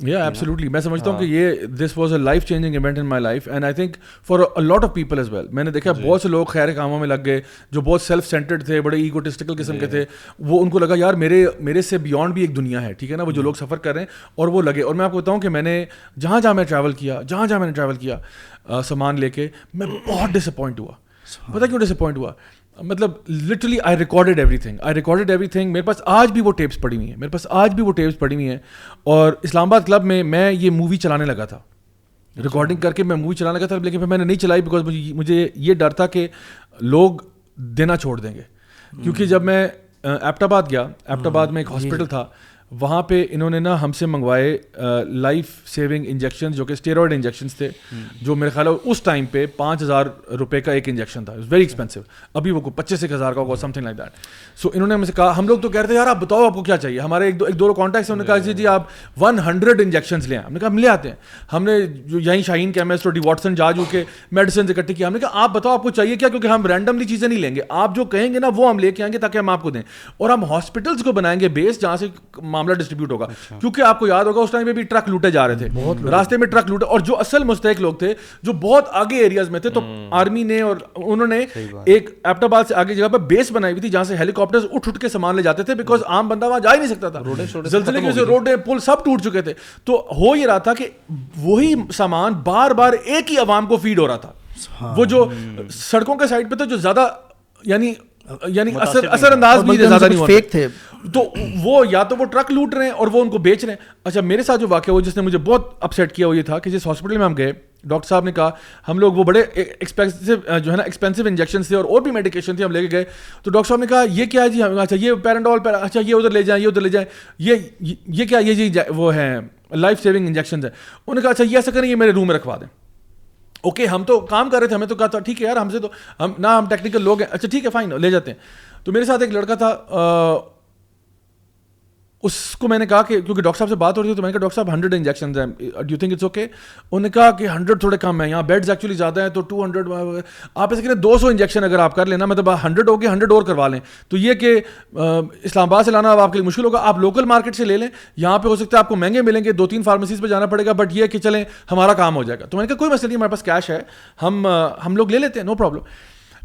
Speaker 1: یا ایپسلیوٹلی میں سمجھتا ہوں کہ uh, یہ this was a life changing event in my life and I think for lot of people as well میں نے دیکھا جی. بہت سے لوگ خیر کاموں میں لگ گئے جو بہت سیلف سینٹرڈ تھے بڑے اکوٹسٹیکل قسم کے جی. تھے وہ ان کو لگا یار میرے میرے سے بیانڈ بھی ایک دنیا ہے ٹھیک ہے نا وہ جو جی. لوگ سفر کر رہے ہیں اور وہ لگے اور میں آپ کو بتاؤں کہ میں نے جہاں جہاں میں ٹریول کیا جہاں جہاں میں نے ٹریول کیا سامان لے کے میں بہت ڈس اپوائنٹ ہوا پتہ کیوں ڈس اپوائنٹ ہوا مطلب literally I recorded everything I recorded everything میرے پاس آج بھی وہ ٹیپس پڑی ہوئی ہیں میرے پاس آج بھی وہ ٹیپس پڑی ہوئی ہیں اور اسلام آباد کلب میں میں یہ مووی چلانے لگا تھا ریکارڈنگ کر کے میں مووی چلانے لگا تھا لیکن پھر میں نے نہیں چلائی بیکاز مجھے یہ ڈر تھا کہ لوگ دینا چھوڑ دیں گے کیونکہ جب میں ایپٹ آباد گیا ایپٹ آباد میں ایک ہاسپٹل تھا وہاں پہ انہوں نے نا ہم سے منگوائے لائف سیونگ انجیکشن جو کہ اسٹیرائڈ انجیکشنس تھے جو میرے خیال ہے اس ٹائم پہ پانچ ہزار روپے کا ایک انجیکشن تھا ویری ایکسپینسو ابھی وہ پچیس ایک ہزار کا ہوگا something like that so انہوں نے ہم سے کہا ہم لوگ تو کہتے ہیں یار آپ بتاؤ آپ کو کیا چاہیے ہمارے ایک ایک دو دو کانٹیکٹ جی، جی، آپ ون ہنڈریڈ انجیکشنس لیں ہم نے کہا ہم لے آتے ہیں ہم نے جو یہیں شاہین کیمسٹ اور ڈی واٹسن جا جو کے میڈیسنس اکٹھے کیا ہم نے کہا آپ بتاؤ آپ کو چاہیے کیا کیونکہ ہم رینڈملی چیزیں نہیں لیں گے آپ جو کہیں گے نا وہ ہم لے کے آئیں گے تاکہ ہم آپ کو دیں اور ہم ہاسپٹلس کو بنائیں گے بیس جہاں سے معاملہ ڈسٹریبیوٹ ہوگا اچھا۔ کیونکہ آپ کو یاد ہوگا اس ٹائم پہ بھی ٹرک لوٹے جا رہے تھے راستے میں ٹرک لوٹے اور جو اصل مستحق لوگ تھے جو بہت آگے ایریاز میں تھے تو آرمی نے اور انہوں نے ایک ایپٹ آباد سے آگے جگہ پہ بیس بنائی ہوئی تھی جہاں سے ہیلی کاپٹر اٹھ اٹھ کے سامان لے جاتے تھے بیکاز عام بندہ وہاں جا ہی نہیں سکتا تھا زلزلے کی روڈیں پل سب ٹوٹ چکے تھے تو ہو یہ رہا تھا کہ وہی سامان بار بار ایک ہی عوام کو فیڈ ہو رہا تھا ہاں۔ وہ جو سڑکوں کے سائڈ پہ تھا جو زیادہ یعنی یعنی
Speaker 4: اثر انداز تھے
Speaker 1: تو وہ یا تو وہ ٹرک لوٹ رہے ہیں اور وہ ان کو بیچ رہے ہیں اچھا میرے ساتھ جو واقعہ ہوا جس نے مجھے بہت اپسیٹ کیا وہ یہ تھا کہ جس ہاسپٹل میں ہم گئے ڈاکٹر صاحب نے کہا ہم لوگ وہ بڑے ایکسپینسو جو ہے نا ایکسپینسو انجیکشن تھے اور بھی میڈیکیشن تھے ہم لے کے گئے تو ڈاکٹر صاحب نے کہا یہ کیا ہے جی اچھا یہ پیرنڈول اچھا یہ ادھر لے جائیں یہ ادھر لے جائیں یہ یہ کیا یہ جی وہ ہے لائف سیونگ انجیکشن ہے انہوں نے کہا اچھا یہ ایسا کریں یہ میرے روم میں رکھوا دیں اوکے ہم تو کام کر رہے تھے ہمیں تو کہا تھا ٹھیک ہے یار ہم سے تو ہم نہ ہم ٹیکنیکل لوگ ہیں اچھا ٹھیک ہے فائن لے جاتے ہیں تو میرے ساتھ ایک لڑکا تھا اس کو میں نے کہا کہ کیونکہ ڈاکٹر صاحب سے بات ہو رہی تھی تو میں نے کہا ڈاکٹر صاحب ہنڈریڈ انجیکشن ہیں ڈیو تھنک اٹس اوکے انہوں نے کہا کہ ہنڈریڈ تھوڑے کم ہیں یہاں بیڈز ایکچولی زیادہ ہیں تو ٹو ہنڈریڈ uh, آپ ایسے کہ دو سو انجیکشن اگر آپ کر لینا مطلب ہنڈریڈ ہو گیا ہنڈریڈ اور کروا لیں تو یہ کہ uh, اسلام آباد سے لانا آپ کے لیے مشکل ہوگا آپ لوکل مارکیٹ سے لے لیں یہاں پہ ہو سکتا ہے آپ کو مہنگے ملیں گے دو تین فارمیسیز پہ جانا پڑے گا بٹ یہ کہ چلیں ہمارا کام ہو جائے گا تو میں نے کہا کوئی مسئلہ نہیں ہمارے پاس کیش ہے ہم uh, ہم لوگ لے لیتے ہیں نو پرابلم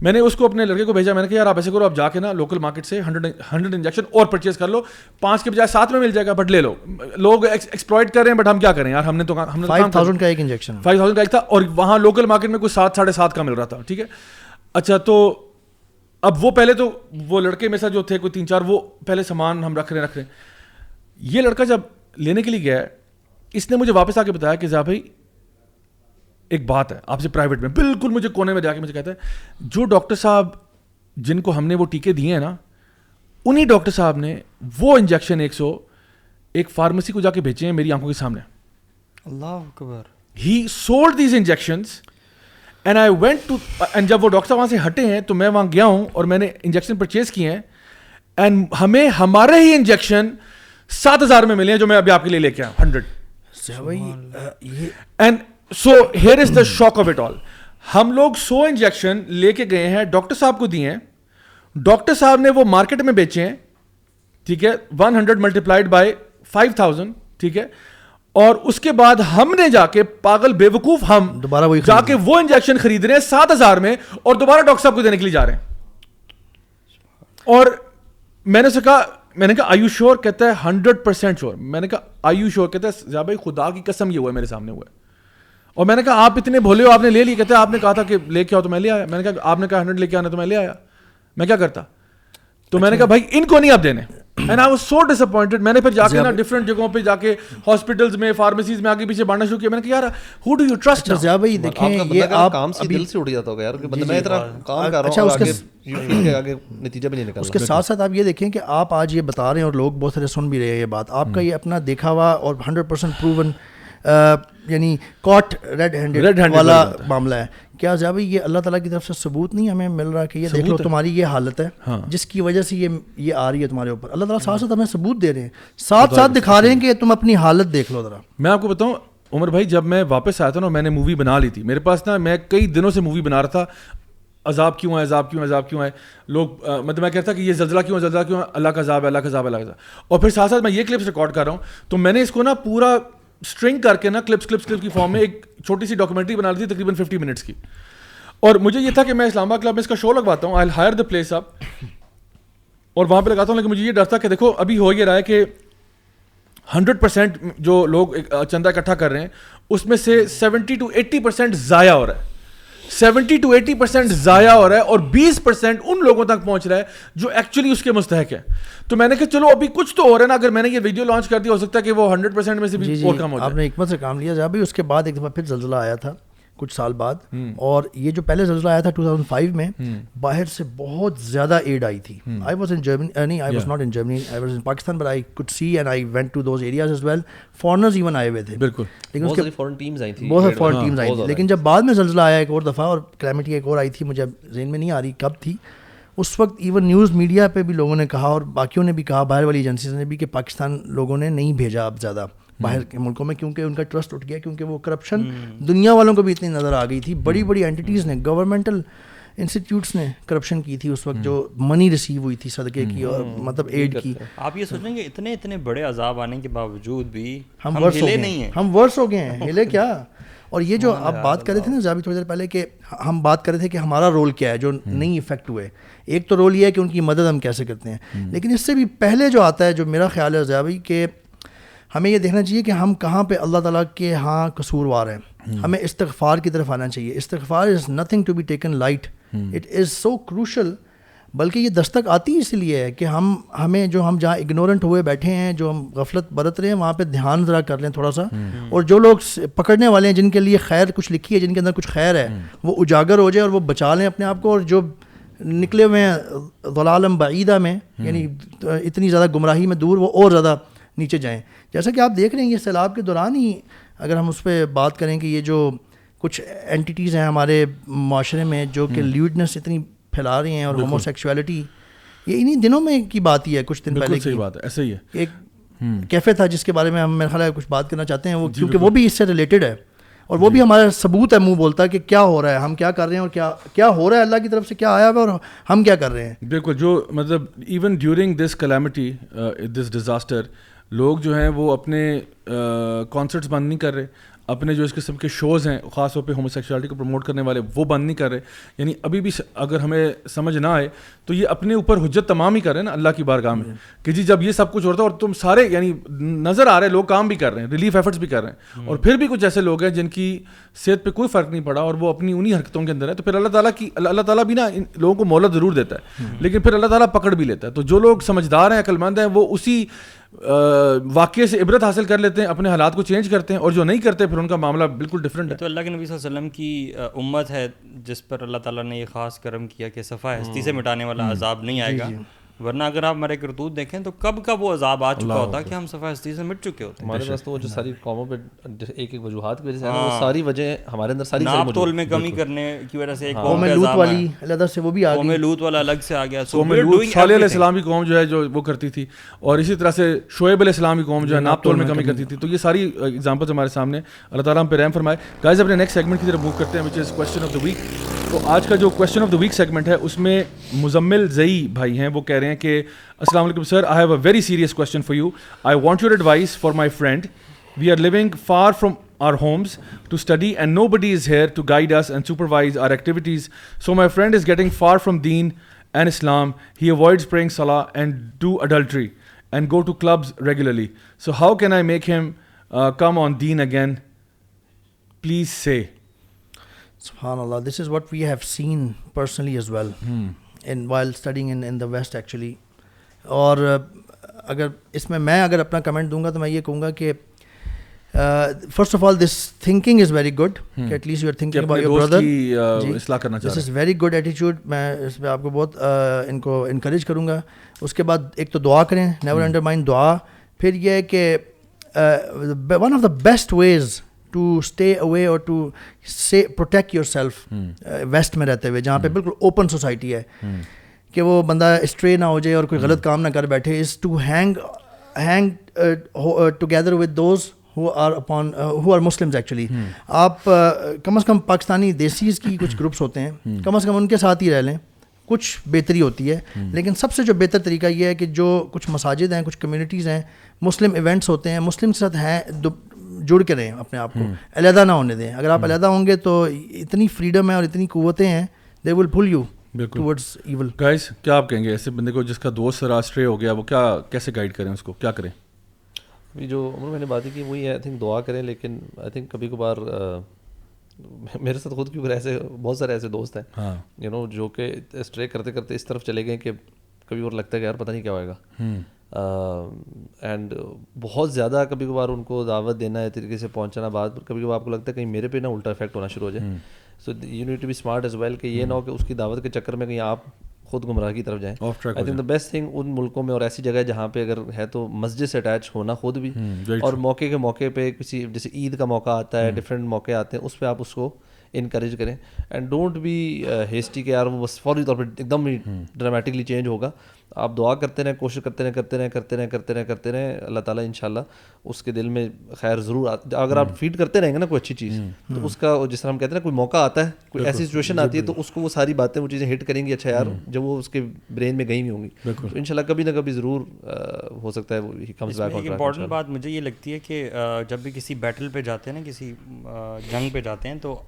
Speaker 1: میں نے اس کو اپنے لڑکے کو بھیجا میں نے کہا یار آپ آپ ایسے کرو جا کے نا لوکل مارکیٹ سے ہنڈریڈ انجیکشن اور پرچیز کر لو پانچ کے بجائے ساتھ میں مل جائے گا بٹ لے لو لوگ کر رہے ہیں بٹ ہم کیا
Speaker 4: کریں یار ہم ہم نے نے تو فائیو فائیو تھاؤزینڈ تھاؤزینڈ کا کا ایک ایک انجیکشن
Speaker 1: تھا اور وہاں لوکل مارکیٹ میں کچھ سات ساڑھے سات کا مل رہا تھا ٹھیک ہے اچھا تو اب وہ پہلے تو وہ لڑکے میں سے جو تھے کوئی تین چار وہ پہلے سامان ہم رکھ رکھ رہے رہے ہیں یہ لڑکا جب لینے کے لیے گیا ہے اس نے مجھے واپس آ کے بتایا کہ ذا بھائی ایک بات ہے آپ سے پرائیویٹ میں بالکل مجھے کونے میں جا کے مجھے کہتا ہے جو ڈاکٹر صاحب جن کو ہم نے وہ ٹیکے دیے ہیں نا انہیں ڈاکٹر صاحب نے وہ انجیکشن ایک سو ایک فارمیسی کو جا کے بھیجے ہیں میری
Speaker 4: آنکھوں کے سامنے اللہ اکبر ہی sold these injections and
Speaker 1: I went to and جب وہ ڈاکٹر صاحب وہاں سے ہٹے ہیں تو میں وہاں گیا ہوں اور میں نے انجیکشن پرچیز کیے ہیں اینڈ ہمیں ہمارے ہی انجیکشن سات ہزار میں ملے ہیں جو میں ابھی آپ کے لیے لے کے آیا ہوں hundred and so here is the shock of it all ہم لوگ سو انجیکشن لے کے گئے ہیں ڈاکٹر صاحب کو دیے ہیں ڈاکٹر صاحب نے وہ مارکیٹ میں بیچے ہیں ٹھیک ہے one hundred multiplied by five thousand ٹھیک ہے اور اس کے بعد ہم نے جا کے پاگل بے وقوف ہم
Speaker 4: دوبارہ وہی
Speaker 1: جا کے وہ انجیکشن خرید رہے ہیں سات ہزار میں اور دوبارہ ڈاکٹر صاحب کو دینے کے لیے جا رہے ہیں اور میں نے کہا میں نے کہا آئیو شور کہتا ہے ہنڈریڈ پرسینٹ شور میں نے کہا آئیو شور کہتا ہے بھائی خدا کی قسم یہ ہوا ہے میرے سامنے ہوا ہے اور میں نے کہا آپ اتنے بھولے ہو آپ نے لے لی کہتے آپ نے کہا تھا کہ لے کے آؤ تو میں لے آیا میں نے کہا آپ نے کہا ہنڈریڈ لے کے آنا تو میں لے آیا میں کیا کرتا تو میں نے اچھا۔ کہا بھائی ان کو نہیں آپ دینے میں نے پھر جا کے جی، نا ڈفرنٹ جگہوں پہ جا کے ہاسپٹل میں فارمیسیز میں آگے پیچھے بانٹنا شروع کیا میں نے کہا یار ہو ڈو یو ٹرسٹ دیکھیں یہ آپ کام سے دل سے اٹھ جاتا ہوگا یار جی، میں جی، اتنا کام کر رہا اچھا، ہوں اس کے ساتھ
Speaker 4: ساتھ آپ یہ دیکھیں کہ آپ آج یہ بتا رہے ہیں اور لوگ بہت سارے سن بھی رہے ہیں یہ بات آپ کا یہ اپنا دیکھا ہوا اور ہنڈریڈ پرسینٹ پروون یعنی کاٹ ریڈ ہینڈ والا معاملہ ہے کیا زیادہ یہ اللہ تعالیٰ کی طرف سے ثبوت نہیں ہمیں مل رہا کہ یہ دیکھ لو تمہاری یہ حالت ہے ہاں۔ جس کی وجہ سے یہ یہ آ رہی ہے تمہارے
Speaker 1: اوپر اللہ تعالیٰ ساتھ ساتھ ہمیں ثبوت دے رہے ہیں ساتھ ساتھ دکھا رہے ہیں کہ تم اپنی حالت دیکھ لو ذرا میں آپ کو بتاؤں عمر بھائی جب میں واپس آیا تھا نا میں نے مووی بنا لی تھی میرے پاس نا میں کئی دنوں سے مووی بنا رہا تھا عذاب کیوں ہے عذاب کیوں ہے عذاب کیوں ہے لوگ مطلب میں کہتا کہ یہ زلزلہ کیوں ہے زلزلہ کیوں ہے اللہ کا عذاب ہے اللہ کا عذاب اللہ کا عذاب اور پھر ساتھ ساتھ میں یہ کلپس ریکارڈ کر رہا ہوں تو میں نے اس کو نا پورا اسٹرنگ کر کے نا کلپس کلپس کلپس کی فارم میں ایک چھوٹی سی ڈاکومنٹری بنا لی تھی تقریباً ففٹی منٹس کی اور مجھے یہ تھا کہ میں اسلام آباد کلب میں اس کا شو لگواتا ہوں آئی ہائر دا پلیس آپ اور وہاں پہ لگاتا ہوں لیکن مجھے یہ ڈر تھا کہ دیکھو ابھی ہو یہ رہا ہے کہ ہنڈریڈ پرسینٹ جو لوگ چندہ اکٹھا کر رہے ہیں اس میں سے سیونٹی ٹو ایٹی پرسینٹ ضائع ہو رہا ہے سیونٹی ٹو ایٹی پرسینٹ ضائع ہو رہا ہے اور بیس پرسینٹ ان لوگوں تک پہنچ رہا ہے جو ایکچولی اس کے مستحق ہے تو میں نے کہا چلو ابھی کچھ تو ہو رہا ہے نا اگر میں نے یہ ویڈیو لانچ کر دی ہو سکتا ہے کہ وہ ہنڈریڈ پرسینٹ
Speaker 4: میں سے بھی جی، جی، ہو
Speaker 1: جائے آپ
Speaker 4: ایک حکمت
Speaker 1: سے
Speaker 4: کام لیا جا کے بعد ایک دفعہ پھر زلزلہ آیا تھا کچھ سال بعد اور یہ جو پہلے زلزلہ آیا تھا 2005 میں باہر سے بہت زیادہ ایڈ آئی تھی آئی واز ان جرمنی نہیں I was not in Germany I was in Pakistan
Speaker 1: but I could see and I went to those areas as well foreigners even آئے ہوئے تھے بالکل لیکن فارن ٹیمز آئی تھیں بہت سارے فارن ٹیمز آئی تھیں لیکن جب بعد میں زلزلہ آیا ایک اور
Speaker 4: دفعہ اور کلائمیٹی ایک اور آئی تھی مجھے ذہن میں نہیں آ رہی کب تھی اس وقت ایون نیوز میڈیا پہ بھی لوگوں نے کہا اور باقیوں نے بھی کہا باہر والی ایجنسیز نے بھی کہ پاکستان لوگوں نے نہیں بھیجا اب زیادہ باہر کے ملکوں میں کیونکہ ان کا ٹرسٹ اٹھ گیا کیونکہ وہ کرپشن دنیا والوں کو بھی اتنی نظر آ گئی تھی بڑی بڑی اینٹیز نے نے گورنمنٹل انسٹیٹیوٹس کرپشن کی تھی اس وقت جو منی ریسیو ہوئی تھی صدقے کی اور مطلب ایڈ کی آپ یہ اتنے اتنے
Speaker 5: بڑے عذاب آنے کے باوجود
Speaker 4: بھی ہم ورس ہو گئے ہیں ہلے کیا اور یہ جو آپ بات کر رہے تھے نا زیادہ تھوڑی دیر پہلے کہ ہم بات کر رہے تھے کہ ہمارا رول کیا ہے جو نہیں افیکٹ ہوئے ایک تو رول یہ ہے کہ ان کی مدد ہم کیسے کرتے ہیں لیکن اس سے بھی پہلے جو آتا ہے جو میرا خیال ہے زیادہ کہ ہمیں یہ دیکھنا چاہیے کہ ہم کہاں پہ اللہ تعالیٰ کے ہاں قصوروار ہیں ہمیں استغفار کی طرف
Speaker 7: آنا چاہیے استغفار is nothing to be taken light it is so crucial بلکہ یہ دستک آتی اس لیے ہے کہ ہم ہمیں جو ہم جہاں اگنورنٹ ہوئے بیٹھے ہیں جو ہم غفلت برت رہے ہیں وہاں پہ دھیان ذرا کر لیں تھوڑا سا اور جو لوگ پکڑنے والے ہیں جن کے لیے خیر کچھ لکھی ہے جن کے اندر کچھ خیر ہے وہ اجاگر ہو جائے اور وہ بچا لیں اپنے آپ کو اور جو نکلے ہوئے ہیں غلالم بعیدہ میں یعنی اتنی زیادہ گمراہی میں دور وہ اور زیادہ نیچے جائیں جیسا کہ آپ دیکھ رہے ہیں یہ سیلاب کے دوران ہی اگر ہم اس پہ بات کریں کہ یہ جو کچھ اینٹیز ہیں ہمارے معاشرے میں جو کہ لیوڈنس اتنی پھیلا رہی ہیں اور ہومو سیکچویلٹی یہ انہی دنوں میں کی بات ہی ہے کچھ دن
Speaker 8: پہلے کی بات ہے ایسے ہی ہے
Speaker 7: ایک کیفے تھا جس کے بارے میں ہم میرے خیال ہے کچھ بات کرنا چاہتے ہیں وہ جی، کیونکہ وہ بھی اس سے ریلیٹڈ ہے اور وہ بھی جی۔ ہمارا ثبوت ہے منہ بولتا ہے کہ کیا ہو رہا ہے ہم کیا کر رہے ہیں اور کیا کیا ہو رہا ہے اللہ کی طرف سے کیا آیا ہوا ہے اور ہم کیا کر رہے ہیں
Speaker 8: بالکل جو مطلب even during this calamity this disaster لوگ جو ہیں وہ اپنے کانسرٹس بند نہیں کر رہے اپنے جو اس قسم کے شوز ہیں خاص طور پہ ہومو سیکشوالٹی کو پروموٹ کرنے والے وہ بند نہیں کر رہے یعنی ابھی بھی اگر ہمیں سمجھ نہ آئے تو یہ اپنے اوپر حجت تمام ہی کر رہے ہیں نا اللہ کی بارگاہ میں جی۔ کہ جی جب یہ سب کچھ ہوتا ہے اور تم سارے یعنی نظر آ رہے لوگ کام بھی کر رہے ہیں ریلیف ایفرٹس بھی کر رہے ہیں اور پھر بھی کچھ ایسے لوگ ہیں جن کی صحت پہ کوئی فرق نہیں پڑا اور وہ اپنی انہیں حرکتوں کے اندر ہے تو پھر اللہ تعالیٰ کی اللہ تعالیٰ بھی نا ان لوگوں کو مولت ضرور دیتا ہے لیکن پھر اللہ تعالیٰ پکڑ بھی لیتا ہے تو جو لوگ سمجھدار ہیں عقلمند ہیں وہ اسی واقعے سے عبرت حاصل کر لیتے ہیں اپنے حالات کو چینج کرتے ہیں اور جو نہیں کرتے پھر ان کا معاملہ بالکل ڈفرینٹ
Speaker 9: ہے تو اللہ کے نبی صلی اللہ علیہ وسلم کی امت ہے جس پر اللہ تعالیٰ نے یہ خاص کرم کیا کہ صفحہ ہستی ہاں۔ سے مٹانے والا ہاں۔ عذاب نہیں جی، آئے گا جی۔ ورنہ اگر آپ ہمارے کرتوت دیکھیں تو کب کب وہ عذاب آ چکا ہوتا کہ ہم صفحہ ہستی سے مٹ چکے ہوتے ہیں ہمارے پاس
Speaker 10: تو وہ جو ساری قوموں پہ ایک ایک وجوہات کی وجہ سے وہ ہاں۔
Speaker 9: ساری وجہ ہمارے اندر ساری ناپ تول میں کمی کرنے کی وجہ سے ایک ہاں۔ قوم میں لوت والی علیحدہ سے وہ بھی آ گئی قوم لوت والا الگ سے آ
Speaker 8: گیا قوم لوت صالح علیہ السلام کی قوم جو ہے جو وہ کرتی تھی اور اسی طرح سے شعیب علیہ السلام کی قوم جو ہے ناپ تول میں کمی کرتی تھی تو یہ ساری ایگزامپلز ہمارے سامنے اللہ تعالیٰ ہم پہ رحم فرمائے گائز اپنے نیکسٹ سیگمنٹ کی طرف موو کرتے ہیں which is question of the week تو آج کا جو question of the week segment ہے اس میں مزمل زئی بھائی ہیں وہ کہہ رہے ہیں کہ السلام علیکم sir I have a very serious question for you I want your advice for my friend we are living far from our homes to study and nobody is here to guide us and supervise our activities so my friend is getting far from دین and Islam he avoid praying سلا and do adultery and go to clubs regularly so how can I make him come on then again please سے
Speaker 7: سبحان اللہ this is what we have seen personally as well in while studying in in the waste actually اور uh, اگر اس میں میں اگر اپنا کمنٹ دوں گا تو میں یہ کہوں گا کہ first of all this thinking is very good at
Speaker 8: least you this
Speaker 7: is very good ایٹیچیوڈ میں اس میں آپ کو بہت uh, ان کو انکریج کروں گا اس کے بعد ایک تو دعا کریں نیور انڈر مائنڈ دعا پھر یہ ہے کہ one of the best ways to stay away اور to say protect yourself west میں رہتے ہوئے جہاں پہ hmm. بالکل اوپن سوسائٹی ہے hmm. کہ وہ بندہ اسٹرے نہ ہو جائے اور کوئی hmm. غلط کام نہ کر بیٹھے is to hang hang together with those who are upon who are Muslims actually آپ uh, کم از کم پاکستانی دیسیز کی کچھ گروپس ہوتے ہیں کم از کم ان کے ساتھ ہی رہ لیں کچھ بہتری ہوتی ہے لیکن سب سے جو بہتر طریقہ یہ ہے کہ جو کچھ مساجد ہیں کچھ کمیونٹیز ہیں مسلم ایونٹس ہوتے ہیں مسلم کے ساتھ ہیں جڑ کے رہیں اپنے آپ کو علیحدہ نہ ہونے دیں اگر آپ علیحدہ ہوں گے تو اتنی فریڈم ہے اور اتنی قوتیں ہیں دے ول یو بالکل
Speaker 8: گائز کیا آپ کہیں گے ایسے بندے کو جس کا دوست ہو گیا وہ کیا کیسے گائڈ کریں اس کو کیا کریں
Speaker 10: ابھی جو عمر میں نے بات کی وہی ہے آئی تھنک دعا کریں لیکن آئی تھنک کبھی کبھار میرے ساتھ خود کی ایسے بہت سارے ایسے دوست ہیں یو ہاں۔ نو جو کہ اسٹرے کرتے کرتے اس طرف چلے گئے کہ کبھی اور لگتا ہے کہ یار پتہ نہیں کیا ہوئے گا اینڈ بہت زیادہ کبھی کبھار ان کو دعوت دینا ہے طریقے سے پہنچنا بعد کبھی کبھار آپ کو لگتا ہے کہیں میرے پہ نہ الٹا افیکٹ ہونا شروع ہو جائے so you to be smart as well کہ یہ نہ ہو کہ اس کی دعوت کے چکر میں کہیں آپ خود گمراہ کی طرف جائیں I think the best thing ان ملکوں میں اور ایسی جگہ جہاں پہ اگر ہے تو مسجد سے اٹیچ ہونا خود بھی اور موقع کے موقع پہ کسی جیسے عید کا موقع آتا ہے ڈفرینٹ موقع آتے ہیں اس پہ آپ اس کو انکریج کریں اینڈ ڈونٹ بی ہسٹری کے یار وہ بس فوری طور پہ ایک دم ہی ڈرامیٹکلی چینج ہوگا آپ دعا کرتے رہیں کوشش کرتے رہیں کرتے رہیں کرتے رہیں کرتے رہیں کرتے رہیں اللہ تعالیٰ ان شاء اللہ اس کے دل میں خیر ضرور اگر آپ فیڈ کرتے رہیں گے نا کوئی اچھی چیز تو اس کا جس طرح ہم کہتے ہیں نا کوئی موقع آتا ہے کوئی ایسی سچویشن آتی ہے تو اس کو وہ ساری باتیں وہ چیزیں ہٹ کریں گی اچھا یار جب وہ اس کے برین میں گئی ہوئی ہوں گی تو ان شاء اللہ کبھی نہ کبھی ضرور ہو سکتا ہے وہ
Speaker 9: امپورٹنٹ بات مجھے یہ لگتی ہے کہ جب بھی کسی بیٹل پہ جاتے ہیں نا کسی جنگ پہ جاتے ہیں تو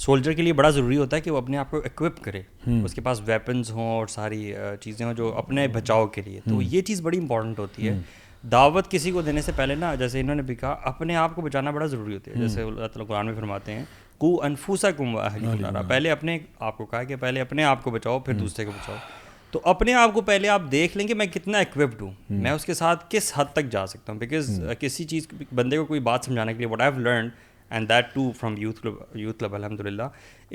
Speaker 9: سولجر کے لیے بڑا ضروری ہوتا ہے کہ وہ اپنے آپ کو اکوپ کرے اس کے پاس ویپنز ہوں اور ساری چیزیں ہوں جو اپنے بچاؤ کے لیے تو یہ چیز بڑی امپورٹنٹ ہوتی ہے دعوت کسی کو دینے سے پہلے نا جیسے انہوں نے بھی کہا اپنے آپ کو بچانا بڑا ضروری ہوتا ہے جیسے اللہ تعالیٰ قرآن میں فرماتے ہیں کو انفوسا کمارا پہلے اپنے آپ کو کہا کہ پہلے اپنے آپ کو بچاؤ پھر دوسرے کو بچاؤ تو اپنے آپ کو پہلے آپ دیکھ لیں کہ میں کتنا اکوپڈ ہوں میں اس کے ساتھ کس حد تک جا سکتا ہوں بیکاز کسی چیز بندے کو کوئی بات سمجھانے کے لیے what I have learn and that too from youth club youth club الحمد للہ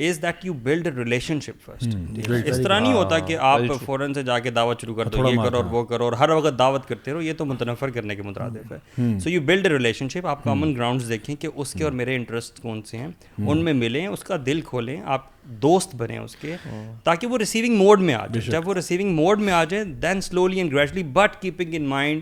Speaker 9: is that you relationship first اس طرح نہیں ہوتا کہ آپ فوراً سے جا کے دعوت شروع کر دو یہ کرو اور وہ کرو اور ہر وقت دعوت کرتے رہو یہ تو متنفر کرنے کے مترادف ہے سو یو بلڈ شپ آپ کامن گراؤنڈس دیکھیں کہ اس کے اور میرے انٹرسٹ کون سے ہیں ان میں ملیں اس کا دل کھولیں آپ دوست بنے اس کے تاکہ وہ ریسیونگ موڈ میں آ جائے جب وہ ریسیونگ موڈ میں آ جائے then slowly and gradually but keeping in mind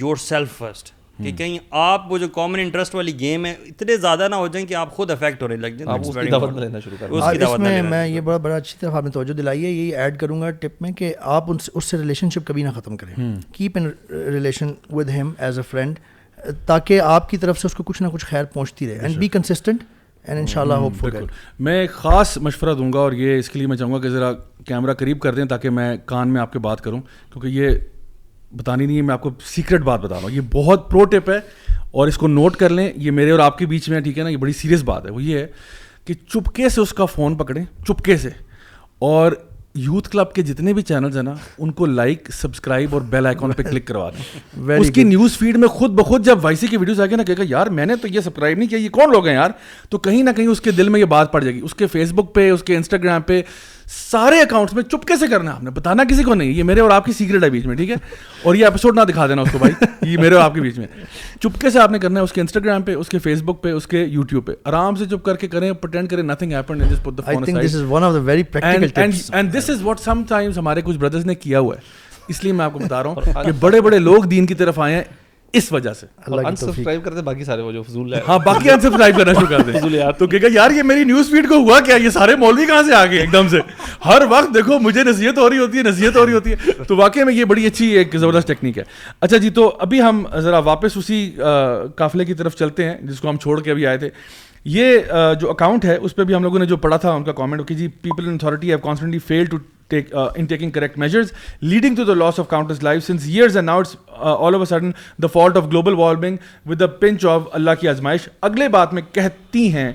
Speaker 9: yourself first کہ کہیں آپ وہ جو کامن انٹرسٹ
Speaker 10: والی گیم ہے اتنے زیادہ نہ ہو جائیں کہ آپ خود افیکٹ ہونے لگ جائیں اس کی دعوت لینا شروع کریں اس میں میں یہ بڑا بڑا اچھی طرح آپ نے توجہ دلائی
Speaker 7: ہے یہی ایڈ کروں گا ٹپ میں کہ آپ اس سے ریلیشن شپ کبھی نہ ختم کریں keep in relation with him as a friend تاکہ آپ کی طرف سے اس کو کچھ نہ کچھ خیر پہنچتی رہے اینڈ بی کنسسٹنٹ
Speaker 8: اینڈ ان شاء اللہ ہوپ فل میں ایک خاص مشورہ دوں گا اور یہ اس کے لیے میں چاہوں گا کہ ذرا کیمرہ قریب کر دیں تاکہ میں کان میں آپ کے بات کروں کیونکہ یہ بتانی نہیں ہے میں آپ کو سیکرٹ بات بتا رہا ہوں یہ بہت پرو ٹپ ہے اور اس کو نوٹ کر لیں یہ میرے اور آپ کے بیچ میں ہے ٹھیک ہے نا یہ بڑی سیریس بات ہے وہ یہ ہے کہ چپکے سے اس کا فون پکڑیں چپکے سے اور یوتھ کلب کے جتنے بھی چینلز ہیں نا ان کو لائک سبسکرائب اور بیل آئیکن پہ کلک کروا دیں اس کی نیوز فیڈ میں خود بخود جب وائی سی کی ویڈیوز آ نا نا کہ یار میں نے تو یہ سبسکرائب نہیں کیا یہ کون لوگ ہیں یار تو کہیں نہ کہیں اس کے دل میں یہ بات پڑ جائے گی اس کے فیس بک پہ اس کے انسٹاگرام پہ سارے اکاؤنٹس میں چپکے سے کرنا آپ نے بتانا کسی کو نہیں یہ میرے اور آپ کی سیکرٹ ہے بیچ میں ٹھیک ہے اور یہ اپیسوڈ نہ دکھا دینا اس کو بھائی یہ میرے اور آپ کے بیچ میں چپکے سے آپ نے کرنا ہے اس کے انسٹاگرام پہ اس کے فیس بک پہ اس کے یوٹیوب پہ آرام سے چپ کر کے کریں
Speaker 10: پرٹینڈ کریں نتھنگ ہیپن جس put the phone and this is what some times ہمارے کچھ
Speaker 8: بردرز نے کیا ہوا ہے اس لیے میں آپ کو بتا رہا ہوں کہ بڑے بڑے لوگ دین کی طرف آئے ہیں اس وجہ سے انسبسکرائب کر دیں باقی سارے وہ جو فضول ہے ہاں باقی انسبسکرائب کرنا شروع کر دیں فضول یار تو کہے گا یار یہ میری نیوز فیڈ کو ہوا کیا یہ سارے مولوی کہاں سے آگئے ایک دم سے ہر وقت دیکھو مجھے نصیحت ہو رہی ہوتی ہے نصیحت ہو رہی ہوتی ہے تو واقعی میں یہ بڑی اچھی ایک زبردست ٹیکنیک ہے اچھا جی تو ابھی ہم ذرا واپس اسی قافلے کی طرف چلتے ہیں جس کو ہم چھوڑ کے ابھی آئے تھے یہ جو اکاؤنٹ ہے اس پہ بھی ہم لوگوں نے جو پڑھا تھا ان کا کامنٹ کہ جی people in authority have constantly fail to in taking correct measures leading to the loss of کاؤنٹرسرس out all over sudden fault of global warming with the punch of اللہ کی آزمائش اگلے بات میں کہتی ہیں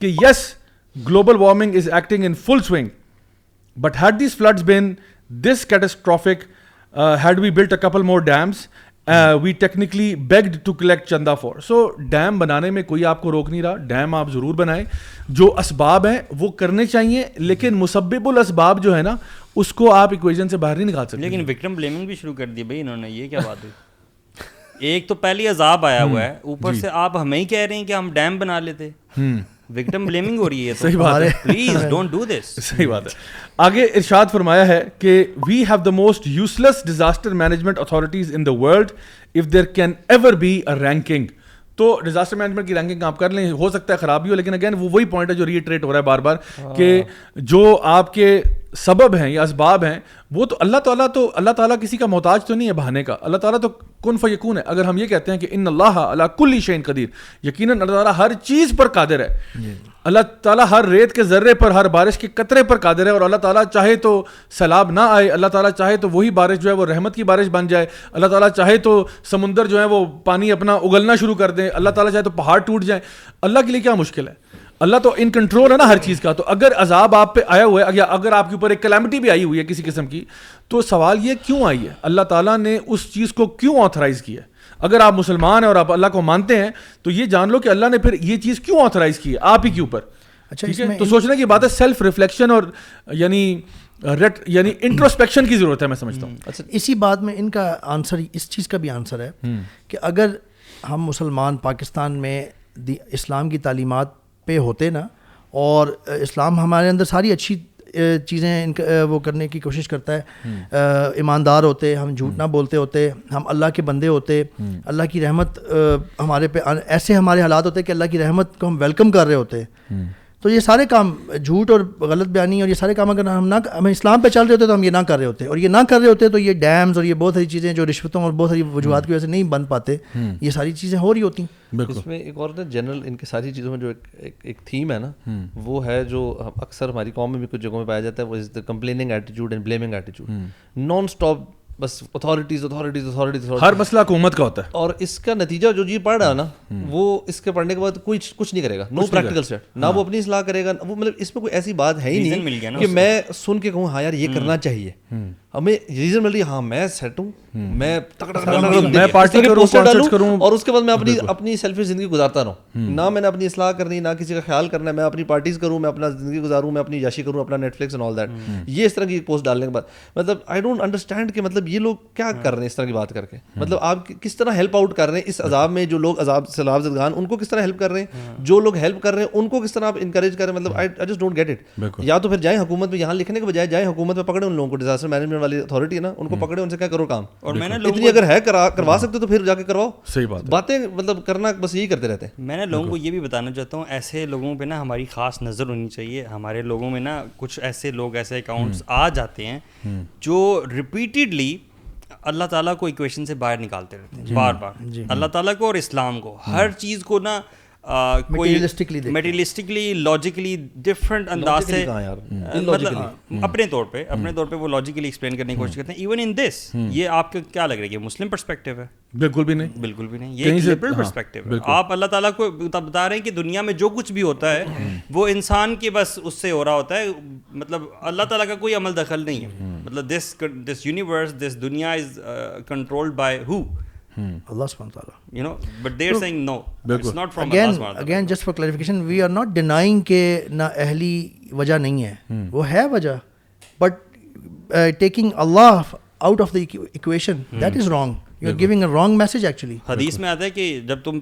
Speaker 8: کہ yes global warming is acting in full swing but had these floods been this catastrophic had we built a couple more dams we technically begged to collect Chanda for so dam بنانے میں کوئی آپ کو روک نہیں رہا dam آپ ضرور بنائیں جو اسباب ہیں وہ کرنے چاہیے لیکن مسبب الاسباب جو ہے نا اس کو آپ اکویژن سے باہر نہیں نکال سکتے لیکن
Speaker 9: وکرم بلیمنگ بھی شروع کر دی بھائی انہوں نے یہ کیا بات ہے ایک تو پہلی عذاب آیا ہوا ہے اوپر سے آپ ہمیں ہی کہہ رہے ہیں کہ ہم ڈیم بنا لیتے وکٹم بلیمنگ ہو رہی ہے صحیح بات ہے
Speaker 8: پلیز ڈونٹ ڈو دس صحیح بات ہے آگے ارشاد فرمایا ہے کہ we have the most useless disaster management authorities in the world if there can ever be a ranking تو ڈیزاسٹر مینجمنٹ کی رینکنگ آپ کر لیں ہو سکتا ہے خراب بھی ہو لیکن اگین وہ وہی پوائنٹ ہے جو ریٹریٹ ہو رہا ہے بار بار کہ ہاں۔ جو آپ کے سبب ہیں یا اسباب ہیں وہ تو اللہ تعالیٰ تو اللہ تعالیٰ کسی کا محتاج تو نہیں ہے بہانے کا اللہ تعالیٰ تو کن فیکون ہے اگر ہم یہ کہتے ہیں کہ ان اللہ اللہ کل قدیر یقیناً اللہ تعالیٰ ہر چیز پر قادر ہے جی۔ اللہ تعالیٰ ہر ریت کے ذرے پر ہر بارش کے قطرے پر قادر ہے اور اللہ تعالیٰ چاہے تو سیلاب نہ آئے اللہ تعالیٰ چاہے تو وہی بارش جو ہے وہ رحمت کی بارش بن جائے اللہ تعالیٰ چاہے تو سمندر جو ہے وہ پانی اپنا اگلنا شروع کر دیں اللہ تعالیٰ چاہے تو پہاڑ ٹوٹ جائیں اللہ کے لیے کیا مشکل ہے اللہ تو ان کنٹرول ہے نا ہر چیز کا تو اگر عذاب آپ پہ آیا ہوا ہے یا اگر آپ کے اوپر ایک کلیمٹی بھی آئی ہوئی ہے کسی قسم کی تو سوال یہ کیوں آئی ہے اللہ تعالیٰ نے اس چیز کو کیوں آتھرائز کیا ہے اگر آپ مسلمان ہیں اور آپ اللہ کو مانتے ہیں تو یہ جان لو کہ اللہ نے پھر یہ چیز کیوں آتھرائز کی ہے آپ ہی کے اوپر اچھا تو سوچنے کی بات ہے سیلف ریفلیکشن اور یعنی ریٹ یعنی انٹروسپیکشن کی ضرورت ہے میں سمجھتا ہوں
Speaker 7: اچھا اسی بات میں ان کا آنسر اس چیز کا بھی آنسر ہے کہ اگر ہم مسلمان پاکستان میں اسلام کی تعلیمات پہ ہوتے نا اور اسلام ہمارے اندر ساری اچھی چیزیں ان وہ کرنے کی کوشش کرتا ہے ایماندار ہوتے ہم جھوٹ نہ بولتے ہوتے ہم اللہ کے بندے ہوتے اللہ کی رحمت ہمارے پہ ایسے ہمارے حالات ہوتے کہ اللہ کی رحمت کو ہم ویلکم کر رہے ہوتے تو یہ سارے کام جھوٹ اور غلط بیانی اور یہ سارے کام اگر ہم نہ ہم اسلام پہ چل رہے ہوتے تو ہم یہ نہ کر رہے ہوتے اور یہ نہ کر رہے ہوتے تو یہ ڈیمز اور یہ بہت ساری چیزیں جو رشوتوں اور بہت ساری وجوہات کی وجہ سے نہیں بن پاتے یہ ساری چیزیں ہو رہی ہوتی ہیں
Speaker 10: اس میں ایک اور جنرل ان کی ساری چیزوں میں جو ایک تھیم ہے نا وہ ہے جو اکثر ہماری قوم میں بھی کچھ جگہوں میں پایا جاتا ہے وہ is the complaining and blaming non stop بس اتھارٹیز اتھارٹیز اتھارٹیز ہر
Speaker 8: مسئلہ حکومت کا ہوتا ہے
Speaker 10: اور اس کا نتیجہ جو جی پڑھ رہا ہے نا وہ اس کے پڑھنے کے بعد کوئی کچھ نہیں کرے گا نو پریکٹیکل سیٹ نہ وہ ہاں۔ اپنی اصلاح کرے گا وہ مطلب اس میں کوئی ایسی بات ہے ہی نہیں کہ میں سن کے کہوں ہاں یار یہ کرنا چاہیے ہمیں ریزن مل رہی ہاں میں میں
Speaker 8: سیٹ ہوں پارٹی کروں اور
Speaker 10: اس کے بعد میں اپنی اپنی سیلفی زندگی گزارتا رہوں نہ میں نے اپنی اصلاح کرنی نہ کسی کا خیال کرنا ہے میں اپنی پارٹیز کروں میں اپنا زندگی گزاروں میں اپنی یاشی کروں اپنا Netflix and all that یہ اس طرح کی پوسٹ ڈالنے کے بعد مطلب آئی ڈونٹ انڈرسٹینڈ کہ مطلب یہ لوگ کیا ہاں۔ کر رہے ہیں اس طرح کی بات کر کے مطلب آپ کس طرح ہیلپ آؤٹ کر رہے ہیں اس ہاں۔ عذاب میں جو لوگ عذاب زدگان ان کو کس طرح ہیلپ کر رہے ہیں ہاں۔ جو لوگ ہیلپ کر رہے ہیں ان کو کس طرح آپ انکریج کر رہے ہیں مطلب گیٹ اٹ یا تو پھر جائیں حکومت میں یہاں لکھنے کے بجائے جائیں حکومت میں پکڑے ان لوگوں کو ڈیزاسٹر مینجمنٹ والی اتھارٹی ہے نا ان کو پکڑے ان سے کیا کرو کام اور میں نے اتنی اگر ہے کروا سکتے تو پھر جا
Speaker 8: کے کرواؤ صحیح بات باتیں مطلب کرنا
Speaker 10: بس یہی کرتے رہتے ہیں
Speaker 9: میں نے لوگوں کو یہ بھی بتانا چاہتا ہوں ایسے لوگوں پہ نا ہماری خاص نظر ہونی چاہیے ہمارے لوگوں میں نا کچھ ایسے لوگ ایسے اکاؤنٹس آ جاتے ہیں جو ریپیٹڈلی اللہ تعالیٰ کو ایکویشن سے باہر نکالتے رہتے ہیں جی، بار بار جی، جی۔ اللہ تعالیٰ کو اور اسلام کو ہر چیز کو نا میٹیریلسٹکلی لاجیکلی ڈفرنٹ انداز سے مطلب، ہاں، اپنے طور پہ اپنے طور پہ وہ لاجیکلی ایکسپلین کرنے کی کوشش کرتے ہیں ایون ان دس یہ آپ کو کیا لگ رہا ہے یہ مسلم
Speaker 8: پرسپیکٹو ہے بالکل بھی نہیں بالکل بھی نہیں یہ لبرل پرسپیکٹو
Speaker 9: ہاں، ہے آپ اللہ تعالیٰ کو بتا رہے ہیں کہ دنیا میں جو کچھ بھی ہوتا ہے وہ انسان کے بس اس سے ہو رہا ہوتا ہے مطلب اللہ تعالیٰ کا کوئی عمل دخل نہیں ہے مطلب دس دس یونیورس دس دنیا از کنٹرولڈ بائی ہو اللہ
Speaker 7: نہیں میسج ایکچولی
Speaker 9: حدیث میں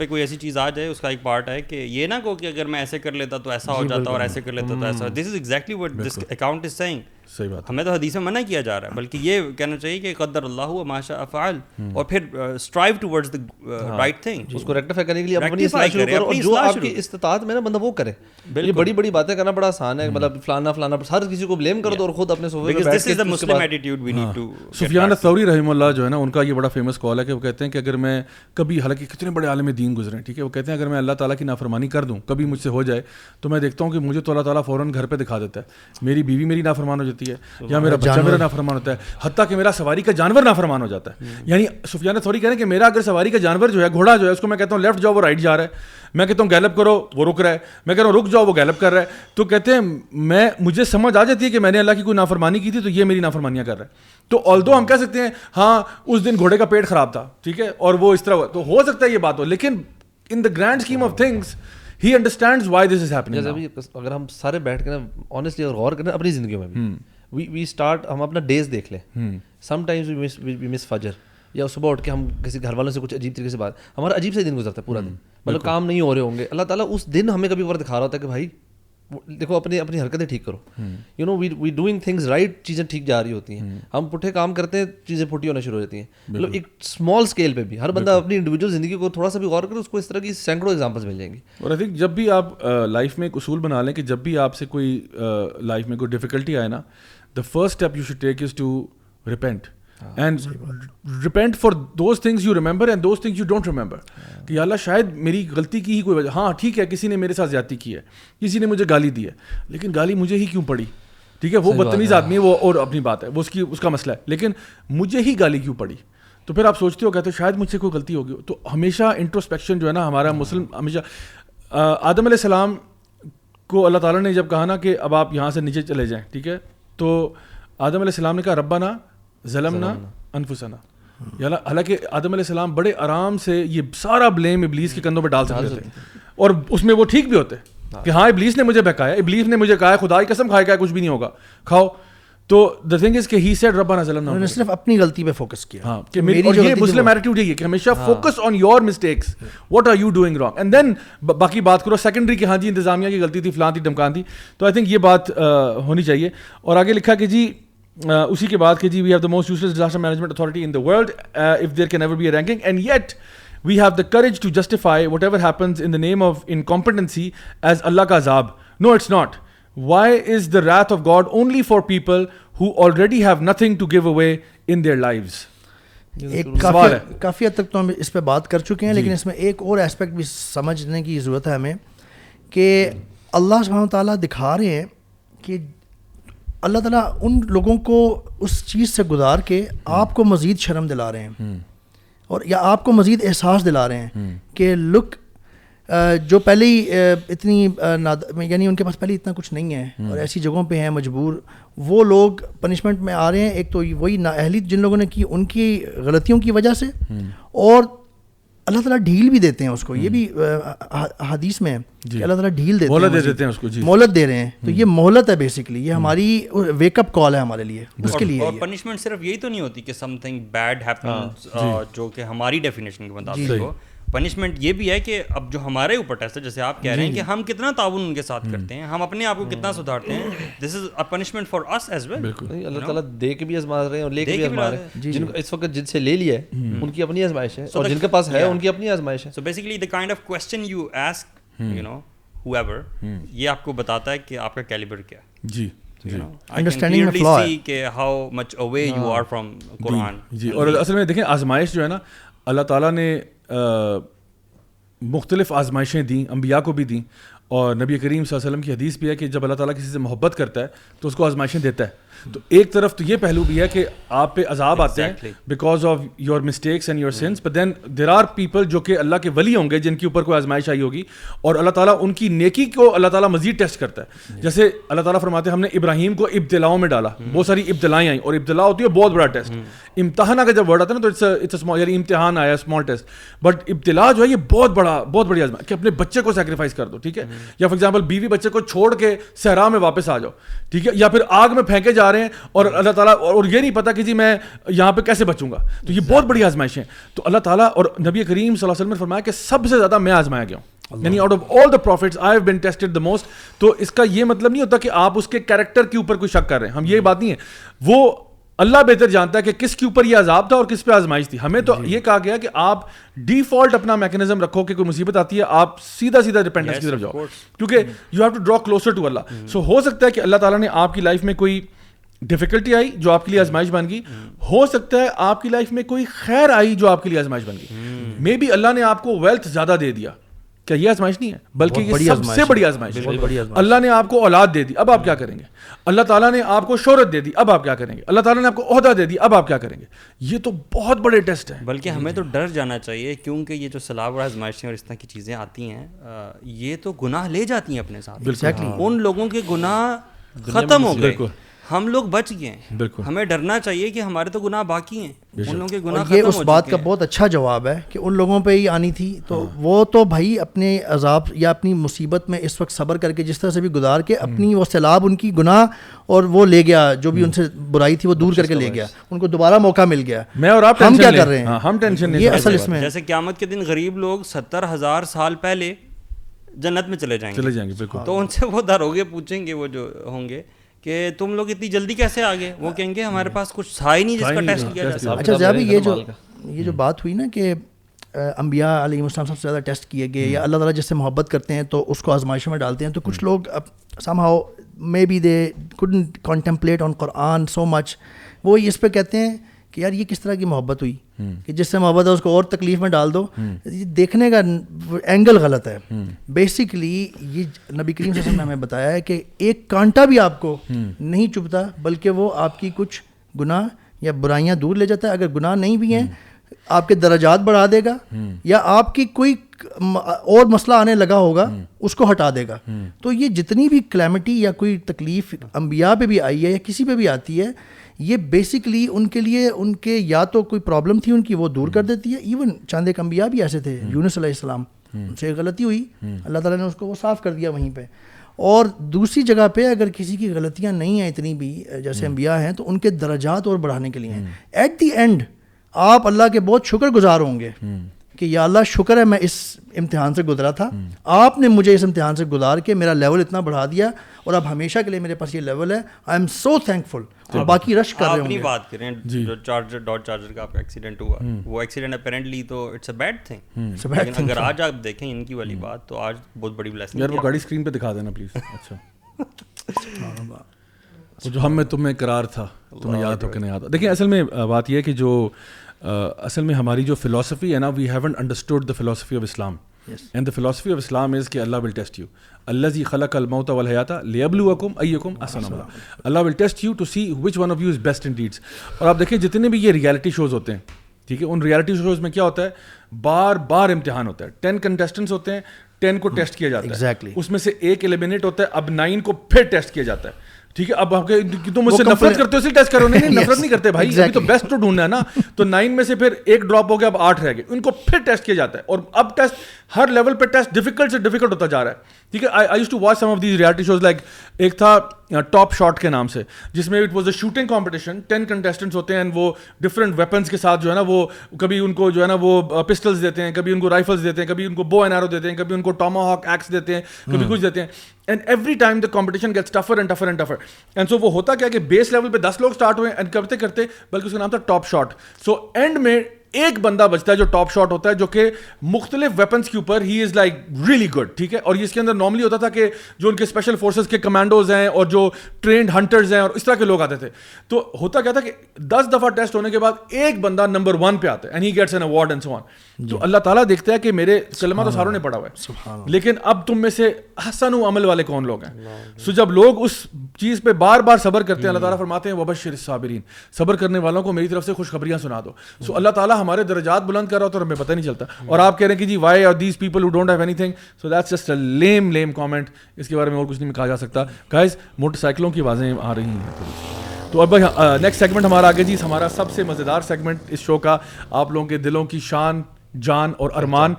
Speaker 9: کوئی ایسی چیز آ جائے اس کا ایک پارٹ ہے کہ یہ نہ کہ اگر میں ایسے کر لیتا تو ایسا ہو جی، جاتا اور ایسے کر لیتا تو ایسا this this is is exactly what account saying صحیح بات ہمیں تو حدیث میں منع کیا جا رہا ہے بلکہ یہ کہنا چاہیے کہ قدر اللہ ماشا افعال اور پھر strive to word right thing
Speaker 10: اس کو ریکٹیفائی کرنے کے لیے اپنی اصلاح شروع کرو اور جو آپ کی استطاعت میں نا بندہ وہ کرے یہ بڑی بڑی باتیں کرنا بڑا آسان ہے مطلب فلانا فلانا ہر کسی کو بلیم کر دو اور
Speaker 9: خود اپنے سوفے کے بیٹھ کے مسلم ایٹیٹیوڈ بھی نیڈ ٹو سفیان الثوری
Speaker 8: رحم اللہ جو ہے نا ان کا یہ بڑا فیمس کال ہے کہ وہ کہتے ہیں کہ اگر میں کبھی حالانکہ کتنے بڑے عالم دین گزرے ہیں ٹھیک ہے وہ کہتے ہیں اگر میں اللہ تعالیٰ کی نافرمانی کر دوں کبھی مجھ سے ہو جائے تو میں دیکھتا ہوں کہ مجھے تو اللہ تعالیٰ فوراً گھر پہ دکھا دیتا ہے میری بیوی میری نافرمان ہو جاتی ہوتی ہے یا میرا بچہ میرا نافرمان ہوتا ہے حتیٰ کہ میرا سواری کا جانور نافرمان ہو جاتا ہے یعنی سفیان سوری کہہ رہے ہیں کہ میرا اگر سواری کا جانور جو ہے گھوڑا جو ہے اس کو میں کہتا ہوں لیفٹ جاؤ وہ رائٹ جا رہا ہے میں کہتا ہوں گیلپ کرو وہ رک رہا ہے میں کہہ رہا ہوں رک جاؤ وہ گیلپ کر رہا ہے تو کہتے ہیں میں مجھے سمجھ آ جاتی ہے کہ میں نے اللہ کی کوئی نافرمانی کی تھی تو یہ میری نافرمانیاں کر رہا ہے تو آل دو ہم کہہ سکتے ہیں ہاں اس دن گھوڑے کا پیٹ خراب تھا ٹھیک ہے اور وہ اس طرح تو ہو سکتا ہے یہ بات ہو لیکن in the grand scheme of things he understand why this is ابھی
Speaker 10: اگر ہم سارے بیٹھ کے اور غور کریں اپنی زندگیوں میں وی وی اسٹارٹ ہم اپنا ڈیز دیکھ لیں سم ٹائمز وی مس فجر یا صبح اٹھ کے ہم کسی گھر والوں سے کچھ عجیب طریقے سے بات ہمارا عجیب سے دن گزرتا ہے پورا دن مطلب کام نہیں ہو رہے ہوں گے اللہ تعالیٰ اس دن ہمیں کبھی اور دکھا رہا ہوتا ہے کہ بھائی دیکھو اپنی اپنی حرکتیں ٹھیک کرو you know we we doing things right چیزیں ٹھیک جا رہی ہوتی ہیں ہم پٹھے کام کرتے ہیں چیزیں پھٹی ہونا شروع ہو جاتی ہیں مطلب ایک اسمال اسکیل پہ بھی ہر بندہ اپنی انڈیویجول زندگی کو تھوڑا سا بھی غور کرے اس کو اس طرح کی سینکڑوں ایگزامپلس مل جائیں گے اور تھنک جب بھی آپ لائف میں ایک اصول بنا لیں کہ جب بھی آپ سے کوئی لائف میں کوئی ڈیفیکلٹی آئے نا the first step you should take is to repent and repent for those things you remember and those things you don't remember کہ اللہ شاید میری غلطی کی ہی کوئی وجہ ہاں ٹھیک ہے کسی نے میرے ساتھ زیادتی کی ہے کسی نے مجھے گالی دی ہے لیکن گالی مجھے ہی کیوں پڑی ٹھیک ہے وہ بدتمیز آدمی ہے وہ اور اپنی بات ہے وہ اس کی اس کا مسئلہ ہے لیکن مجھے ہی گالی کیوں پڑی تو پھر آپ سوچتے ہو کہتے ہو شاید مجھ سے کوئی غلطی ہوگی تو ہمیشہ انٹروسپیکشن جو ہے نا ہمارا مسلم ہمیشہ آدم علیہ السلام کو اللہ تعالیٰ نے جب کہا نا کہ اب آپ یہاں سے نیچے چلے جائیں ٹھیک ہے تو آدم علیہ السلام نے کہا ربا نا ظلمنا انفسنا حالانکہ آدم علیہ السلام بڑے آرام سے یہ سارا بلیم ابلیس کے کندھوں پہ ڈال سکتے تھے اور اس میں وہ ٹھیک بھی ہوتے ہاں۔ کہ ہاں ابلیس نے مجھے بہکایا ابلیس نے مجھے کہا خدا کی قسم کھائے کہا کچھ بھی نہیں ہوگا کھاؤ تو دا تھنگ از کہ ہی سیڈ ربا نہ ظلم نہ صرف اپنی غلطی پہ فوکس کیا ہاں کہ میری جو یہ مسلم ایٹیٹیوڈ یہی ہے کہ ہمیشہ focus on your mistakes what are you doing wrong and then باقی بات کرو سیکنڈری کی ہاں جی انتظامیہ کی غلطی تھی فلاں تھی ڈمکان تھی تو آئی تھنک یہ بات ہونی چاہیے اور آگے لکھا کہ جی اسی کے بعد کہ جی we have the most disaster management authority in the world if there can ever be ranking and yet we have the courage to justify whatever happens in the name of as اللہ کا عذاب no it's not why is the wrath of God only for people who already have nothing to give away in their ایک کافی حد تک تو ہم اس پہ بات کر چکے ہیں جی۔ لیکن اس میں ایک اور اسپیکٹ بھی سمجھنے کی ضرورت ہے ہمیں کہ اللہ سبحانہ تعالیٰ دکھا رہے ہیں کہ اللہ تعالیٰ ان لوگوں کو اس چیز سے گزار کے آپ کو مزید شرم دلا رہے ہیں اور یا آپ کو مزید احساس دلا رہے ہیں کہ لک جو پہلے ہی اتنی یعنی ان کے پاس پہلے اتنا کچھ نہیں ہے اور ایسی جگہوں پہ ہیں مجبور وہ لوگ پنشمنٹ میں آ رہے ہیں ایک تو وہی نااہلی جن لوگوں نے کی ان کی غلطیوں کی وجہ سے اور اللہ تعالیٰ ڈھیل بھی دیتے ہیں اس کو یہ بھی حدیث میں ہے جی۔ اللہ تعالیٰ ڈھیل دیتے مولت دے دیتے ہیں اس کو جی مولت دے رہے ہیں تو یہ مہلت ہے بیسکلی یہ ہماری ویک اپ کال ہے ہمارے لیے اس کے لیے اور پنشمنٹ صرف یہی تو نہیں ہوتی کہ سم تھنگ بیڈ ہیپن جو کہ ہماری ڈیفینیشن کے مطابق جی۔ ہو پنشمنٹ یہ بھی ہے کہ اب جو ہمارے اوپر ٹیسٹ ہے جیسے آپ کہہ رہے ہیں جی، جی۔ کہ ہم کتنا تعاون ان کے ساتھ کرتے ہیں ہم اپنے آپ کو کتنا سدھارتے ہیں this is a punishment for us as well اللہ تعالیٰ دے کے بھی ازماز رہے ہیں اور لے کے بھی ازما رہے ہیں اس وقت جن سے لے لیا ہے ان کی اپنی ازمائش ہے اور جن کے پاس ہے ان کی اپنی ازمائش ہے so basically the kind of question you ask you know who ever یہ آپ کو بتاتا ہے کہ آپ کا کیلیبر کیا جی،, ہاں۔ جی اور اصل میں دیکھیں آزمائش جو ہے نا اللہ تعالیٰ نے مختلف آزمائشیں دیں انبیاء کو بھی دیں اور نبی کریم صلی اللہ علیہ وسلم کی حدیث بھی ہے کہ جب اللہ تعالیٰ کسی سے محبت کرتا ہے تو اس کو آزمائشیں دیتا ہے تو ایک طرف تو یہ پہلو بھی ہے کہ آپ پہ عذاب آتے ہیں because of your mistakes and your sins but then there are people جو کہ اللہ کے ولی ہوں گے جن کے اوپر کوئی آزمائش آئی ہوگی اور اللہ تعالیٰ ان کی نیکی کو اللہ تعالیٰ مزید ٹیسٹ کرتا ہے جیسے اللہ تعالیٰ فرماتے ہیں ہم نے ابراہیم کو ابتلاؤں میں ڈالا hmm. بہت ساری ابتلائیں آئیں اور ابتلا ہوتی ہے بہت بڑا ٹیسٹ hmm. امتحان کا جب ورڈ آتا ہے نا تو یعنی امتحان آیا اسمال ٹیسٹ بٹ ابتلا جو ہے یہ بہت بڑا بہت بڑی آزمائش کہ اپنے بچے کو سیکریفائز کر دو ٹھیک ہے hmm. یا فار ایگزامپل بیوی بچے کو چھوڑ کے صحرا میں واپس آ جاؤ
Speaker 11: ٹھیک ہے یا پھر آگ میں پھینکے جا رہے ہیں اور اللہ تعالیٰ اور یہ نہیں پتا کہ جی میں یہاں پہ کیسے بچوں گا تو یہ بہت بڑی آزمائش ہے تو اللہ تعالیٰ اور نبی کریم صلی اللہ علیہ وسلم نے فرمایا کہ سب سے زیادہ میں آزمایا گیا ہوں یعنی out of all the prophets I have been tested the most تو اس کا یہ مطلب نہیں ہوتا کہ آپ اس کے کیریکٹر کے اوپر کوئی شک کر رہے ہیں ہم یہ بات نہیں ہے وہ اللہ بہتر جانتا ہے کہ کس کے اوپر یہ عذاب تھا اور کس پہ آزمائش تھی ہمیں تو جی۔ یہ کہا گیا کہ آپ ڈیفالٹ اپنا میکنزم رکھو کہ کوئی مصیبت آتی ہے آپ سیدھا سیدھا ڈیپینڈنس کی طرف جاؤ کیونکہ you have to draw closer to Allah so ہو سکتا ہے کہ اللہ تعالیٰ نے آپ کی لائف میں کوئی ڈیفیکلٹی آئی جو آپ کے لیے آزمائش بن گئی ہو سکتا ہے آپ کی لائف میں کوئی خیر آئی جو آپ کے لیے آزمائش بن گئی مے بی اللہ نے آپ کو ویلتھ زیادہ دے دیا کیا یہ آزمائش نہیں ہے بلکہ یہ سب سے بڑی آزمائش اللہ نے آپ کو اولاد دے دی اب آپ کیا کریں گے اللہ تعالیٰ نے آپ کو شہرت دے دی اب آپ کیا کریں گے اللہ تعالیٰ نے آپ کو عہدہ دے دی اب آپ کیا کریں گے یہ تو بہت بڑے ٹیسٹ ہیں بلکہ ہمیں تو ڈر جانا چاہیے کیونکہ یہ جو سلاب اور آزمائشیں اور اس طرح کی چیزیں آتی ہیں یہ تو گناہ لے جاتی ہیں اپنے ساتھ ان لوگوں کے گناہ ختم ہو گئے ہم لوگ بچ گئے بالکل ہمیں ڈرنا چاہیے کہ ہمارے تو گنا باقی ہیں یہ اس بات کا بہت اچھا جواب ہے کہ ان لوگوں پہ ہی آنی تھی تو ہاں۔ وہ تو بھائی اپنے عذاب یا اپنی مصیبت میں اس وقت صبر کر کے جس طرح سے بھی گزار کے اپنی ہاں۔ وہ سیلاب ان کی گناہ اور وہ لے گیا جو بھی ہاں۔ ان سے برائی تھی وہ دور کر کے لے گیا ان کو دوبارہ موقع مل گیا میں اور آپ ہم کیا کر رہے ہیں ہم ٹینشن یہ اصل اس میں جیسے قیامت کے دن غریب لوگ ستر ہزار سال پہلے جنت میں چلے چلے جائیں جائیں گے گے بالکل تو ان سے وہ داروگے پوچھیں گے وہ جو ہوں گے کہ تم لوگ اتنی جلدی کیسے آ گئے وہ ہاں. کہیں گے ہمارے پاس کچھ تھا ہی نہیں جس کا ٹیسٹ کیا جاتا اچھا جا بھی یہ جو یہ جو بات ہوئی نا کہ انبیاء علیہ السلام سب سے زیادہ ٹیسٹ کیے گئے یا اللہ تعالیٰ جس سے محبت کرتے ہیں تو اس کو آزمائشوں میں ڈالتے ہیں تو کچھ لوگ somehow maybe they good contemplate on Quran so much وہ اس پہ کہتے ہیں کہ یار یہ کس طرح کی محبت ہوئی کہ جس سے محبت ہے اس کو اور تکلیف میں ڈال دو یہ دیکھنے کا اینگل غلط ہے بیسکلی یہ نبی کریم صلی اللہ وسلم نے ہمیں بتایا ہے کہ ایک کانٹا بھی آپ کو نہیں چبھتا بلکہ وہ آپ کی کچھ گناہ یا برائیاں دور لے جاتا ہے اگر گناہ نہیں بھی ہیں آپ کے درجات بڑھا دے گا یا آپ کی کوئی اور مسئلہ آنے لگا ہوگا اس کو ہٹا دے گا تو یہ جتنی بھی کلیمٹی یا کوئی تکلیف انبیاء پہ بھی آئی ہے یا کسی پہ بھی آتی ہے یہ بیسکلی ان کے لیے ان کے یا تو کوئی پرابلم تھی ان کی وہ دور کر دیتی ہے ایون چاند ایک بھی ایسے تھے یونس علیہ السلام ان سے غلطی ہوئی اللہ تعالیٰ نے اس کو وہ صاف کر دیا وہیں پہ اور دوسری جگہ پہ اگر کسی کی غلطیاں نہیں ہیں اتنی بھی جیسے انبیاء ہیں تو ان کے درجات اور بڑھانے کے لیے ہیں ایٹ دی اینڈ آپ اللہ کے بہت شکر گزار ہوں گے کہ یا اللہ شکر ہے میں اس امتحان سے گزرا تھا آپ نے مجھے اس امتحان سے گزار کے میرا لیول اتنا بڑھا دیا اور اب ہمیشہ کے لیے میرے پاس یہ لیول ہے I am so thankful باقی رش کر رہے ہوں بات کریں جی۔ جو چارجر ڈاٹ چارجر کا آپ کا ایکسیڈنٹ ہوا وہ ایکسیڈنٹ اپیرنٹلی تو اٹس اے بیڈ تھنگ لیکن اگر آج آپ دیکھیں ان کی والی بات تو آج بہت بڑی بلیسنگ یار وہ گاڑی اسکرین پہ دکھا دینا پلیز اچھا جو ہم میں تمہیں قرار تھا تمہیں یاد ہو کہ نہیں یاد دیکھیں اصل میں بات یہ ہے کہ جو اصل میں ہماری جو فلاسفی ہے نا we haven't understood the philosophy of Islam and the philosophy of Islam is کہ Allah will test you Allah زی خلق المعتا ولحیاتا لیبلو اکم ایم اسن Allah will test you to see which one of you is best in deeds اور آپ دیکھیں جتنے بھی یہ ریالٹی شوز ہوتے ہیں ٹھیک ہے ان ریالٹی شوز میں کیا ہوتا ہے بار بار امتحان ہوتا ہے ٹین کنٹیسٹنٹس ہوتے ہیں ٹین کو ٹیسٹ کیا جاتا ہے اس میں سے ایک ایلیمنیٹ ہوتا ہے اب نائن کو پھر ٹیسٹ کیا جاتا ہے ٹھیک ہے اب تم مجھ سے نفرت کرتے ہو ٹیسٹ کرو نہیں نفرت نہیں کرتے بھائی ابھی تو تو تو بیسٹ ڈھونڈنا ہے نا نائن میں سے پھر ایک ڈراپ ہو گیا اب آٹھ رہ گئے ان کو پھر ٹیسٹ ٹیسٹ ٹیسٹ کیا جاتا ہے ہے ہے اور اب ہر لیول پہ ڈیفیکلٹ ڈیفیکلٹ سے ہوتا جا رہا ٹھیک I to watch some of these reality shows like ایک تھا ٹاپ uh, شاٹ کے نام سے جس میں it was a shooting competition ten contestants ہوتے ہیں وہ ڈفرنٹ ویپنس کے ساتھ جو ہے نا وہ کبھی ان کو جو ہے نا وہ پسٹلس uh, دیتے ہیں کبھی ان کو رائفلس دیتے ہیں کبھی ان کو بو این آر ایکس دیتے ہیں کبھی hmm. کچھ دیتے ہیں and every time the competition gets tougher and tougher and tougher and so وہ ہوتا کیا کہ بیس لیول پہ دس لوگ اسٹارٹ ہوئے اینڈ کرتے کرتے بلکہ اس کا نام تھا ٹاپ شاٹ سو اینڈ میں ایک بندہ بچتا ہے جو ٹاپ شاٹ ہوتا ہے جو کہ مختلف ویپنس کے اوپر ہی از لائک ریئلی گڈ ٹھیک ہے اور یہ اس کے اندر نارملی ہوتا تھا کہ جو ان کے اسپیشل فورسز کے کمانڈوز ہیں اور جو ٹرینڈ ہنٹرز ہیں اور اس طرح کے لوگ آتے تھے تو ہوتا کیا تھا کہ دس دفعہ ٹیسٹ ہونے کے بعد ایک بندہ نمبر ون پہ آتا ہے and he gets an award and so on تو اللہ تعالیٰ دیکھتا ہے کہ میرے کلمہ تو ساروں نے پڑھا ہوا ہے لیکن اب تم میں سے حسن و عمل والے کون لوگ ہیں سو جب لوگ اس چیز پہ بار بار صبر کرتے ہیں اللہ جی۔ تعالیٰ فرماتے ہیں وبشر صابرین صبر کرنے والوں کو میری طرف سے خوشخبریاں سنا دو سو اللہ تعالیٰ ہمارے درجات بلند کر رہا ہوتا اور ہمیں پتہ نہیں چلتا اور آپ کہہ رہے ہیں کہ جی why are these people who don't have anything so that's just a lame lame comment اس کے بارے میں اور کچھ نہیں کہا جا سکتا گائز موٹر سائیکلوں کی آوازیں آ رہی ہیں تو اب نیکسٹ سیگمنٹ ہمارا آگے جی ہمارا سب سے مزیدار سیگمنٹ اس شو کا آپ لوگوں کے دلوں کی شان جان اور ارمان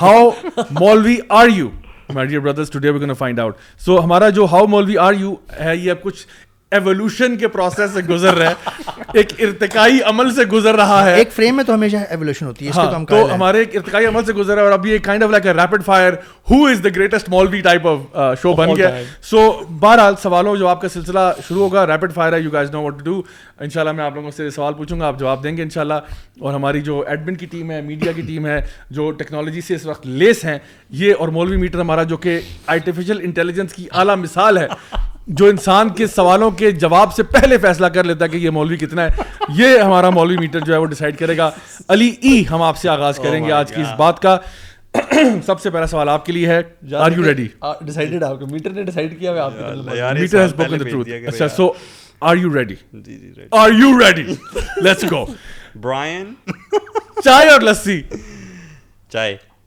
Speaker 11: how maulvi are you my brothers to today we can find out so ہمارا جو ہاؤ مولوی آر یو ہے یہ اب کچھ ایولیوشن کے پروسیس سے گزر رہا ہے ایک ارتقائی عمل سے گزر رہا ہے ایک فریم میں تو ہمیشہ ایولیوشن ہوتی ہے اس کو ہاں، تو ہمارے ایک ارتقائی عمل سے گزر رہا ہے اور ابھی ایک kind of like rapid fire who is the greatest مولوی ٹائپ آف شو بن گیا سو بہرحال سوالوں جو آپ کا سلسلہ شروع ہوگا ریپڈ فائر ہے you guys know what do ان شاء اللہ میں آپ لوگوں سے سوال پوچھوں گا آپ جواب دیں گے ان شاء اللہ اور ہماری جو ایڈمن کی ٹیم ہے میڈیا کی ٹیم ہے جو ٹیکنالوجی سے اس وقت لیس ہیں یہ اور مولوی میٹر ہمارا جو کہ آرٹیفیشیل انٹیلیجنس کی اعلیٰ مثال ہے جو انسان کے سوالوں کے جواب سے پہلے فیصلہ کر لیتا ہے کہ یہ مولوی کتنا ہے یہ ہمارا مولوی میٹر جو ہے وہ ڈیسائیڈ کرے گا علی ای ہم آپ سے آغاز oh کریں گے آج کی اس بات کا سب سے پہلا سوال آپ کے لیے ہے آر یو
Speaker 12: ریڈی ڈیسائڈیڈ آپ کے میٹر نے ڈیسائیڈ کیا ہے آپ کے میٹر
Speaker 11: ہیز ہے اچھا so are you ready are you ready let's go Brian چائے اور لسی چائے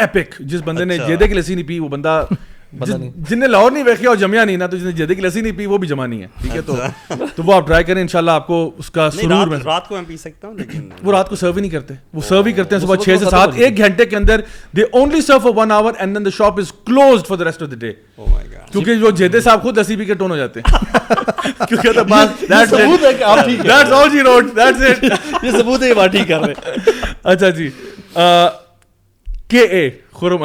Speaker 11: ایپک جس بندے نے اچھا۔ جیدے کی لسی نہیں پی وہ بندہ جن نے لاہور نہیں ویکیا اور جمیا نہیں نا تو جن نے جیدے کی لسی نہیں پی وہ بھی جمع نہیں ہے ٹھیک ہے تو اچھا۔ وہ آپ ٹرائی کریں انشاءاللہ آپ کو اس کا سرور میں رات کو میں پی سکتا ہوں لیکن وہ رات کو سرو ہی نہیں کرتے وہ سرو ہی کرتے ہیں صبح چھ سے سات ایک گھنٹے کے اندر they only serve for one hour and then the shop is closed for the rest of the day کیونکہ جو جیدے صاحب خود لسی پی کے ٹون ہو جاتے ہیں کیونکہ یہ ثبوت ہے یہ بات ٹھیک کر رہے اچھا جی کے اے Khurram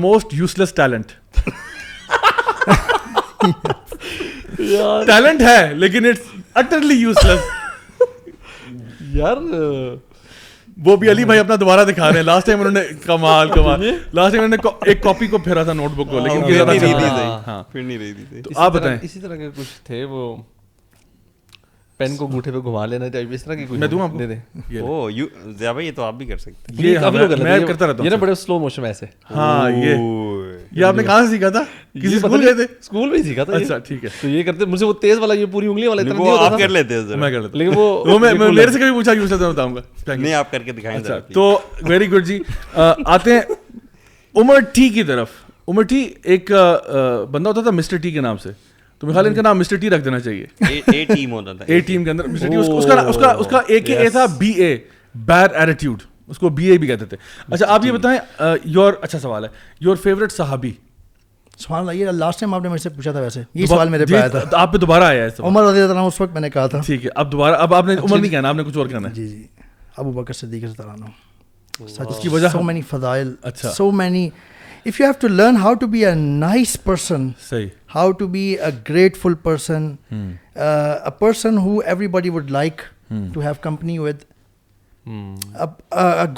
Speaker 11: most useless talent talent ہے لیکن اٹس اٹرلی یوز لیس
Speaker 12: یار
Speaker 11: وہ بھی علی بھائی اپنا دوبارہ دکھا رہے ہیں لاسٹ ٹائم انہوں نے کمال کمال لاسٹ ٹائم انہوں نے ایک کاپی کو پھیرا تھا نوٹ بک کو
Speaker 13: لیکن آپ بتائیں
Speaker 12: اسی طرح کے کچھ تھے وہ پین کو گوٹھے پہ
Speaker 13: گھما لینا چاہیے اس طرح کی کوئی میں دوں آپ دے دیں او یو ضیا بھائی یہ تو آپ بھی کر سکتے یہ کافی لوگ میں کرتا رہتا ہوں یہ نا بڑے سلو موشن میں ایسے ہاں
Speaker 12: یہ یہ آپ نے کہاں سے سیکھا تھا کسی سکول گئے تھے سکول میں سیکھا تھا اچھا ٹھیک ہے تو یہ کرتے مجھے وہ تیز والا یہ
Speaker 13: پوری انگلی والا اتنا نہیں آپ کر لیتے ہیں میں کر لیتا لیکن وہ وہ میں
Speaker 11: میرے سے کبھی پوچھا کہ اسے بتاؤں گا نہیں آپ کر کے دکھائیں اچھا تو ویری گڈ جی آتے ہیں عمر ٹی کی طرف عمر ٹی ایک بندہ ہوتا تھا مسٹر ٹی کے نام سے تو میرے خیال ان کا نام مسٹر ٹی رکھ دینا چاہیے اے ٹیم کے اندر مسٹر ٹی اس کا اس کا اس کا اے کے اے تھا بی اے بیڈ ایٹیٹیوڈ اس کو بی اے بھی کہتے تھے اچھا آپ یہ بتائیں یور اچھا سوال ہے یور فیوریٹ صحابی
Speaker 12: سوال اللہ یہ لاسٹ ٹائم آپ نے مجھ سے پوچھا تھا ویسے یہ سوال میرے پہ آیا تھا آپ پہ دوبارہ آیا ہے عمر رضی اللہ عنہ اس وقت میں نے کہا تھا ٹھیک ہے اب
Speaker 11: دوبارہ اب آپ نے اچھا، عمر جی۔ نہیں کہنا آپ نے کچھ اور کہنا ہے جی جی ابو بکر صدیق رضی اللہ عنہ
Speaker 12: سچ کی وجہ سو مینی فضائل اچھا so many if you have to learn how to be a nice person how to be a a grateful person person who everybody would like to have company with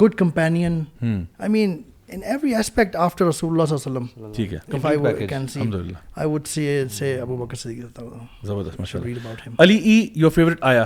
Speaker 12: good companion I mean in every aspect after رسول اللہ اللہ صلی علیہ وسلم I would سی سے ابو Bakr Siddiq زبردست Ali ای your favourite آیا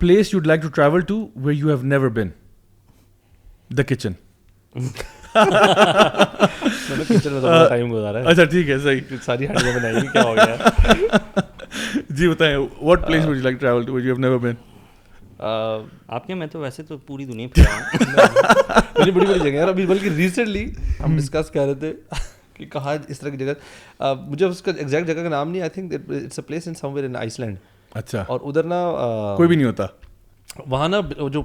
Speaker 11: place you'd like to travel to you have never been the kitchen اچھا ٹھیک ہے صحیح
Speaker 12: ساری جی
Speaker 11: بتائیں what place you like travel to have never
Speaker 12: آپ کے میں تو ویسے تو پوری دنیا پہ بڑی بڑی بڑی جگہ ہے ابھی بلکہ ریسنٹلی ہم ڈسکس کر رہے تھے کہ کہاں اس طرح کی جگہ مجھے اس کا ایگزیکٹ جگہ کا نام نہیں I think it's a place in some where in Iceland
Speaker 11: اچھا
Speaker 12: اور ادھر نا
Speaker 11: کوئی بھی نہیں ہوتا
Speaker 12: وہاں نا جو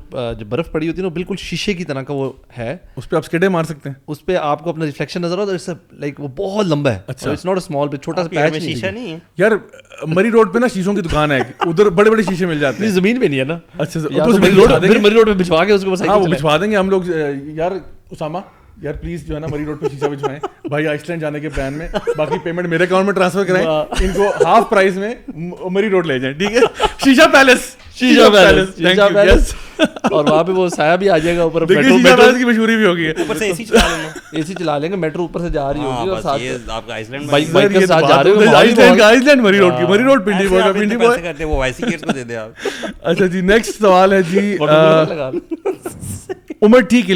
Speaker 12: برف پڑی ہوتی ہے نا بالکل شیشے کی طرح کا وہ
Speaker 11: ہے اس پہ آپ اسکیڈے مار سکتے ہیں
Speaker 12: اس پہ آپ کو اپنا ریفلیکشن نظر آتا ہے لائک وہ بہت لمبا ہے
Speaker 11: اسمال اچھا۔ چھوٹا سا پیچ شیشہ نہیں ہے یار مری روڈ پہ نا شیشوں کی دکان ہے ادھر بڑے بڑے شیشے مل جاتے ہیں زمین پہ نہیں ہے نا اچھا مری روڈ پہ بچھوا کے اس کو ہاں، بچھوا دیں گے ہم لوگ یار اسامہ یار پلیز جو ہے نا مری روڈ پہ بھائی آئس لینڈ جانے کے پلان میں باقی پیمنٹ میرے اکاؤنٹ میں ٹرانسفر ان کو ہاف پرائز میں مری روڈ لے جائیں ٹھیک ہے shisha palace
Speaker 12: shisha palace
Speaker 11: palace
Speaker 12: اور وہاں پہ وہ سایہ بھی آ جائے گا اوپر
Speaker 11: کی مشہوری بھی ہوگی
Speaker 12: اے سی چلا لیں گے میٹرو اوپر سے جا رہی ہاں، ہوگی
Speaker 11: اور اچھا جی نیکسٹ سوال ہے جی امر ٹھیک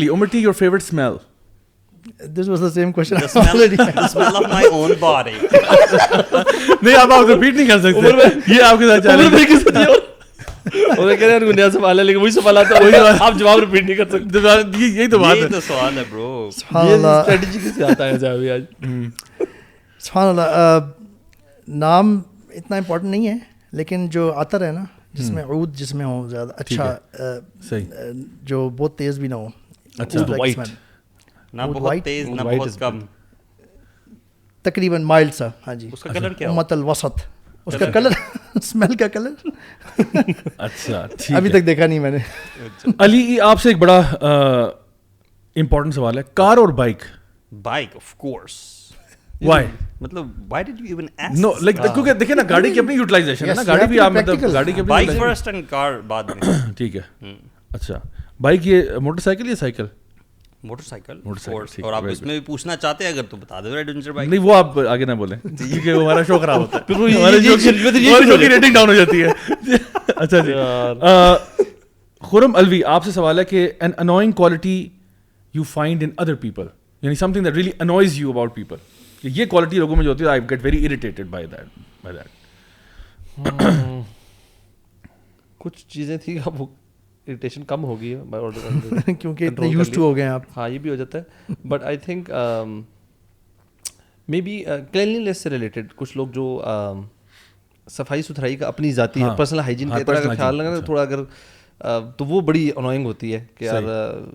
Speaker 11: فیورٹ سمیل نہیں نہیں ریپیٹ کر سکتے یہ کے ساتھ ہے نام اتنا امپورٹنٹ
Speaker 12: نہیں ہے لیکن جو آتا ہے نا جس میں عود جس میں ہو زیادہ اچھا جو بہت تیز بھی نہ ہو
Speaker 11: کم تقریباً ابھی
Speaker 12: تک دیکھا نہیں میں نے
Speaker 11: اچھا۔ علی آپ سے ایک بڑا امپورٹنٹ سوال ہے اچھا بائک یہ موٹر سائیکل یا سائیکل موٹر سائیکل اور آپ اس میں بھی پوچھنا چاہتے ہیں اگر تو بتا دو ایڈونچر بائک نہیں وہ آپ آگے نہ بولیں کیونکہ ہمارا شو خراب ہوتا ہے ہمارے شو کی ریٹنگ ڈاؤن ہو جاتی ہے اچھا جی خورم الوی آپ سے سوال ہے کہ an annoying quality you find in other people یعنی something that really annoys you about people یہ کوالٹی لوگوں میں جو ہوتی ہے I get very irritated by that by that
Speaker 12: کچھ چیزیں تھیں آپ اریٹیشن کم ہوگی کیونکہ یوز ٹو ہو گئے آپ ہاں یہ بھی ہو جاتا ہے but I think maybe less سے ریلیٹڈ کچھ لوگ جو um, صفائی ستھرائی کا اپنی ذاتی ہے ہاں۔ ہاں، خیال رکھنا اچھا۔ تھوڑا اگر uh, تو وہ بڑی انوائنگ ہوتی ہے کہ یار uh,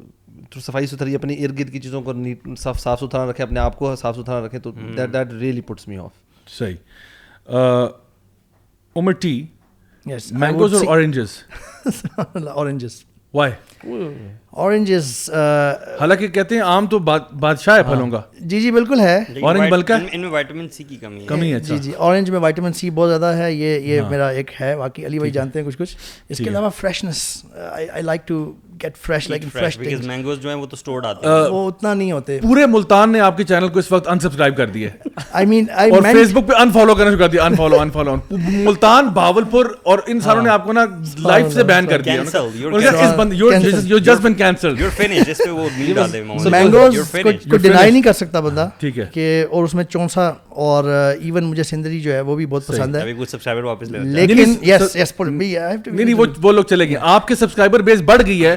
Speaker 12: تو صفائی ستھرائی اپنے ارد گرد کی چیزوں کو نیٹ صاف صاف ستھرا رکھیں اپنے آپ کو صاف ستھرا رکھیں تو that that really puts me off صحیح uh, Yes. Mangoes or
Speaker 11: oranges? oranges. Oranges. Why? Uh, حالانکہ کہتے ہیں آم تو بادشاہ ہے ہاں۔ پھلوں کا
Speaker 12: جی جی بالکل ہے ہے ہے اورنج بلکہ ان میں سی کی کمی کمی جی اچھا۔ جی اورنج میں سی بہت زیادہ ہے یہ یہ ہاں۔ میرا ایک ہے باقی علی بھائی جانتے ہیں کچھ کچھ اس کے علاوہ freshness I like to get fresh fresh like because mangoes جو ہیں ہیں وہ
Speaker 11: وہ تو سٹورڈ آتے اتنا نہیں ہوتے پورے ملتان نے آپ کے چینل کو اس وقت ان سبسکرائب کر دیا ہے آئی مین اور فیس بک پہ ان فالو فالو فالو کرنا شروع کر دیا ان ان ان ملتان بھاولپور اور ساروں نے آپ کو کو نا لائف سے بین بین کر کر دیا کینسل
Speaker 12: جسٹ فنش اس پہ وہ مینگوز ڈینائی نہیں سکتا بندہ
Speaker 11: ٹھیک ہے کہ
Speaker 12: اور اس میں چونسا اور ایون مجھے سندری جو ہے وہ بھی بہت پسند ہے ابھی کچھ سبسکرائبر واپس لے لیکن
Speaker 11: یس یس نہیں وہ لوگ چلے گئے آپ کے سبسکرائبر بیس بڑھ گئی ہے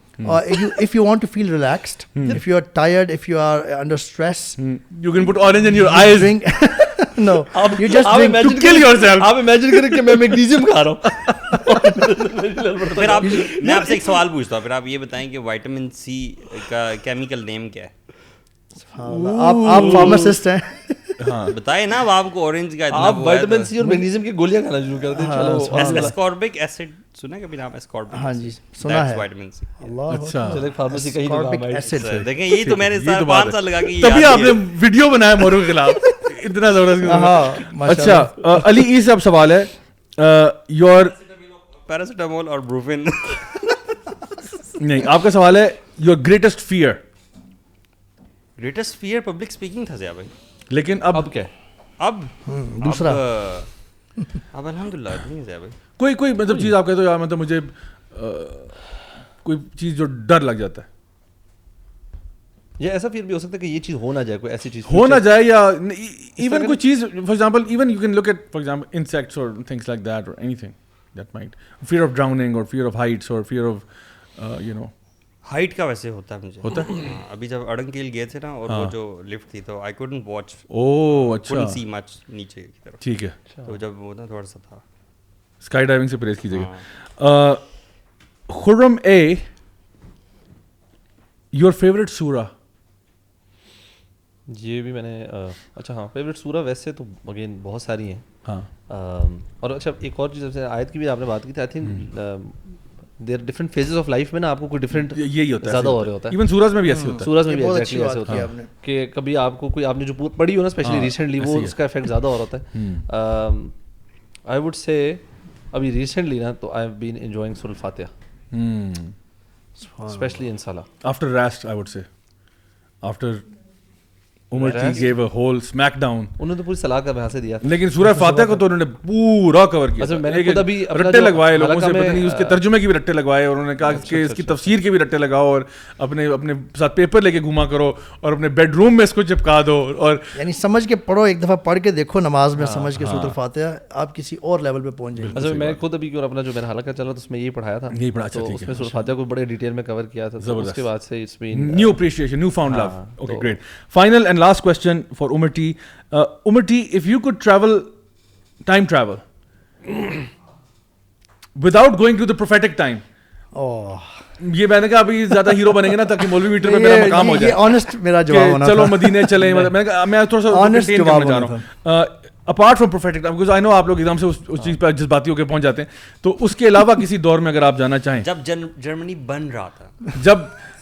Speaker 12: if if if you you you you you want to to feel relaxed or or tired under
Speaker 11: stress can
Speaker 12: put in your your eyes no just drink کل سیلف امیجن کریں
Speaker 11: کہ میں میگنیزیم کھا رہا ہوں پھر آپ
Speaker 13: سے ایک سوال پوچھتا ہوں پھر آپ یہ بتائیں کہ وائٹمن سی کا کیمیکل نیم
Speaker 12: کیا ہے فارماسسٹ ہیں
Speaker 11: ہاں، بتائے نا آپ کو اورنج کا آپ وائٹامن سی اور میگنیزیم کی
Speaker 13: گولیاں کھانا شروع کر دیں ہاں، اسکاربک ایسڈ سنا کبھی نام اسکاربک ہاں جی سنا ہے وائٹامن سی اللہ اچھا۔ چلے فارمیسی کہیں اسکاربک ایسڈ دیکھیں یہی تو میں نے سال پانچ سال لگا کے تبھی آپ نے ویڈیو بنایا مورو کے خلاف اتنا زبردست
Speaker 11: ہاں, ہاں، اچھا علی یہ سب سوال ہے یور پیراسیٹامول اور بروفین نہیں آپ کا سوال ہے your greatest fear greatest fear public speaking تھا ضیا بھائی لیکن اب اب
Speaker 12: کیا
Speaker 13: اب
Speaker 12: دوسرا اب
Speaker 11: الحمد للہ بھائی کوئی کوئی مطلب چیز آپ کہتے ہو یار مطلب مجھے کوئی چیز جو ڈر لگ جاتا ہے
Speaker 12: یا ایسا پھر بھی ہو سکتا ہے کہ یہ چیز ہو نہ جائے کوئی ایسی چیز
Speaker 11: ہو نہ جائے یا ایون کوئی چیز for example even you can look at for example insects اور تھنگس لائک دیٹ اور anything that might fear of drowning اور فیئر آف ہائٹس اور fear of you know height
Speaker 13: کا ویسے ہوتا ہے مجھے ہوتا ہے ہاں، ابھی جب اڑنگیل گئے تھے نا اور وہ ہاں۔ جو لفٹ تھی تو آئی کوڈنٹ واچ او اچھا سی مچ نیچے کی طرف ٹھیک ہے تو اچھا۔ جب وہ نا تھوڑا سا تھا اسکائی ڈائیونگ
Speaker 11: سے پریز کیجیے گا ہاں۔ خرم اے یور فیوریٹ سورا یہ بھی میں نے
Speaker 12: اچھا ہاں فیوریٹ سورا ویسے تو اگین بہت ساری ہیں ہاں اور اچھا ایک اور چیز آیت کی بھی آپ نے بات کی تھی I think there different different phases of life میں میں میں نا آپ آپ آپ کو کو کوئی کوئی یہی ہوتا ہوتا ہوتا ہوتا ہے ہے ہے ہے زیادہ ہو ایون سورج سورج بھی بھی ایسے ایسے کہ کبھی نے جو
Speaker 11: پڑھی ہو ہو نا اسپیشلی ریسنٹلی وہ اس کا افیکٹ زیادہ رہا ہوتا ہے آئی وڈ سے
Speaker 12: ابھی ریسنٹلی نا تو I I have been enjoying سور الفاتحہ اسپیشلی ان سالہ آفٹر
Speaker 11: آفٹر ریسٹ وڈ سے جی
Speaker 12: اپنے گا
Speaker 11: کرو اور چپکا دو
Speaker 12: اور یعنی پڑھو ایک دفعہ پڑھ کے کے دیکھو نماز میں ہاں، سمجھ ہاں۔ آپ کسی اور لیول پہ پہنچ جائے خود ابھی اور چلا یہ پڑھایا تھا اچھا، اچھا۔ بڑے ڈیٹیل میں لاسٹ کوشچن
Speaker 11: فار ٹی امرٹی ٹی if you could travel time travel without going to the prophetic time یہ میں نے کہا ابھی زیادہ ہیرو بنے گے نا تاکہ مولوی میٹر میں میرا کام ہو جائے آنےسٹ میرا جواب ہونا چلو مدینے چلے میں میں تھوڑا سا آنےسٹ جواب دینا رہا ہوں apart from prophetic time because I know آپ لوگ ایگزام سے اس چیز پہ جس باتی ہو کے پہنچ جاتے ہیں تو اس کے علاوہ کسی دور میں اگر آپ جانا چاہیں
Speaker 13: جب جرمنی بن رہا تھا
Speaker 11: جب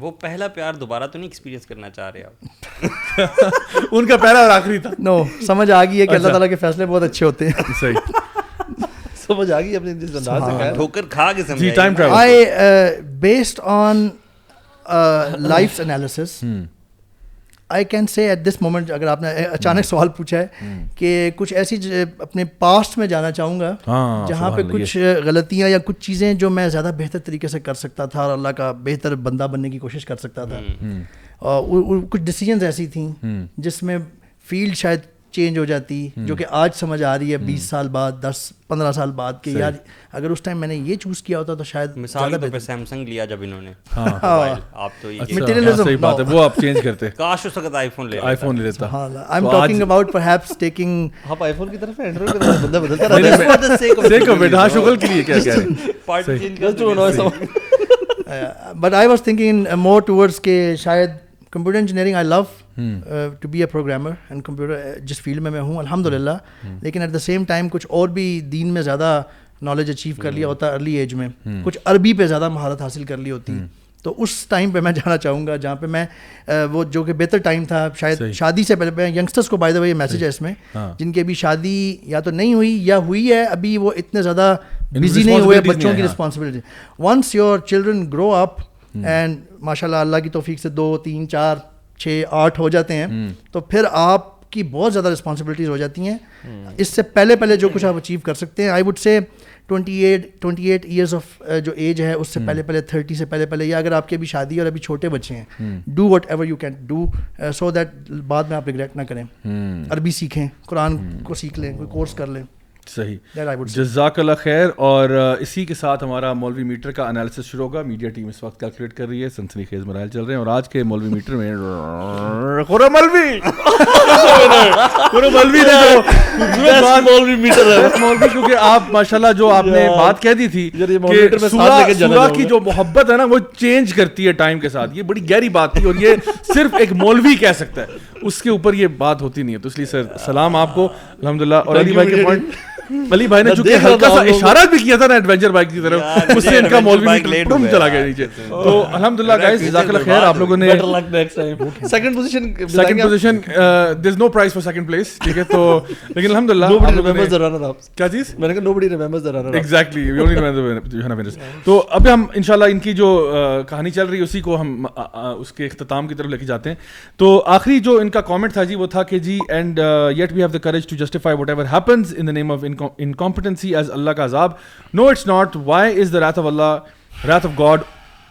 Speaker 13: وہ پہلا پیار دوبارہ تو نہیں ایکسپیرینس کرنا چاہ رہے آپ
Speaker 11: ان کا پہلا اور آخری تھا
Speaker 12: نو سمجھ آ گئی ہے کہ اللہ اچھا۔ تعالیٰ کے فیصلے بہت اچھے ہوتے ہیں صحیح سمجھ آ گئی اپنے جس انداز کھا کے سمجھ جی، I based on life analysis I can say at this moment اگر آپ نے اچانک سوال پوچھا ہے کہ کچھ ایسی اپنے پاسٹ میں جانا چاہوں گا ہاں، جہاں پہ کچھ غلطیاں یا کچھ چیزیں جو میں زیادہ بہتر طریقے سے کر سکتا تھا اور اللہ کا بہتر بندہ بننے کی کوشش کر سکتا تھا اور کچھ ڈسیزنز ایسی تھیں جس میں فیلڈ شاید چینج ہو جاتی جو کہ آج سمجھ آ رہی ہے بیس سال بعد دس پندرہ سال بعد کہ یار اگر اس ٹائم میں نے یہ چوز کیا ہوتا تو شاید سیمسنگ لیا جب انہوں نے ہے computer engineering I love to be a programmer and computer جس فیلڈ میں میں ہوں الحمد للہ لیکن ایٹ دا سیم ٹائم کچھ اور بھی دین میں زیادہ نالج اچیو کر لیا ہوتا ارلی ایج میں کچھ عربی پہ زیادہ مہارت حاصل کر لی ہوتی تو اس ٹائم پہ میں جانا چاہوں گا جہاں پہ میں uh, وہ جو کہ بہتر ٹائم تھا شاید شادی سے پہلے میں یگسٹرس کو بائی دا بھائی میسج ہے اس میں ہاں۔ جن کی ابھی شادی یا تو نہیں ہوئی یا ہوئی ہے ابھی وہ اتنے زیادہ بزی نہیں ہوئے بچوں کی responsibility once your children grow up and ماشاء اللہ اللہ کی توفیق سے دو تین چار چھ آٹھ ہو جاتے ہیں تو پھر آپ کی بہت زیادہ رسپانسبلٹیز ہو جاتی ہیں اس سے پہلے پہلے جو کچھ آپ اچیو کر سکتے ہیں I would say twenty eight twenty eight years of جو ایج ہے اس سے پہلے پہلے تھرٹی سے پہلے پہلے یا اگر آپ کی ابھی شادی اور ابھی چھوٹے بچے ہیں do whatever you can do so that بعد میں آپ ریگریٹ نہ کریں عربی سیکھیں قرآن کو سیکھ لیں کوئی کورس کر لیں صحیح
Speaker 11: جزاک اللہ خیر اور اسی کے ساتھ ہمارا مولوی میٹر کا انالیسس شروع ہوگا میڈیا ٹیم اس وقت کیلکولیٹ کر رہی ہے سنسنی خیز مرائل چل رہے ہیں اور آج کے مولوی میٹر میں خورا مولوی خورا مولوی نے جو مولوی میٹر ہے مولوی کیونکہ آپ ماشاءاللہ جو آپ نے بات کہہ دی تھی یعنی کہ سورہ کی جو محبت ہے نا وہ چینج کرتی ہے ٹائم کے ساتھ یہ بڑی گہری بات تھی اور یہ صرف ایک مولوی کہہ سکتا ہے اس کے اوپر یہ بات ہوتی نہیں ہے تو اس لیے سر سلام آپ کو الحمد للہ اور علی بھائی کے پوائنٹ علی بھائی نے چونکہ ہلکا سا اشارہ بھی کیا تھا نا ایڈونچر بائک کی طرف اس سے ان کا مولوی ٹرم چلا گیا نیچے تو الحمد للہ گائز جزاک اللہ خیر آپ لوگوں نے second position second position there is no prize
Speaker 12: for second place ٹھیک ہے تو لیکن الحمد للہ آپ لوگوں نے کیا چیز میں نے کہا نو بڑی ریمبرز دران exactly we only remember you have remembers تو ابھی ہم انشاءاللہ ان کی
Speaker 11: جو uh, کہانی چل رہی ہے اسی کو ہم uh, uh, اس کے اختتام کی طرف لے کے جاتے ہیں تو آخری جو ان کا کامنٹ تھا جی وہ تھا کہ جی and yet we have the courage to justify whatever happens in the name of in incompetency as اللہ کا عذاب no it's not why is the wrath of Allah wrath of God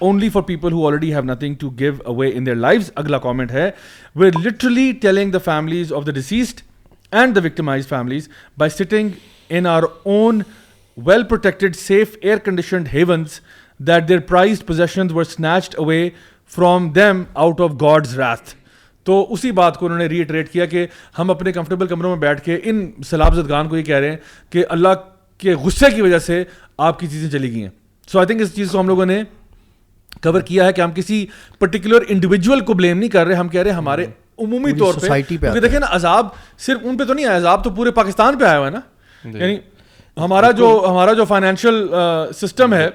Speaker 11: only for people who already have nothing to give away in their life اگلا comment ہے we are literally telling the families of the deceased and the victimized families by sitting in are on well protected safe air conditioned havens that their prize positions were snatched away from them out of God's wrath تو اسی بات کو انہوں نے retreat کیا کہ ہم اپنے کمفرٹیبل کمروں میں بیٹھ کے ان زدگان کو یہ کہہ رہے ہیں کہ اللہ کے غصے کی وجہ سے آپ کی چیزیں چلی گئی ہیں سو آئی تھنک اس چیز کو ہم لوگوں نے کور کیا ہے کہ ہم کسی پرٹیکولر انڈیویجول کو بلیم نہیں کر رہے ہم کہہ رہے ہمارے عمومی طور
Speaker 12: پہ
Speaker 11: دیکھیں نا عذاب صرف ان پہ تو نہیں آیا عذاب تو پورے پاکستان پہ آیا ہوا ہے نا جی۔ یعنی ہمارا جو ہمارا جو فائنینشیل سسٹم ہے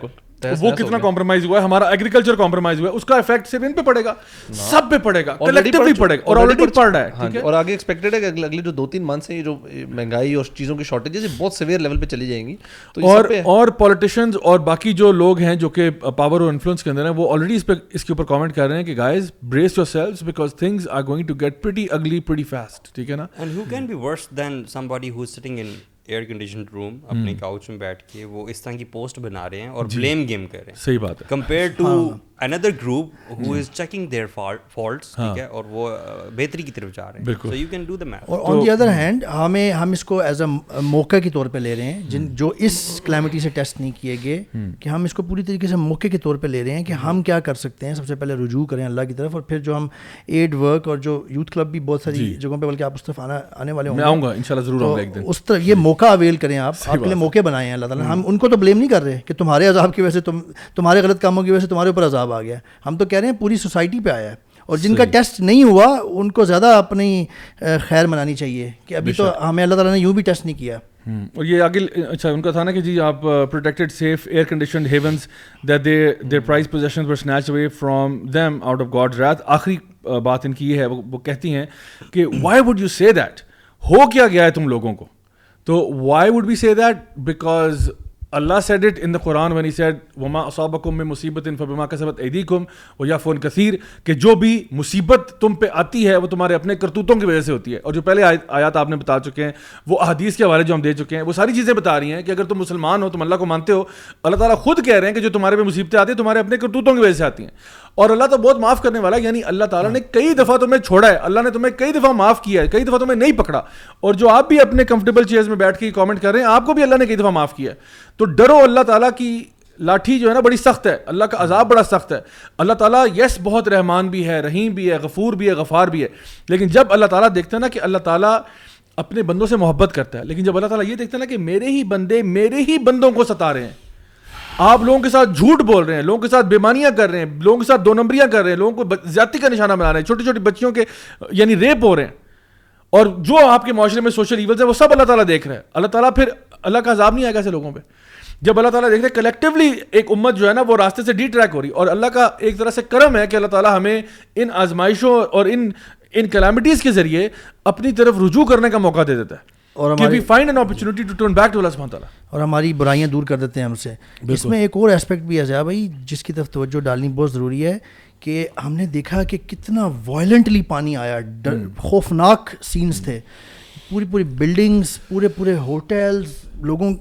Speaker 11: وہ کتنا کمپرومائز
Speaker 12: ہوا ہے ہمارا
Speaker 11: ایگریکلچر کمپرومائز ہوا ہے اس کا افیکٹ صرف ان پہ پڑے گا سب پہ پڑے گا کلیکٹیولی پڑے گا اور آلریڈی پڑ
Speaker 12: رہا ہاں جی۔ ہے اور آگے ایکسپیکٹڈ ہے کہ اگلے جو دو تین منتھس ہیں یہ جو مہنگائی اور چیزوں کی شارٹیجز یہ
Speaker 11: بہت سیویئر لیول پہ چلی جائیں گی اور اور پولیٹیشینز اور باقی جو لوگ ہیں جو کہ پاور اور انفلوئنس کے اندر ہیں وہ آلریڈی اس پہ اس کے اوپر کامنٹ کر رہے ہیں کہ guys brace yourselves because things are going to get pretty ugly pretty fast ٹھیک ہے نا
Speaker 13: and who can be worse than somebody who is sitting in air condition room اپنے کاؤچ میں بیٹھ کے وہ اس طرح کی پوسٹ بنا رہے ہیں اور بلیم جی۔ گیم کر رہے ہیں
Speaker 11: صحیح بات ہے
Speaker 13: کمپیئر ٹو اندر group who is checking their faults
Speaker 12: ٹھیک ہے اور وہ بہتری کی طرف جا رہے ہیں بالکل so you can do the math اور آن دی ادر ہینڈ ہمیں ہم اس کو ایز اے موقع کے طور پہ لے رہے ہیں جن جو اس کلیمٹی سے ٹیسٹ نہیں کیے گئے کہ ہم اس کو پوری طریقے سے موقع کے طور پہ لے رہے ہیں کہ ہم کیا کر سکتے ہیں سب سے پہلے رجوع کریں اللہ کی طرف اور پھر جو ہم ایڈ ورک اور جو یوتھ کلب بھی بہت ساری جی۔ جگہوں پہ بلکہ آپ اس طرف آنا آنے والے
Speaker 11: ہوں میں آؤں گا ان شاء اللہ ضرور آؤں گا ایک
Speaker 12: دن اس طرف یہ جی۔ موقع اویل کریں آپ آپ کے لیے موقع بنائے ہیں اللہ تعالیٰ ہم ان کو تو بلیم نہیں کر رہے کہ تمہارے عذاب کی وجہ سے تمہارے غلط کاموں کی وجہ سے تمہارے اوپر عذاب عذاب آ گیا ہم تو کہہ رہے ہیں پوری سوسائٹی پہ آیا ہے اور جن کا ٹیسٹ نہیں ہوا ان کو زیادہ اپنی خیر منانی چاہیے کہ ابھی تو ہمیں اللہ تعالیٰ نے یوں بھی ٹیسٹ نہیں کیا اور یہ آگے اچھا ان کا تھا نا کہ جی آپ protected safe air condition havens
Speaker 11: they their prize position پر snatch away from them out of God رات آخری بات ان کی یہ ہے وہ کہتی ہیں کہ why would you say that ہو کیا گیا ہے تم لوگوں کو تو why would be say that because Allah said it in the Quran he said وما صابح میں مصیبت فبما کا عیدی کم و یا فون کثیر کہ جو بھی مصیبت تم پہ آتی ہے وہ تمہارے اپنے کرتوتوں کی وجہ سے ہوتی ہے اور جو پہلے آیات آپ نے بتا چکے ہیں وہ احادیث کے حوالے جو ہم دے چکے ہیں وہ ساری چیزیں بتا رہی ہیں کہ اگر تم مسلمان ہو تم اللہ کو مانتے ہو اللہ تعالیٰ خود کہہ رہے ہیں کہ جو تمہارے پہ مصیبتیں آتی ہیں تمہارے اپنے کرتوتوں کی وجہ سے آتی ہیں اور اللہ تو بہت معاف کرنے والا ہے یعنی اللہ تعالیٰ نے کئی دفعہ تمہیں چھوڑا ہے اللہ نے تمہیں کئی دفعہ معاف کیا ہے کئی دفعہ تمہیں نہیں پکڑا اور جو آپ بھی اپنے کمفرٹیبل چیئرز میں بیٹھ کے کامنٹ کر رہے ہیں آپ کو بھی اللہ نے کئی دفعہ معاف کیا ہے تو ڈرو اللہ تعالیٰ کی لاٹھی جو ہے نا بڑی سخت ہے اللہ کا عذاب بڑا سخت ہے اللہ تعالیٰ یس بہت رحمان بھی ہے رحیم بھی ہے غفور بھی ہے غفار بھی ہے لیکن جب اللہ تعالیٰ دیکھتا ہے نا کہ اللہ تعالیٰ اپنے بندوں سے محبت کرتا ہے لیکن جب اللہ تعالیٰ یہ دیکھتا ہے نا کہ میرے ہی بندے میرے ہی بندوں کو ستا رہے ہیں آپ لوگوں کے ساتھ جھوٹ بول رہے ہیں لوگوں کے ساتھ بیمانیاں کر رہے ہیں لوگوں کے ساتھ دو نمبریاں کر رہے ہیں لوگوں کو زیادتی کا نشانہ بنا رہے ہیں چھوٹی چھوٹی بچیوں کے یعنی ریپ ہو رہے ہیں اور جو آپ کے معاشرے میں سوشل ایونس ہیں وہ سب اللہ تعالیٰ دیکھ رہے ہیں اللہ تعالیٰ پھر اللہ کا عذاب نہیں آئے گا ایسے لوگوں پہ جب اللہ تعالیٰ دیکھ رہے ہیں کلیکٹیولی ایک امت جو ہے نا وہ راستے سے ڈی ٹریک ہو رہی اور اللہ کا ایک طرح سے کرم ہے کہ اللہ تعالیٰ ہمیں ان آزمائشوں اور ان ان کلامٹیز کے ذریعے اپنی طرف رجوع کرنے کا موقع دے دیتا ہے
Speaker 12: اور ہماری برائیاں دور کر دیتے ہیں ہم سے اس میں ایک اور اسپیکٹ بھی ہے زیادہ بھائی جس کی طرف توجہ ڈالنی بہت ضروری ہے کہ ہم نے دیکھا کہ کتنا وائلنٹلی پانی آیا خوفناک سینز تھے پوری پوری بلڈنگس پورے پورے ہوٹلز لوگوں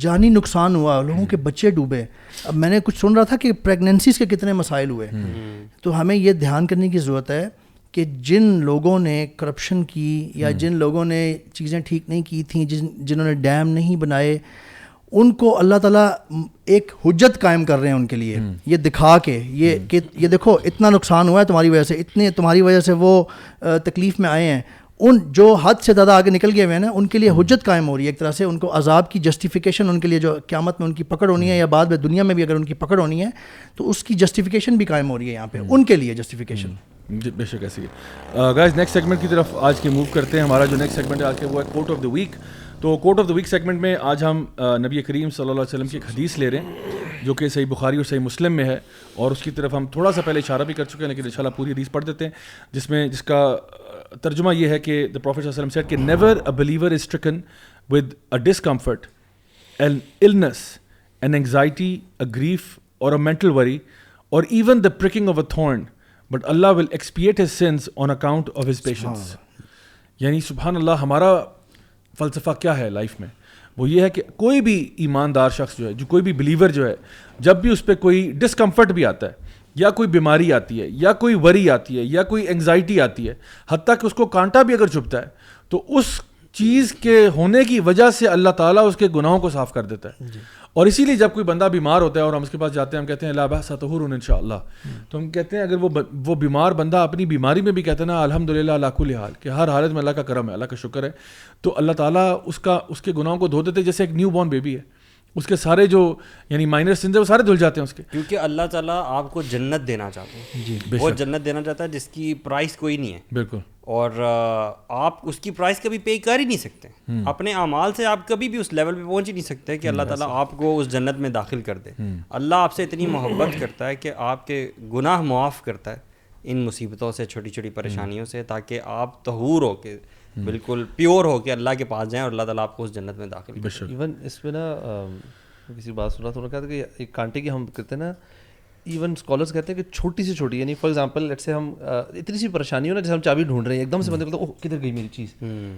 Speaker 12: جانی نقصان ہوا لوگوں کے بچے ڈوبے اب میں نے کچھ سن رہا تھا کہ پریگنینسیز کے کتنے مسائل ہوئے تو ہمیں یہ دھیان کرنے کی ضرورت ہے کہ جن لوگوں نے کرپشن کی یا جن لوگوں نے چیزیں ٹھیک نہیں کی تھیں جن جنہوں نے ڈیم نہیں بنائے ان کو اللہ تعالیٰ ایک حجت قائم کر رہے ہیں ان کے لیے یہ دکھا کے یہ کہ یہ دیکھو اتنا نقصان ہوا ہے تمہاری وجہ سے اتنے تمہاری وجہ سے وہ تکلیف میں آئے ہیں ان جو حد سے زیادہ آگے نکل گئے ہوئے ہیں نا ان کے لیے حجت قائم ہو رہی ہے ایک طرح سے ان کو عذاب کی جسٹیفیکیشن ان کے لیے جو قیامت میں ان کی پکڑ ہونی ہے یا بعد میں دنیا میں بھی اگر ان کی پکڑ ہونی ہے تو اس کی جسٹیفیکیشن بھی قائم ہو رہی ہے یہاں پہ ان کے لیے جسٹیفیکیشن
Speaker 11: جی بے شک ایسی ہے گائز نیکسٹ سیگمنٹ کی طرف آج کے موو کرتے ہیں ہمارا جو نیکسٹ سیگمنٹ ہے آج کے وہ ہے کورٹ آف دا ویک تو quote of the week segment میں آج ہم نبی کریم صلی اللہ علیہ وسلم کی ایک حدیث لے رہے ہیں جو کہ صحیح بخاری اور صحیح مسلم میں ہے اور اس کی طرف ہم تھوڑا سا پہلے اشارہ بھی کر چکے ہیں لیکن شاء اللہ پوری حدیث پڑھ دیتے ہیں جس میں جس کا ترجمہ یہ ہے کہ دا پروفیٹ صلی اللہ علیہ وسلم سیٹ کہ never a believer is stricken with a discomfort an illness an anxiety a grief اور اے مینٹل وری اور even the pricking of a thorn but Allah will expiate sins on account of his patience یعنی سبحان اللہ ہمارا فلسفہ کیا ہے life میں وہ یہ ہے کہ کوئی بھی ایماندار شخص جو ہے جو کوئی بھی بلیور جو ہے جب بھی اس پہ کوئی ڈسکمفرٹ بھی آتا ہے یا کوئی بیماری آتی ہے یا کوئی وری آتی ہے یا کوئی انگزائٹی آتی ہے حتیٰ کہ اس کو کانٹا بھی اگر چھپتا ہے تو اس چیز کے ہونے کی وجہ سے اللہ تعالیٰ اس کے گناہوں کو صاف کر دیتا ہے جی۔ اور اسی لیے جب کوئی بندہ بیمار ہوتا ہے اور ہم اس کے پاس جاتے ہیں ہم کہتے ہیں اللہ ستحر ان شاء اللہ تو ہم کہتے ہیں اگر وہ وہ بیمار بندہ اپنی بیماری میں بھی کہتے ہیں نا الحمد للہ اللہ کہ ہر حالت میں اللہ کا کرم ہے اللہ کا شکر ہے تو اللہ تعالیٰ اس کا اس کے گناہوں کو دھو دیتے جیسے ایک نیو بورن بیبی ہے اس کے سارے جو یعنی مائنر سنز ہے وہ سارے دھل جاتے ہیں اس کے
Speaker 13: کیونکہ اللہ تعالیٰ آپ کو جنت دینا چاہتے ہیں جی وہ جنت دینا چاہتا ہے جس کی پرائز کوئی نہیں ہے
Speaker 11: بالکل
Speaker 13: اور آپ اس کی پرائز کبھی پے کر ہی نہیں سکتے اپنے اعمال سے آپ کبھی بھی اس لیول پہ پہنچ ہی نہیں سکتے کہ اللہ تعالیٰ آپ کو اس جنت میں داخل کر دے اللہ آپ سے اتنی محبت کرتا ہے کہ آپ کے گناہ معاف کرتا ہے ان مصیبتوں سے چھوٹی چھوٹی پریشانیوں سے تاکہ آپ تہور ہو کے بالکل پیور ہو کے اللہ کے پاس جائیں اور اللہ تعالیٰ آپ کو اس جنت میں داخل
Speaker 12: ایون اس میں نا کسی بات ایک کانٹے کی ہم کہتے ہیں نا ایون اسکالرس کہتے ہیں کہ چھوٹی سے چھوٹی یعنی فار ایگزامپل لیٹ سے ہم اتنی سی پریشانی ہو نا جیسے ہم چابی ڈھونڈ رہے ہیں ایک دم سے بندے کو کدھر گئی میری چیز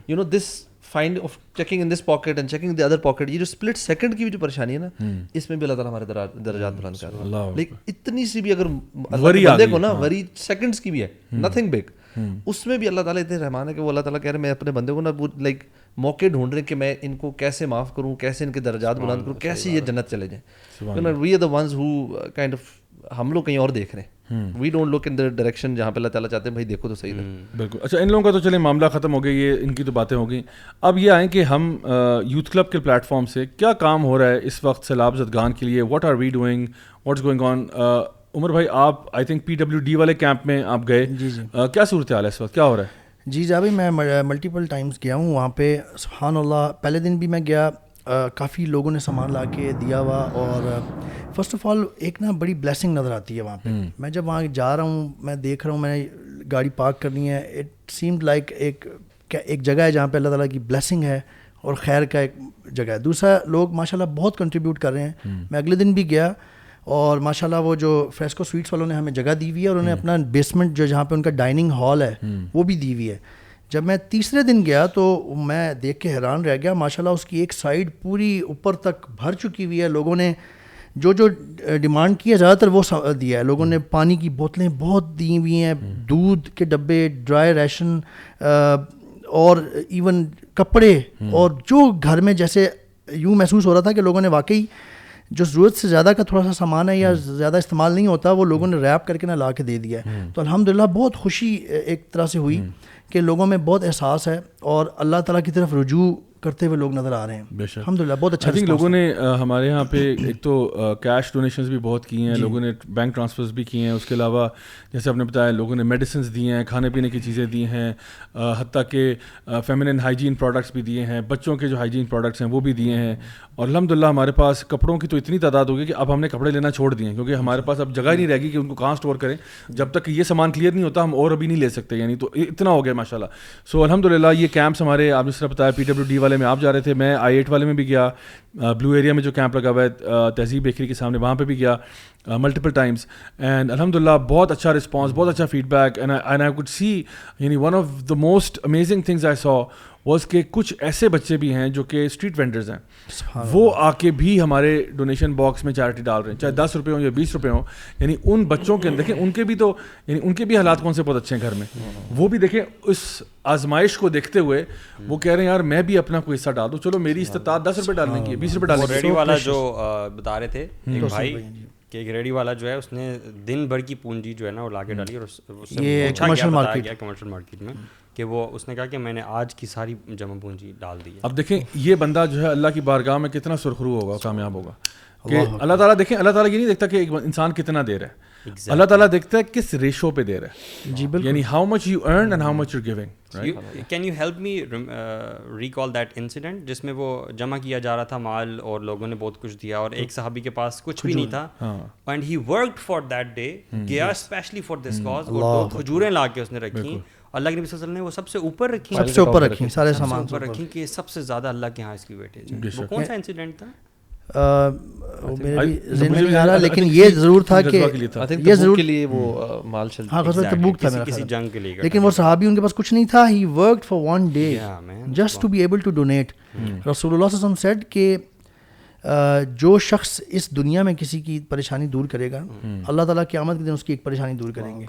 Speaker 12: you know this find of checking in this pocket and checking the other pocket یہ جو اسپلٹ سیکنڈ کی بھی جو پریشانی ہے نا اس میں بھی اللہ تعالیٰ ہمارے درجات بلند کر رہا ہے لیکن اتنی سی بھی اگر بندے کو نا وری سیکنڈس کی بھی ہے نتھنگ بگ اس میں بھی اللہ تعالیٰ اتنے رحمان ہے کہ وہ اللہ تعالیٰ کہہ رہے ہیں میں اپنے بندے کو نا لائک موقع ڈھونڈ رہے ہیں کہ میں ان کو کیسے معاف کروں کیسے ان کے درجات بلند کروں کیسے یہ جنت چلے جائیں we are the ones who kind of ہم لوگ کہیں اور دیکھ رہے ہیں we don't look in direction جہاں پہ اللہ تعالیٰ چاہتے ہیں بھائی دیکھو تو صحیح ہے
Speaker 11: بالکل اچھا ان لوگوں کا تو چلے معاملہ ختم ہو گیا یہ ان کی تو باتیں ہو گئیں اب یہ آئیں کہ ہم یوتھ کلب کے پلیٹ فارم سے کیا کام ہو رہا ہے اس وقت سیلاب زدگان کے لیے what are we doing what going on Umar بھائی آپ I think P W D والے کیمپ میں آپ گئے جی جی کیا صورت حال ہے اس وقت کیا ہو رہا ہے
Speaker 12: جی جی میں ملٹیپل ٹائمس گیا ہوں وہاں پہ سبحان اللہ پہلے دن بھی میں گیا کافی لوگوں نے سامان لا کے دیا ہوا اور فرسٹ آف آل ایک نا بڑی بلیسنگ نظر آتی ہے وہاں پہ میں جب وہاں جا رہا ہوں میں دیکھ رہا ہوں میں نے گاڑی پارک کرنی ہے اٹ سیم لائک ایک ایک جگہ ہے جہاں پہ اللہ تعالیٰ کی بلیسنگ ہے اور خیر کا ایک جگہ ہے دوسرا لوگ ماشاء اللہ بہت کنٹریبیوٹ کر رہے ہیں میں اگلے دن بھی گیا اور ماشاء اللہ وہ جو فریسکو سویٹس والوں نے ہمیں جگہ دی ہوئی ہے اور انہوں نے اپنا بیسمنٹ جو جہاں پہ ان کا ڈائننگ ہال ہے وہ بھی دی ہوئی ہے جب میں تیسرے دن گیا تو میں دیکھ کے حیران رہ گیا ماشاءاللہ اس کی ایک سائڈ پوری اوپر تک بھر چکی ہوئی ہے لوگوں نے جو جو ڈیمانڈ کی ہے زیادہ تر وہ دیا ہے لوگوں نے پانی کی بوتلیں بہت دی ہوئی ہیں دودھ کے ڈبے ڈرائی ریشن اور ایون کپڑے اور جو گھر میں جیسے یوں محسوس ہو رہا تھا کہ لوگوں نے واقعی جو ضرورت سے زیادہ کا تھوڑا سا سامان ہے یا زیادہ استعمال نہیں ہوتا وہ لوگوں نے ریپ کر کے نہ لا کے دے دیا ہے تو الحمدللہ بہت خوشی ایک طرح سے ہوئی کہ لوگوں میں بہت احساس ہے اور اللہ تعالیٰ کی طرف رجوع کرتے ہوئے لوگ نظر آ رہے ہیں
Speaker 11: بے شک
Speaker 12: الحمد للہ بہت اچھا
Speaker 11: لوگوں نے ہمارے یہاں پہ ایک تو کیش ڈونیشنز بھی بہت کی ہیں جی۔ لوگوں نے بینک ٹرانسفرز بھی کیے ہیں اس کے علاوہ جیسے آپ نے بتایا لوگوں نے میڈیسنس دیے ہیں کھانے پینے کی چیزیں دی ہیں حتیٰ کہ فیمنن ہائیجین پروڈکٹس بھی دیے ہیں بچوں کے جو ہائیجین پروڈکٹس ہیں وہ بھی دیے ہیں اور الحمد للہ ہمارے پاس کپڑوں کی تو اتنی تعداد ہوگی کہ اب ہم نے کپڑے لینا چھوڑ دیے کیونکہ ہمارے پاس اب جگہ ہی نہیں رہے گی کہ ان کو کہاں اسٹور کریں جب تک یہ سامان کلیئر نہیں ہوتا ہم اور ابھی نہیں لے سکتے یعنی تو اتنا ہو گیا ماشاء اللہ سو الحمد للہ یہ کیمپس ہمارے آپ نے صرف بتایا پی ڈبلیو ڈی والے میں آپ جا رہے تھے میں آئی ایٹ والے میں بھی گیا بلو ایریا میں جو کیمپ لگا ہوا ہے تہذیب بیکری کے سامنے وہاں پہ بھی گیا ملٹیپل ٹائمس اینڈ الحمد للہ بہت اچھا رسپانس بہت اچھا feedback and I could see یعنی one of the most amazing things I saw was کہ کچھ ایسے بچے بھی ہیں جو کہ اسٹریٹ وینڈرز ہیں وہ آ کے بھی ہمارے ڈونیشن باکس میں چیریٹی ڈال رہے ہیں چاہے دس روپے ہوں یا بیس روپے ہوں یعنی ان بچوں کے دیکھیں ان کے بھی تو یعنی ان کے بھی حالات کون سے بہت اچھے ہیں گھر میں وہ بھی دیکھیں اس آزمائش کو دیکھتے ہوئے وہ کہہ رہے ہیں یار میں بھی اپنا کوئی حصہ ڈال دوں چلو میری استطاعت دس روپے ڈالنے کی ہے بیس روپے ڈالنے
Speaker 13: کی ریڈی والا جو بتا رہے تھے کہ ایک ریڈی والا جو ہے اس نے دن بھر کی پونجی جو ہے نا وہ لا کے ڈالی اور کمرشل مارکیٹ میں کہ وہ اس نے کہا کہ میں نے آج کی ساری جمع پونجی ڈال دی اب دیکھیں یہ بندہ جو ہے اللہ کی بارگاہ میں کتنا سرخرو ہوگا کامیاب ہوگا کہ اللہ تعالیٰ دیکھیں اللہ تعالیٰ یہ نہیں دیکھتا کہ ایک انسان کتنا دے رہا ہے اللہ تعالیٰ
Speaker 11: دیکھتا ہے کس ریشو پہ دے رہا ہے جی بالکل یعنی how much you earn and how much you giving can you help me recall that incident جس میں وہ جمع کیا جا رہا تھا مال اور لوگوں نے بہت کچھ دیا اور ایک صحابی کے پاس کچھ بھی نہیں تھا and he work for that day گیا اسپیشلی فار دس کاز اور کھجوریں لا کے اس نے رکھی اللہ کے نبی صلی اللہ علیہ وسلم نے وہ سب سے اوپر رکھی سب سے اوپر رکھی سارے سامان اوپر رکھی کہ سب سے زیادہ اللہ کے ہاں اس کی ویٹیج ہے وہ کون سا انسیڈنٹ تھا لیکن یہ ضرور تھا کہ یہ ضرور تھا لیکن وہ صحابی ان کے پاس کچھ نہیں تھا he work for one day just to be able to donate رسول اللہ وسلم سیڈ کہ جو شخص اس دنیا میں کسی کی پریشانی دور کرے گا اللہ تعالیٰ قیامت کے دن اس کی ایک پریشانی دور کریں گے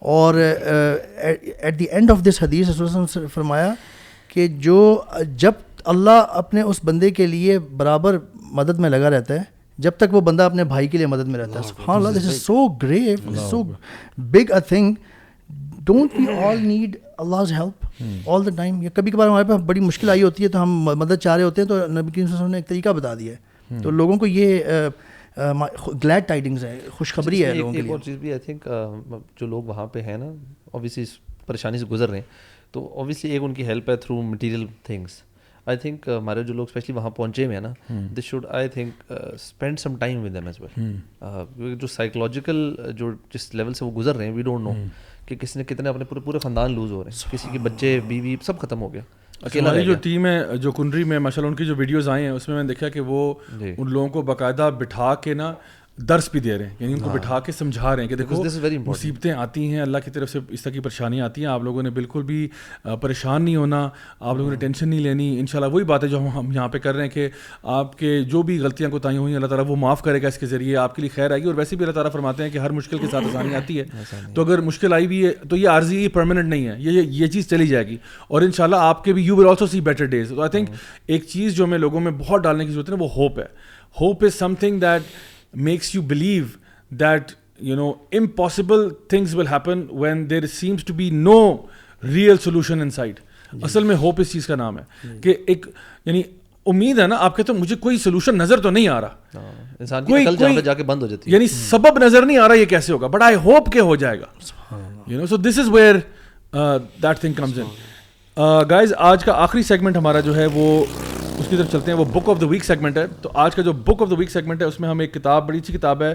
Speaker 11: اور at the end of this حدیث فرمایا کہ جو جب اللہ اپنے اس بندے کے لیے برابر مدد میں لگا رہتا ہے جب تک وہ بندہ اپنے بھائی کے لیے مدد میں رہتا ہے سبحان اللہ this is so grave so big a thing don't we all need Allah help all the time یا کبھی کبھار ہمارے پاس بڑی مشکل آئی ہوتی ہے تو ہم مدد چاہ رہے ہوتے ہیں تو نبی کریم صلی اللہ علیہ وسلم نے ایک طریقہ بتا دیا ہے تو لوگوں کو یہ گلیڈ ٹائڈنگز ہیں خوشخبری جی، ہے لوگوں کے ایک اور چیز بھی آئی تھنک جو لوگ وہاں پہ ہیں نا اوبیسلی اس پریشانی سے گزر رہے ہیں تو اوبیسلی ایک ان کی ہیلپ ہے through material things I think ہمارے جو لوگ اسپیشلی وہاں پہنچے ہوئے ہیں نا this should I think spend some time with them as well جو سائیکولوجیکل جو جس لیول سے وہ گزر رہے ہیں وی ڈونٹ نو کہ کس نے کتنے اپنے پورے پورے خاندان لوز ہو رہے ہیں کسی کے بچے بیوی سب ختم ہو گیا ہماری جو ٹیم ہے جو کنری میں ماشاء اللہ ان کی جو ویڈیوز آئے ہیں اس میں میں نے دیکھا کہ وہ جی۔ ان لوگوں کو باقاعدہ بٹھا کے نا درس بھی دے رہے ہیں یعنی ان کو ہاں۔ بٹھا کے سمجھا رہے ہیں کہ دیکھو مصیبتیں آتی ہیں اللہ کی طرف سے اس طرح کی پریشانیاں آتی ہیں آپ لوگوں نے بالکل بھی پریشان نہیں ہونا آپ لوگوں نے ہاں۔ ٹینشن نہیں لینی ان شاء اللہ وہی جو ہم یہاں پہ کر رہے ہیں کہ آپ کے جو بھی غلطیاں ہوئی ہیں اللہ تعالیٰ وہ معاف کرے گا اس کے ذریعے آپ کے لیے خیر آئے گی اور ویسے بھی اللہ تعالیٰ فرماتے ہیں کہ ہر مشکل کے ساتھ آسانی آتی ہے تو اگر مشکل آئی بھی ہے تو یہ یہ پرماننٹ نہیں ہے یہ یہ چیز چلی جائے گی اور ان شاء اللہ آپ کے بھی you will also see better days تو آئی تھنک ایک چیز جو ہمیں لوگوں میں بہت ڈالنے کی ضرورت ہے وہ ہوپ ہے hope is something that makes you believe that you know impossible things will happen when there seems to be no real solution inside اصل میں ہوپ اس چیز کا نام ہے کہ ایک یعنی امید ہے نا آپ کہتے ہیں مجھے کوئی سولوشن نظر تو نہیں آ رہا ہاں، انسان کے بند ہو جاتی یعنی سبب نظر نہیں آ رہا یہ کیسے ہوگا بٹ آئی ہوپ کہ ہو جائے گا you know so this is where that thing comes in guys آج کا آخری سیگمنٹ ہمارا جو ہے وہ اس کی طرف چلتے ہیں وہ book of the week segment ہے تو آج کا جو book of the week segment ہے اس میں ہم ایک کتاب بڑی اچھی کتاب ہے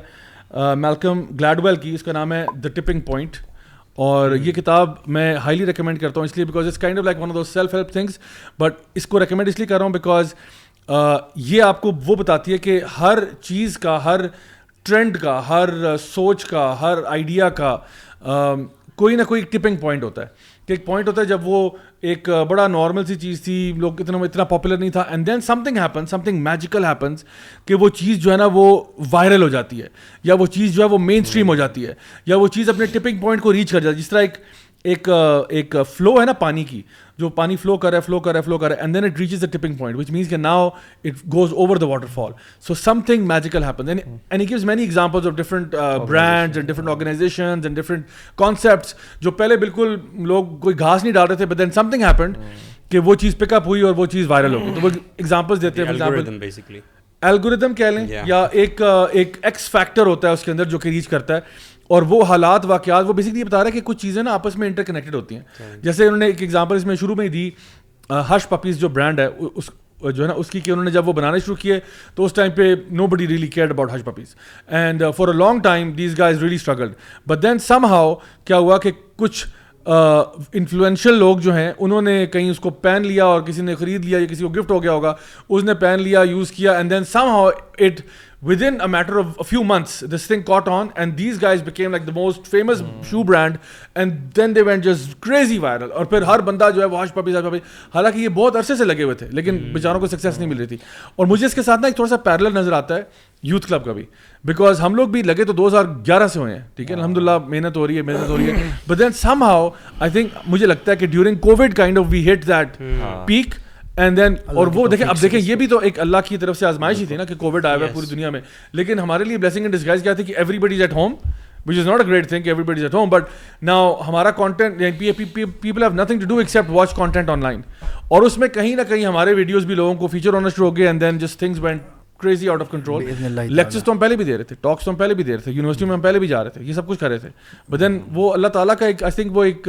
Speaker 11: میلکم گلیڈویل کی اس کا نام ہے دا ٹپنگ پوائنٹ اور یہ کتاب میں ہائیلی ریکمینڈ کرتا ہوں اس لیے because it's kind of like one of the self help things but اس کو ریکمینڈ اس لیے کر رہا ہوں بیکاز یہ آپ کو وہ بتاتی ہے کہ ہر چیز کا ہر ٹرینڈ کا ہر سوچ کا ہر آئیڈیا کا کوئی نہ کوئی ٹپنگ پوائنٹ ہوتا ہے کہ ایک پوائنٹ ہوتا ہے جب وہ ایک بڑا نارمل سی چیز تھی لوگ اتنا اتنا پاپولر نہیں تھا and then something happen something magical happens کہ وہ چیز جو ہے نا وہ وائرل ہو جاتی ہے یا وہ چیز جو ہے وہ مین اسٹریم ہو جاتی ہے یا وہ چیز اپنے ٹپنگ پوائنٹ کو ریچ کر جاتی ہے جس طرح ایک ایک ایک فلو ہے نا پانی کی جو پانی فلو کر رہا ہے فلو کر رہا ہے فلو کر رہا ہے and then it reaches a tipping point which means کہ now it goes over the waterfall so something magical happen and he gives many example of different brands and different organizations and different concepts جو پہلے بالکل لوگ کوئی گھاس نہیں ڈال رہے تھے but then something happened کہ وہ چیز پک اپ ہوئی اور وہ چیز وائرل ہو گئی تو وہ ایگزامپلس دیتے ہیں الگوریدم کہہ لیں یا ایک ایک ایکس فیکٹر ہوتا ہے اس کے اندر جو کہ ریچ کرتا ہے اور وہ حالات واقعات وہ بیسکلی بتا رہا ہے کہ کچھ چیزیں نا آپس میں انٹر کنیکٹڈ ہوتی ہیں جیسے انہوں نے ایک ایگزامپل اس میں شروع میں ہی دی ہرش پپیز جو برانڈ ہے اس جو ہے نا اس کی کہ انہوں نے جب وہ بنانے شروع کیے تو اس ٹائم پہ nobody really care about Hush Puppies and for a long time these God is really struggled but then somehow کیا ہوا کہ کچھ انفلوئنشیل لوگ جو ہیں انہوں نے کہیں اس کو پین لیا اور کسی نے خرید لیا یا کسی کو گفٹ ہو گیا ہوگا اس نے پین لیا یوز کیا and then somehow it with a matter of few months this thing caught on and these guys became like the most famous shoe brand and then they went just crazy viral اور پھر ہر بندہ جو ہے wash puppies حالانکہ یہ بہت عرصے سے لگے ہوئے تھے لیکن hmm. بیچاروں کو سکسیس نہیں hmm. مل رہی تھی اور مجھے اس کے ساتھ نا ایک تھوڑا سا پیرل نظر آتا ہے یوتھ کلب کا بھی بیکاز ہم لوگ بھی لگے تو دو ہزار گیارہ سے ہوئے ہیں ٹھیک ہے hmm. الحمد للہ محنت ہو رہی ہے محنت ہو رہی ہے but then somehow I think مجھے لگتا ہے کہ during Covid kind of we hit that peak and then اور وہ دیکھیں اب دیکھیں یہ بھی تو ایک اللہ کی طرف سے آزمائش ہی تھی نا کہ کووڈ آیا ہوا ہے پوری دنیا میں لیکن ہمارے لیے بلیسنگ ڈسگائز کیا تھی کہ everybody is at home which is not a great thing everybody is at home but now ہمارا content people have nothing to do watch content online اور اس میں کہیں نہ کہیں ہمارے ویڈیوز بھی لوگوں کو فیچر ہونا شروع ہو گئے اینڈ دین جس things went crazy out of control lectures تو ہم پہلے بھی دے رہے تھے ٹاکس تو ہم پہلے بھی دے رہے تھے یونیورسٹی میں ہم پہلے بھی جا رہے تھے یہ سب کچھ کر رہے تھے بٹ دین وہ اللہ تعالیٰ کا ایک آئی تھنک وہ ایک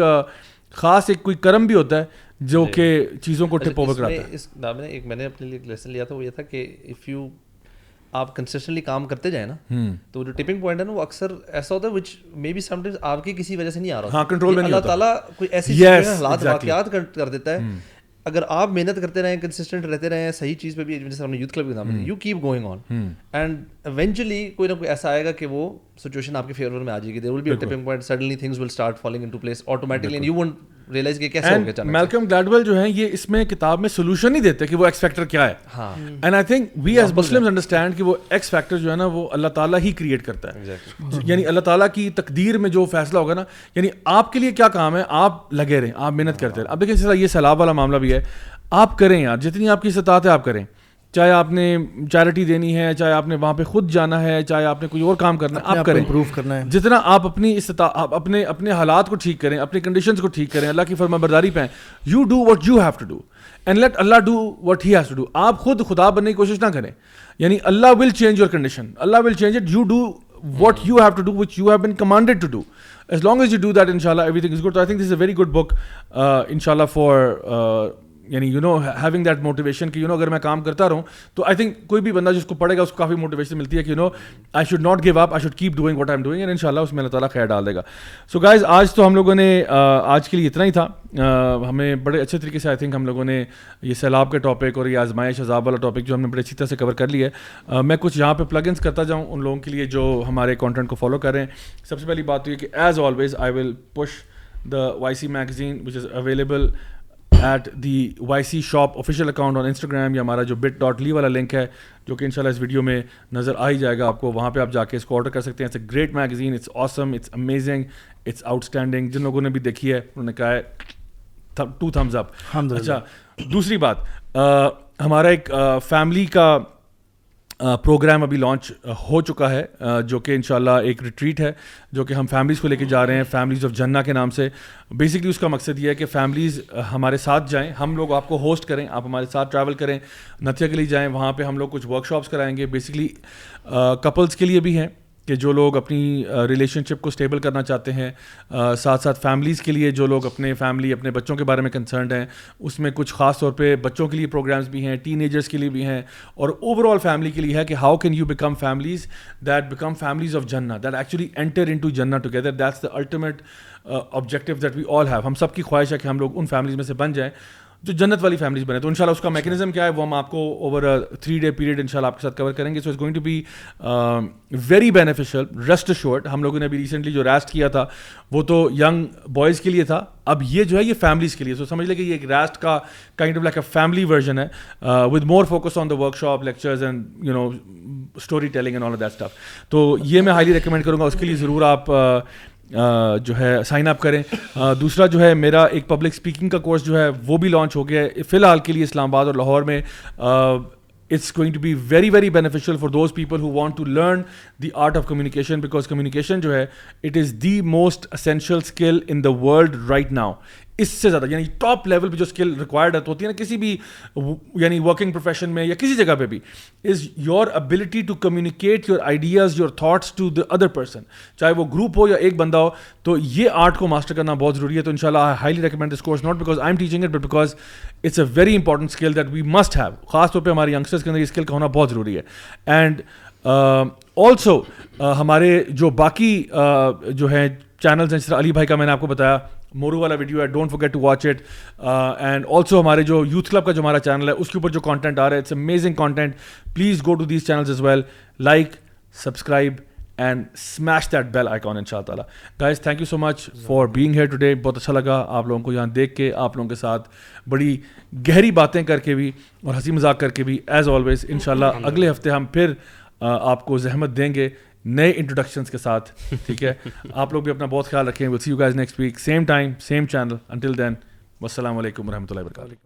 Speaker 11: خاص ایک کوئی کرم بھی ہوتا ہے جو جی۔ کہ چیزوں کو اچھا، ٹپ اوور کراتا ہے اس نام نے ایک میں نے اپنے لیے لیسن لیا تھا وہ یہ تھا کہ اف یو آپ کنسسٹنٹلی کام کرتے جائیں نا تو جو ٹپنگ پوائنٹ ہے نا وہ اکثر ایسا ہوتا ہے وچ مے بی سم ٹائمز آپ کی کسی وجہ سے نہیں آ رہا ہاں کنٹرول میں نہیں ہوتا اللہ تعالی کوئی ایسی حالات واقعات کر دیتا ہے اگر آپ محنت کرتے رہیں کنسسٹنٹ رہتے رہیں صحیح چیز پہ بھی جیسے ہم نے یوتھ کلب کے نام you keep going on and eventually کوئی نہ کوئی ایسا آئے گا کہ وہ سچویشن آپ کے فیور میں آ جائے گی there will be tipping point suddenly things will start falling into place automatically and you won't کتاب میں سولوشن نہیں دیتے ہی کریٹ کرتا ہے یعنی اللہ تعالیٰ کی تقدیر میں جو فیصلہ ہوگا نا یعنی آپ کے لیے کیا کام ہے آپ لگے رہے آپ محنت کرتے رہیں اب دیکھیے یہ سلاب والا معاملہ بھی ہے آپ کریں یار جتنی آپ کی سطح ہے آپ کریں چاہے آپ نے چیریٹی دینی ہے چاہے آپ نے وہاں پہ خود جانا ہے چاہے آپ نے کوئی اور کام کرنا ہے آپ کریں پروف کرنا ہے جتنا آپ اپنی استطاع اپنے اپنے حالات کو ٹھیک کریں اپنے کنڈیشنز کو ٹھیک کریں اللہ کی فرما برداری پہ you do what you have to do and let Allah do do he has to آپ خود خدا بننے کی کوشش نہ کریں یعنی Allah will change your condition Allah will change it you you you do do have have to to which been commanded do as long as you do that ان شاء اللہ everything is good I think this a very good بک ان شاء اللہ for یعنی you know having that motivation کہ you know اگر میں کام کرتا رہوں تو آئی تھنک کوئی بھی بندہ جس کو پڑے گا اس کو کافی موٹیویشن ملتی ہے کہ you know I should not give up I should keep doing what I am doing and ان شاء اللہ اس میں اللہ تعالیٰ خیر ڈال دے گا سو گائز آج تو ہم لوگوں نے آج کے لیے اتنا ہی تھا ہمیں بڑے اچھے طریقے سے آئی تھنک ہم لوگوں نے یہ سیلاب کے ٹاپک اور یہ آزمائش عذاب والا ٹاپک جو ہم نے بڑے اچھی طرح سے کور کر لی ہے میں کچھ یہاں پہ پلگ انس کرتا جاؤں ان لوگوں کے لیے جو ہمارے کانٹینٹ کو فالو کریں سب سے پہلی بات تو یہ کہ as always I will push the Y C magazine which is available at the Y C shop official account on Instagram یا ہمارا جو بٹ ڈاٹ لی والا لنک ہے جو کہ ان شاء اللہ اس ویڈیو میں نظر آ ہی جائے گا آپ کو وہاں پہ آپ جا کے اس کو آرڈر کر سکتے ہیں it's a great magazine it's awesome it's amazing it's outstanding جن لوگوں نے بھی دیکھی ہے انہوں نے کہا ہے ٹو تھمز اپ اچھا دوسری بات ہمارا ایک فیملی کا پروگرام ابھی لانچ ہو چکا ہے جو کہ انشاءاللہ ایک ریٹریٹ ہے جو کہ ہم فیملیز کو لے کے جا رہے ہیں فیملیز آف جنہ کے نام سے بیسکلی اس کا مقصد یہ ہے کہ فیملیز ہمارے ساتھ جائیں ہم لوگ آپ کو ہوسٹ کریں آپ ہمارے ساتھ ٹریول کریں نتھیا کے لیے جائیں وہاں پہ ہم لوگ کچھ ورکشاپس کرائیں گے بیسکلی کپلس کے لیے بھی ہیں کہ جو لوگ اپنی ریلیشن شپ کو اسٹیبل کرنا چاہتے ہیں ساتھ ساتھ فیملیز کے لیے جو لوگ اپنے فیملی اپنے بچوں کے بارے میں کنسرنڈ ہیں اس میں کچھ خاص طور پہ بچوں کے لیے پروگرامس بھی ہیں ٹین ایجرس کے لیے بھی ہیں اور اوور آل فیملی کے لیے ہے کہ how can you become families that become families of جنا that actually enter into جنا together that's the ultimate objective that we all have ہم سب کی خواہش ہے کہ ہم لوگ ان فیملیز میں سے بن جائیں جو جنت والی فیملیز بنے تو ان شاء اللہ اس کا میکینزم کیا ہے وہ ہم آپ کو اوور تھری ڈے پیریڈ ان شاء اللہ آپ کے ساتھ کور کریں گے so is going to be very beneficial rest short ہم لوگوں نے ابھی ریسنٹلی جو ریسٹ کیا تھا وہ تو ینگ بوائز کے لیے تھا اب یہ جو ہے یہ فیملیز کے لیے سو سمجھ لیں کہ یہ ایک ریسٹ کا kind of like a family version ہے with more focus on the workshop lectures and you know storytelling and all that stuff تو یہ میں ہائیلی ریکمینڈ کروں گا اس کے لیے ضرور آپ uh, جو ہے سائن اپ کریں دوسرا جو ہے میرا ایک پبلک اسپیکنگ کا کورس جو ہے وہ بھی لانچ ہو گیا ہے فی الحال کے لیے اسلام آباد اور لاہور میں it's going to be very very beneficial for those people who want to learn the art of communication because communication جو ہے it is the most essential skill in the world right now اس سے زیادہ یعنی top level پہ جو skill required ہوتی ہے نا کسی بھی یعنی ورکنگ پروفیشن میں یا کسی جگہ پہ بھی is your ability to communicate your ideas your thoughts to the other person چاہے وہ گروپ ہو یا ایک بندہ ہو تو یہ آرٹ کو ماسٹر کرنا بہت ضروری ہے تو ان شاء اللہ highly recommend this course not because I am teaching it but because it's a very important skill that we must have خاص طور پہ ہمارے یگسٹرس کے اندر یہ اسکل کا ہونا بہت ضروری ہے اینڈ آلسو uh, uh, ہمارے جو باقی uh, جو ہیں چینلز ہیں جس طرح علی بھائی کا میں نے آپ کو بتایا مورو والا ویڈیو ہے don't forget to watch it and also ہمارے جو یوتھ کلب کا جو ہمارا چینل ہے اس کے اوپر جو کانٹینٹ آ رہا ہے it's amazing content please go to these channels as well like subscribe and smash that bell icon ان شاء اللہ guys thank you so much for being here today بہت اچھا لگا آپ لوگوں کو یہاں دیکھ کے آپ لوگوں کے ساتھ بڑی گہری باتیں کر کے بھی اور ہنسی مذاق کر کے بھی ایز آلویز ان شاء اللہ اگلے ہفتے ہم پھر آپ کو زحمت دیں گے نئے انٹروڈکشنس کے ساتھ ٹھیک ہے آپ لوگ بھی اپنا بہت خیال رکھیں see you guys next week same time same channel until then السلام علیکم و رحمۃ اللہ وبرکاتہ